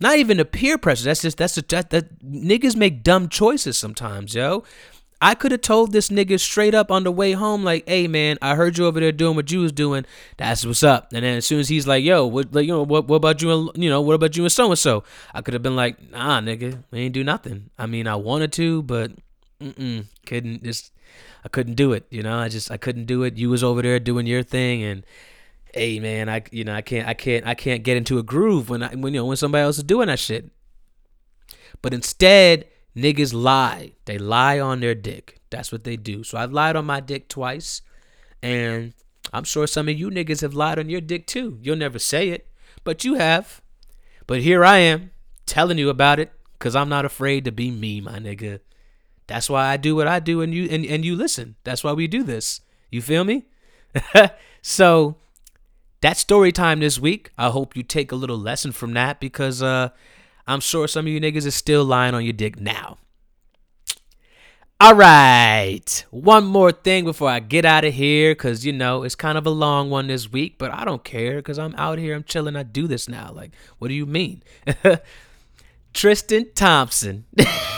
not even the peer pressure. That's just that's a, that, that niggas make dumb choices sometimes, yo. I could have told this nigga straight up on the way home, like, "Hey, man, I heard you over there doing what you was doing. That's what's up." And then as soon as he's like, "Yo, what, like, you know, what, what about you? And, you know, what about you and so and so?" I could have been like, "Nah, nigga, we ain't do nothing. I mean, I wanted to, but mm couldn't just, I couldn't do it. You know, I just, I couldn't do it. You was over there doing your thing, and hey man, I you know I can't I can't I can't get into a groove when I when you know when somebody else is doing that shit. But instead, niggas lie. They lie on their dick. That's what they do. So I've lied on my dick twice, and I'm sure some of you niggas have lied on your dick too. You'll never say it, but you have. But here I am telling you about it because I'm not afraid to be me, my nigga. That's why I do what I do and you and, and you listen. That's why we do this. You feel me? so that's story time this week. I hope you take a little lesson from that because uh I'm sure some of you niggas is still lying on your dick now. All right. One more thing before I get out of here because, you know, it's kind of a long one this week, but I don't care because I'm out here. I'm chilling. I do this now. Like, what do you mean? Tristan Thompson.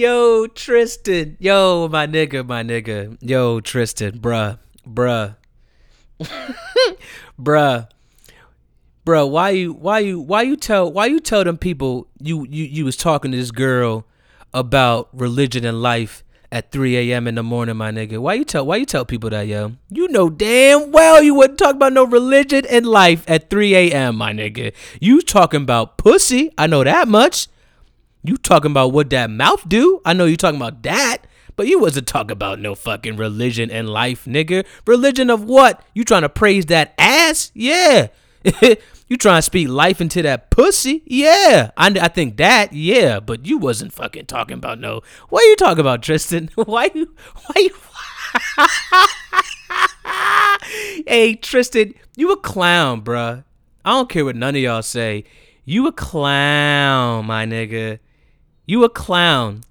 Yo, Tristan. Yo, my nigga, my nigga. Yo, Tristan, bruh, bruh. bruh. Bruh, why you why you why you tell why you tell them people you you you was talking to this girl about religion and life at 3 a.m. in the morning, my nigga. Why you tell why you tell people that, yo? You know damn well you wouldn't talk about no religion and life at 3 a.m., my nigga. You talking about pussy. I know that much. You talking about what that mouth do? I know you talking about that, but you wasn't talking about no fucking religion and life, nigga. Religion of what? You trying to praise that ass? Yeah. you trying to speak life into that pussy? Yeah. I, I think that, yeah, but you wasn't fucking talking about no. What are you talking about, Tristan? Why you why you Hey, Tristan, you a clown, bruh. I don't care what none of y'all say. You a clown, my nigga. You a clown.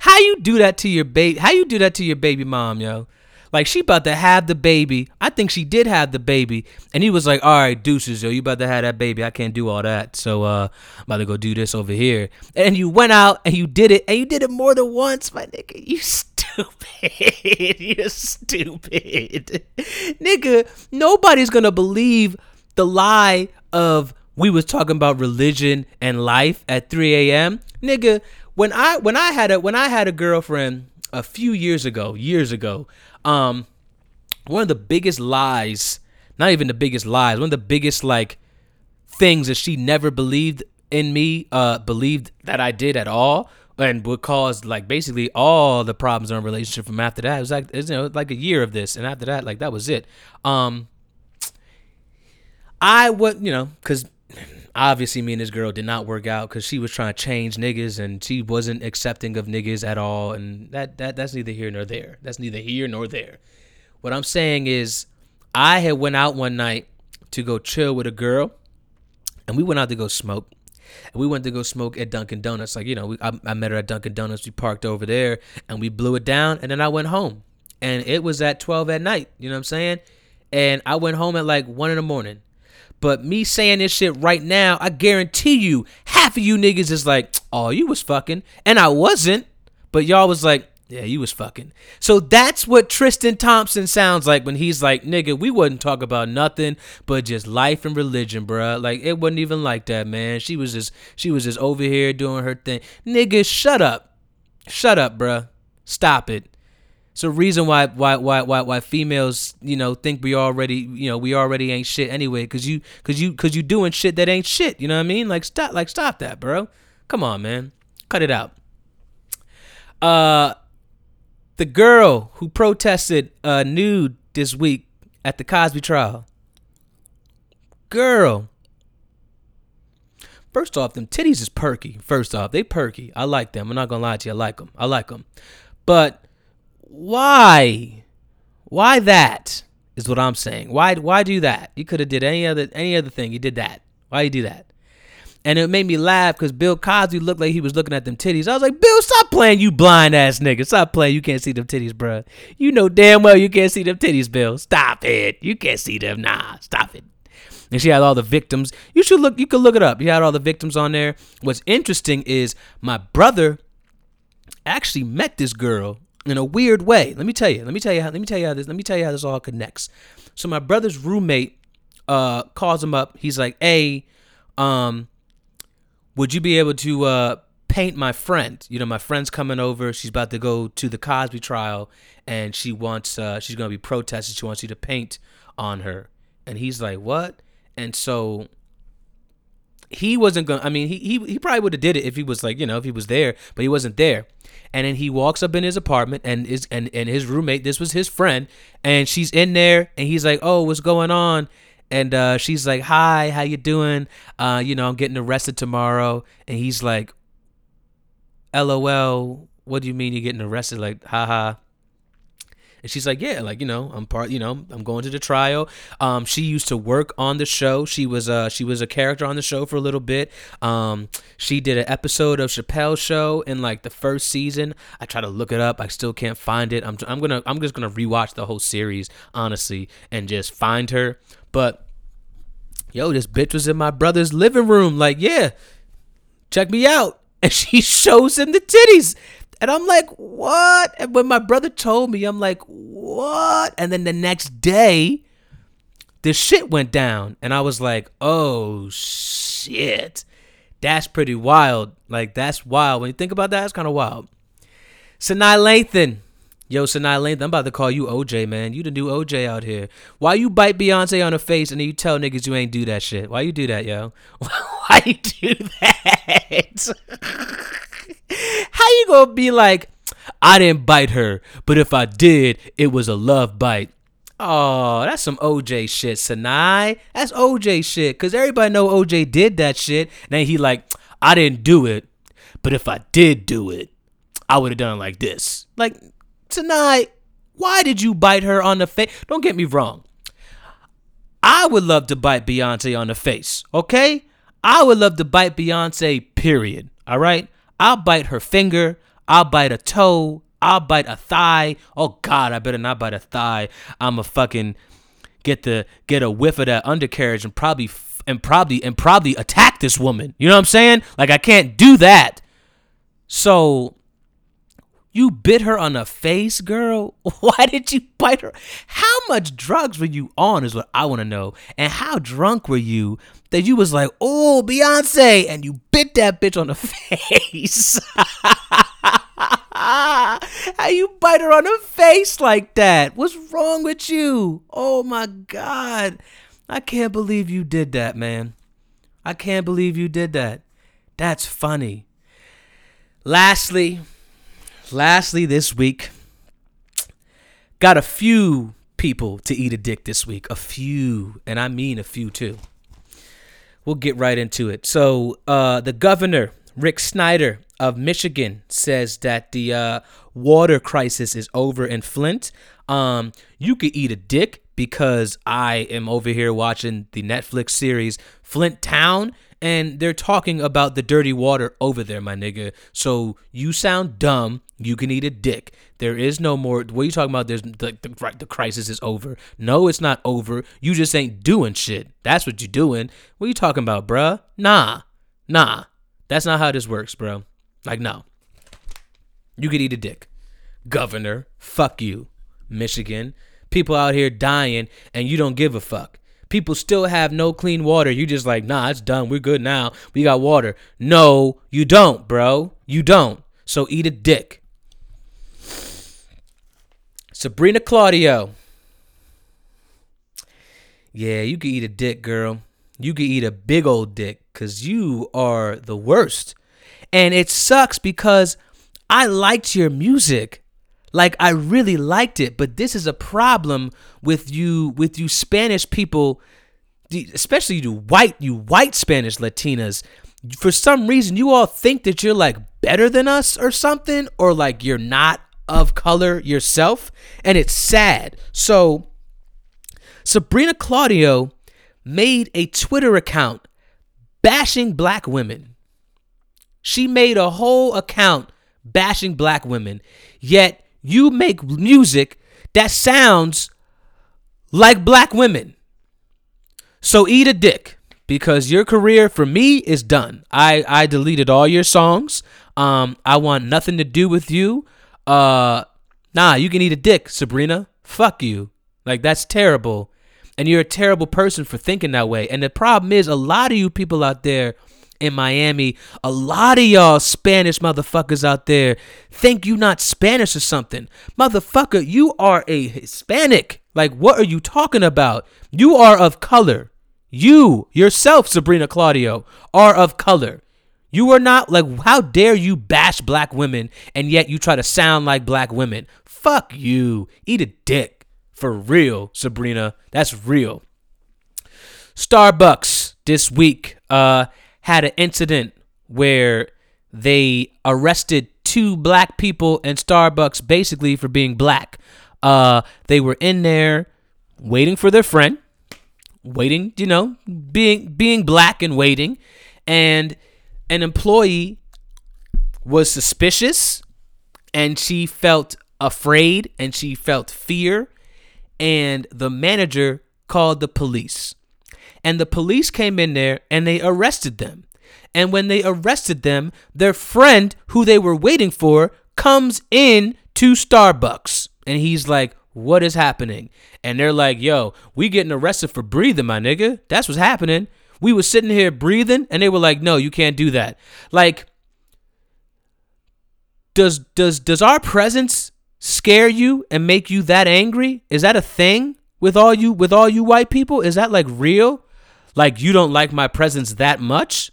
How you do that to your baby? How you do that to your baby mom, yo? Like she about to have the baby. I think she did have the baby, and he was like, "All right, deuces, yo, you about to have that baby. I can't do all that, so uh, I'm about to go do this over here." And you went out and you did it, and you did it more than once, my nigga. You stupid. You're stupid, nigga. Nobody's gonna believe the lie of we was talking about religion and life at 3 a.m. Nigga, when I when I had a when I had a girlfriend a few years ago, years ago, um, one of the biggest lies, not even the biggest lies, one of the biggest like things that she never believed in me, uh, believed that I did at all, and would cause like basically all the problems in our relationship from after that. It was like it was, you know like a year of this, and after that, like that was it. Um, I would you know because obviously me and this girl did not work out because she was trying to change niggas and she wasn't accepting of niggas at all. And that, that that's neither here nor there. That's neither here nor there. What i'm saying is i had went out one night to go chill with a girl and we went out to go smoke. And we went to go smoke at dunkin' donuts. Like you know we, I, I met her at dunkin' donuts. We parked over there and we blew it down and then i went home. And it was at 12 at night. You know what i'm saying? And i went home at like 1 in the morning but me saying this shit right now, I guarantee you, half of you niggas is like, oh, you was fucking. And I wasn't. But y'all was like, yeah, you was fucking. So that's what Tristan Thompson sounds like when he's like, nigga, we wouldn't talk about nothing but just life and religion, bruh. Like it wasn't even like that, man. She was just she was just over here doing her thing. Nigga, shut up. Shut up, bruh. Stop it. It's a reason why why why why why females you know think we already you know we already ain't shit anyway because you because you because you doing shit that ain't shit you know what I mean? Like stop like stop that bro. Come on man. Cut it out. Uh the girl who protested uh nude this week at the Cosby trial. Girl. First off them titties is perky first off. They perky. I like them. I'm not gonna lie to you. I like them I like them but why? Why that? Is what I'm saying. Why why do that? You could have did any other any other thing. You did that. Why you do that? And it made me laugh because Bill Cosby looked like he was looking at them titties. I was like, Bill, stop playing, you blind ass nigga. Stop playing. You can't see them titties, bruh. You know damn well you can't see them titties, Bill. Stop it. You can't see them. Nah, stop it. And she had all the victims. You should look. You could look it up. You had all the victims on there. What's interesting is my brother actually met this girl in a weird way. Let me tell you. Let me tell you how. Let me tell you how this. Let me tell you how this all connects. So my brother's roommate uh calls him up. He's like, "Hey, um, would you be able to uh, paint my friend? You know, my friend's coming over. She's about to go to the Cosby trial, and she wants uh, she's gonna be protesting. She wants you to paint on her, and he's like, what? And so he wasn't gonna. I mean, he he he probably would have did it if he was like you know if he was there, but he wasn't there. And then he walks up in his apartment, and is and and his roommate, this was his friend, and she's in there, and he's like, oh, what's going on? And uh, she's like, hi, how you doing? Uh, you know, I'm getting arrested tomorrow, and he's like, lol. What do you mean you're getting arrested? Like, haha. And she's like, yeah, like you know, I'm part, you know, I'm going to the trial. Um, she used to work on the show. She was uh she was a character on the show for a little bit. Um, she did an episode of Chappelle's show in like the first season. I try to look it up. I still can't find it. I'm I'm gonna I'm just gonna rewatch the whole series honestly and just find her. But yo, this bitch was in my brother's living room. Like, yeah, check me out. And she shows him the titties. And I'm like, what? And when my brother told me, I'm like, what? And then the next day, the shit went down. And I was like, oh shit. That's pretty wild. Like, that's wild. When you think about that, it's kind of wild. Sanaa Lathan. Yo, Sanaa Lathan, I'm about to call you OJ, man. You the new OJ out here. Why you bite Beyonce on the face and then you tell niggas you ain't do that shit? Why you do that, yo? Why you do that? How you gonna be like, I didn't bite her, but if I did, it was a love bite. Oh, that's some OJ shit, Sanaa. That's OJ shit. Cause everybody know OJ did that shit. And then he like, I didn't do it, but if I did do it, I would have done like this. Like, Sanaa, why did you bite her on the face? Don't get me wrong. I would love to bite Beyonce on the face, okay? I would love to bite Beyonce, period. All right? I'll bite her finger. I'll bite a toe. I'll bite a thigh. Oh God, I better not bite a thigh. I'm a fucking get the get a whiff of that undercarriage and probably and probably and probably attack this woman. You know what I'm saying? Like I can't do that. So you bit her on the face, girl. Why did you bite her? How much drugs were you on is what I want to know. And how drunk were you that you was like, oh, Beyonce, and you bit that bitch on the face. How you bite her on the face like that? What's wrong with you? Oh my God. I can't believe you did that, man. I can't believe you did that. That's funny. Lastly, lastly this week, got a few people to eat a dick this week. A few, and I mean a few too we'll get right into it. So, uh, the governor, Rick Snyder of Michigan, says that the uh, water crisis is over in Flint. Um, you could eat a dick because I am over here watching the Netflix series Flint Town, and they're talking about the dirty water over there, my nigga. So you sound dumb. You can eat a dick. There is no more. What are you talking about? There's the, the the crisis is over. No, it's not over. You just ain't doing shit. That's what you doing. What are you talking about, bruh? Nah, nah. That's not how this works, bro. Like no. You could eat a dick. Governor, fuck you. Michigan, people out here dying, and you don't give a fuck. People still have no clean water. You just like, nah, it's done. We're good now. We got water. No, you don't, bro. You don't. So eat a dick. Sabrina Claudio. Yeah, you could eat a dick, girl. You could eat a big old dick because you are the worst. And it sucks because I liked your music. Like I really liked it, but this is a problem with you with you Spanish people, especially you white you white Spanish Latinas. For some reason, you all think that you're like better than us or something, or like you're not of color yourself, and it's sad. So Sabrina Claudio made a Twitter account bashing black women. She made a whole account bashing black women. Yet you make music that sounds like black women. So eat a dick because your career for me is done. I I deleted all your songs. Um I want nothing to do with you. Uh nah, you can eat a dick, Sabrina. Fuck you. Like that's terrible. And you're a terrible person for thinking that way. And the problem is a lot of you people out there in Miami, a lot of y'all Spanish motherfuckers out there think you not Spanish or something. Motherfucker, you are a Hispanic. Like, what are you talking about? You are of color. You, yourself, Sabrina Claudio, are of color. You are not like, how dare you bash black women and yet you try to sound like black women? Fuck you. Eat a dick. For real, Sabrina. That's real. Starbucks this week uh, had an incident where they arrested two black people in Starbucks basically for being black. Uh, they were in there waiting for their friend, waiting, you know, being being black and waiting, and an employee was suspicious and she felt afraid and she felt fear. And the manager called the police and the police came in there and they arrested them. And when they arrested them, their friend who they were waiting for comes in to Starbucks. And he's like, What is happening? And they're like, Yo, we getting arrested for breathing, my nigga. That's what's happening. We was sitting here breathing, and they were like, No, you can't do that. Like, does does does our presence scare you and make you that angry? Is that a thing with all you with all you white people? Is that like real? Like you don't like my presence that much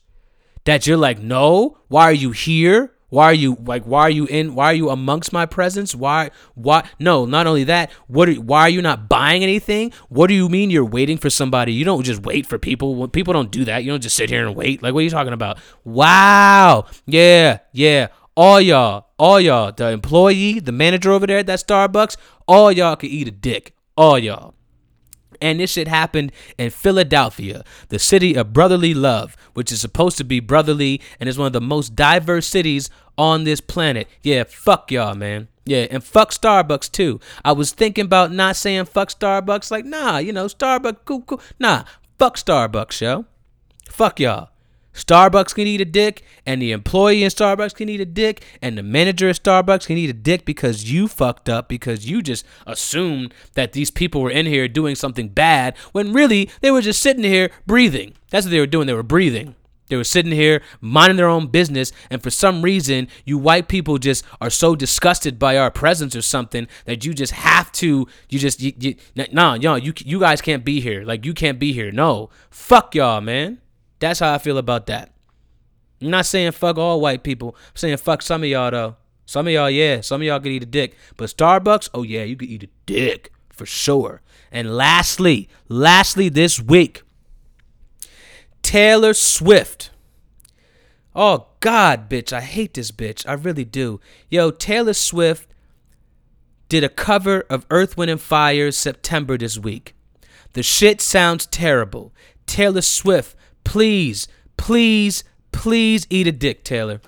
that you're like, no, why are you here? Why are you like why are you in why are you amongst my presence? Why why no, not only that, what are, why are you not buying anything? What do you mean you're waiting for somebody? You don't just wait for people. People don't do that. You don't just sit here and wait. Like what are you talking about? Wow. Yeah, yeah. All y'all, all y'all, the employee, the manager over there at that Starbucks, all y'all can eat a dick. All y'all. And this shit happened in Philadelphia, the city of brotherly love, which is supposed to be brotherly and is one of the most diverse cities on this planet. Yeah, fuck y'all, man. Yeah, and fuck Starbucks too. I was thinking about not saying fuck Starbucks, like, nah, you know, Starbucks, cool, cool. Nah, fuck Starbucks, yo. Fuck y'all. Starbucks can eat a dick, and the employee in Starbucks can eat a dick, and the manager at Starbucks can eat a dick because you fucked up because you just assumed that these people were in here doing something bad when really they were just sitting here breathing. That's what they were doing. They were breathing. They were sitting here minding their own business, and for some reason, you white people just are so disgusted by our presence or something that you just have to. You just, you, you, nah, y'all, you you guys can't be here. Like you can't be here. No, fuck y'all, man. That's how I feel about that. I'm not saying fuck all white people. I'm saying fuck some of y'all though. Some of y'all, yeah, some of y'all could eat a dick. But Starbucks, oh yeah, you could eat a dick for sure. And lastly, lastly this week, Taylor Swift. Oh God, bitch, I hate this bitch. I really do. Yo, Taylor Swift did a cover of Earth, Wind, and Fire's September this week. The shit sounds terrible. Taylor Swift Please, please, please eat a dick, Taylor.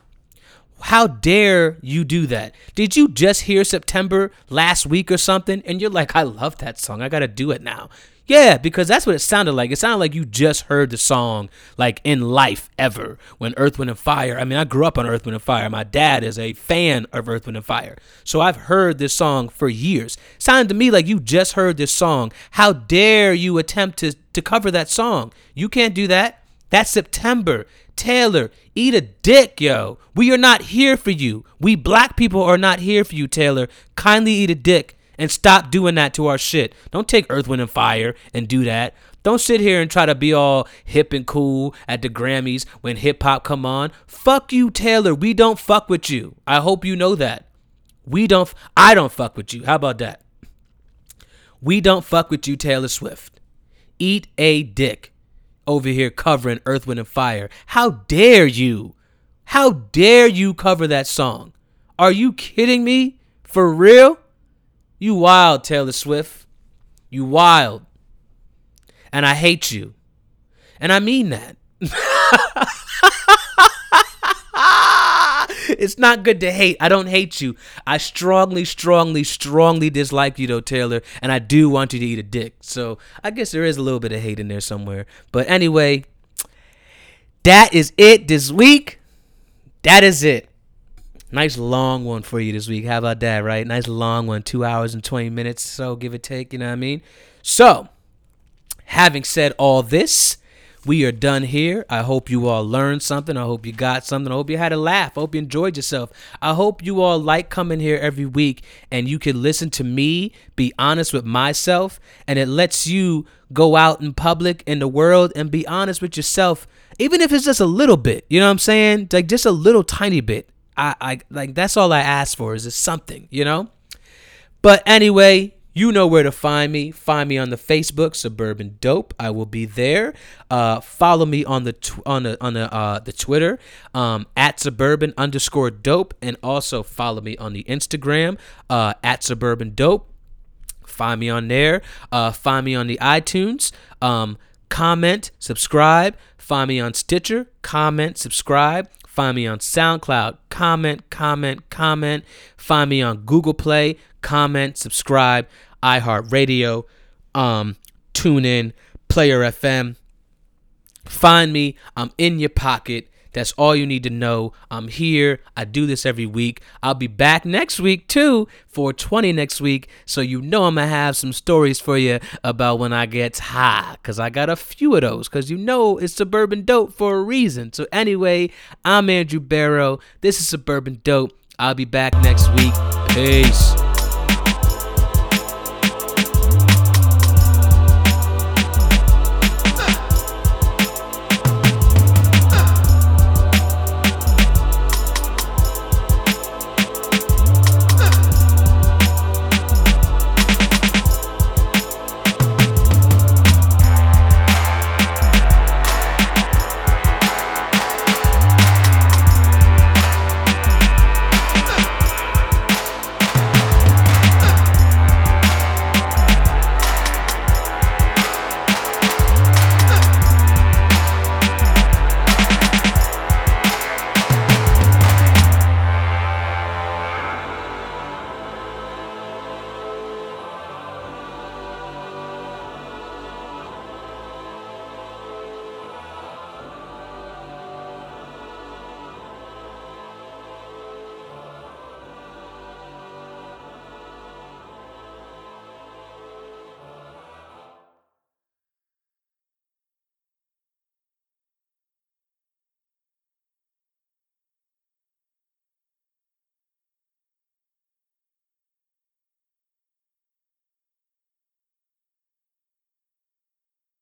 How dare you do that? Did you just hear September last week or something? And you're like, I love that song. I got to do it now. Yeah, because that's what it sounded like. It sounded like you just heard the song like in life ever when Earth, Wind, and Fire. I mean, I grew up on Earth, Wind, and Fire. My dad is a fan of Earth, Wind, and Fire. So I've heard this song for years. It sounded to me like you just heard this song. How dare you attempt to, to cover that song? You can't do that. That's September. Taylor, eat a dick, yo. We are not here for you. We black people are not here for you, Taylor. Kindly eat a dick and stop doing that to our shit. Don't take Earth, Wind, and Fire and do that. Don't sit here and try to be all hip and cool at the Grammys when hip hop come on. Fuck you, Taylor. We don't fuck with you. I hope you know that. We don't. I don't fuck with you. How about that? We don't fuck with you, Taylor Swift. Eat a dick over here covering Earth, Wind, and Fire. How dare you? How dare you cover that song? Are you kidding me? For real? You wild, Taylor Swift. You wild. And I hate you. And I mean that. it's not good to hate. I don't hate you. I strongly, strongly, strongly dislike you, though, Taylor, and I do want you to eat a dick. So I guess there is a little bit of hate in there somewhere. But anyway, that is it this week. That is it. Nice long one for you this week. How about that, right? Nice long one, two hours and 20 minutes, so give or take, you know what I mean? So, having said all this, we are done here. I hope you all learned something. I hope you got something. I hope you had a laugh. I hope you enjoyed yourself. I hope you all like coming here every week and you can listen to me be honest with myself and it lets you go out in public in the world and be honest with yourself even if it's just a little bit. You know what I'm saying? Like just a little tiny bit. I, I like that's all I ask for is just something, you know? But anyway, you know where to find me. Find me on the Facebook Suburban Dope. I will be there. Uh, follow me on the tw- on the on the uh, the Twitter um, at Suburban underscore Dope, and also follow me on the Instagram uh, at Suburban Dope. Find me on there. Uh, find me on the iTunes. Um, comment, subscribe. Find me on Stitcher. Comment, subscribe. Find me on SoundCloud. Comment, comment, comment. Find me on Google Play. Comment, subscribe. iHeartRadio. Um, tune in. Player FM. Find me. I'm in your pocket. That's all you need to know. I'm here. I do this every week. I'll be back next week too for 20 next week. So you know I'm going to have some stories for you about when I get high. Because I got a few of those. Because you know it's Suburban Dope for a reason. So anyway, I'm Andrew Barrow. This is Suburban Dope. I'll be back next week. Peace.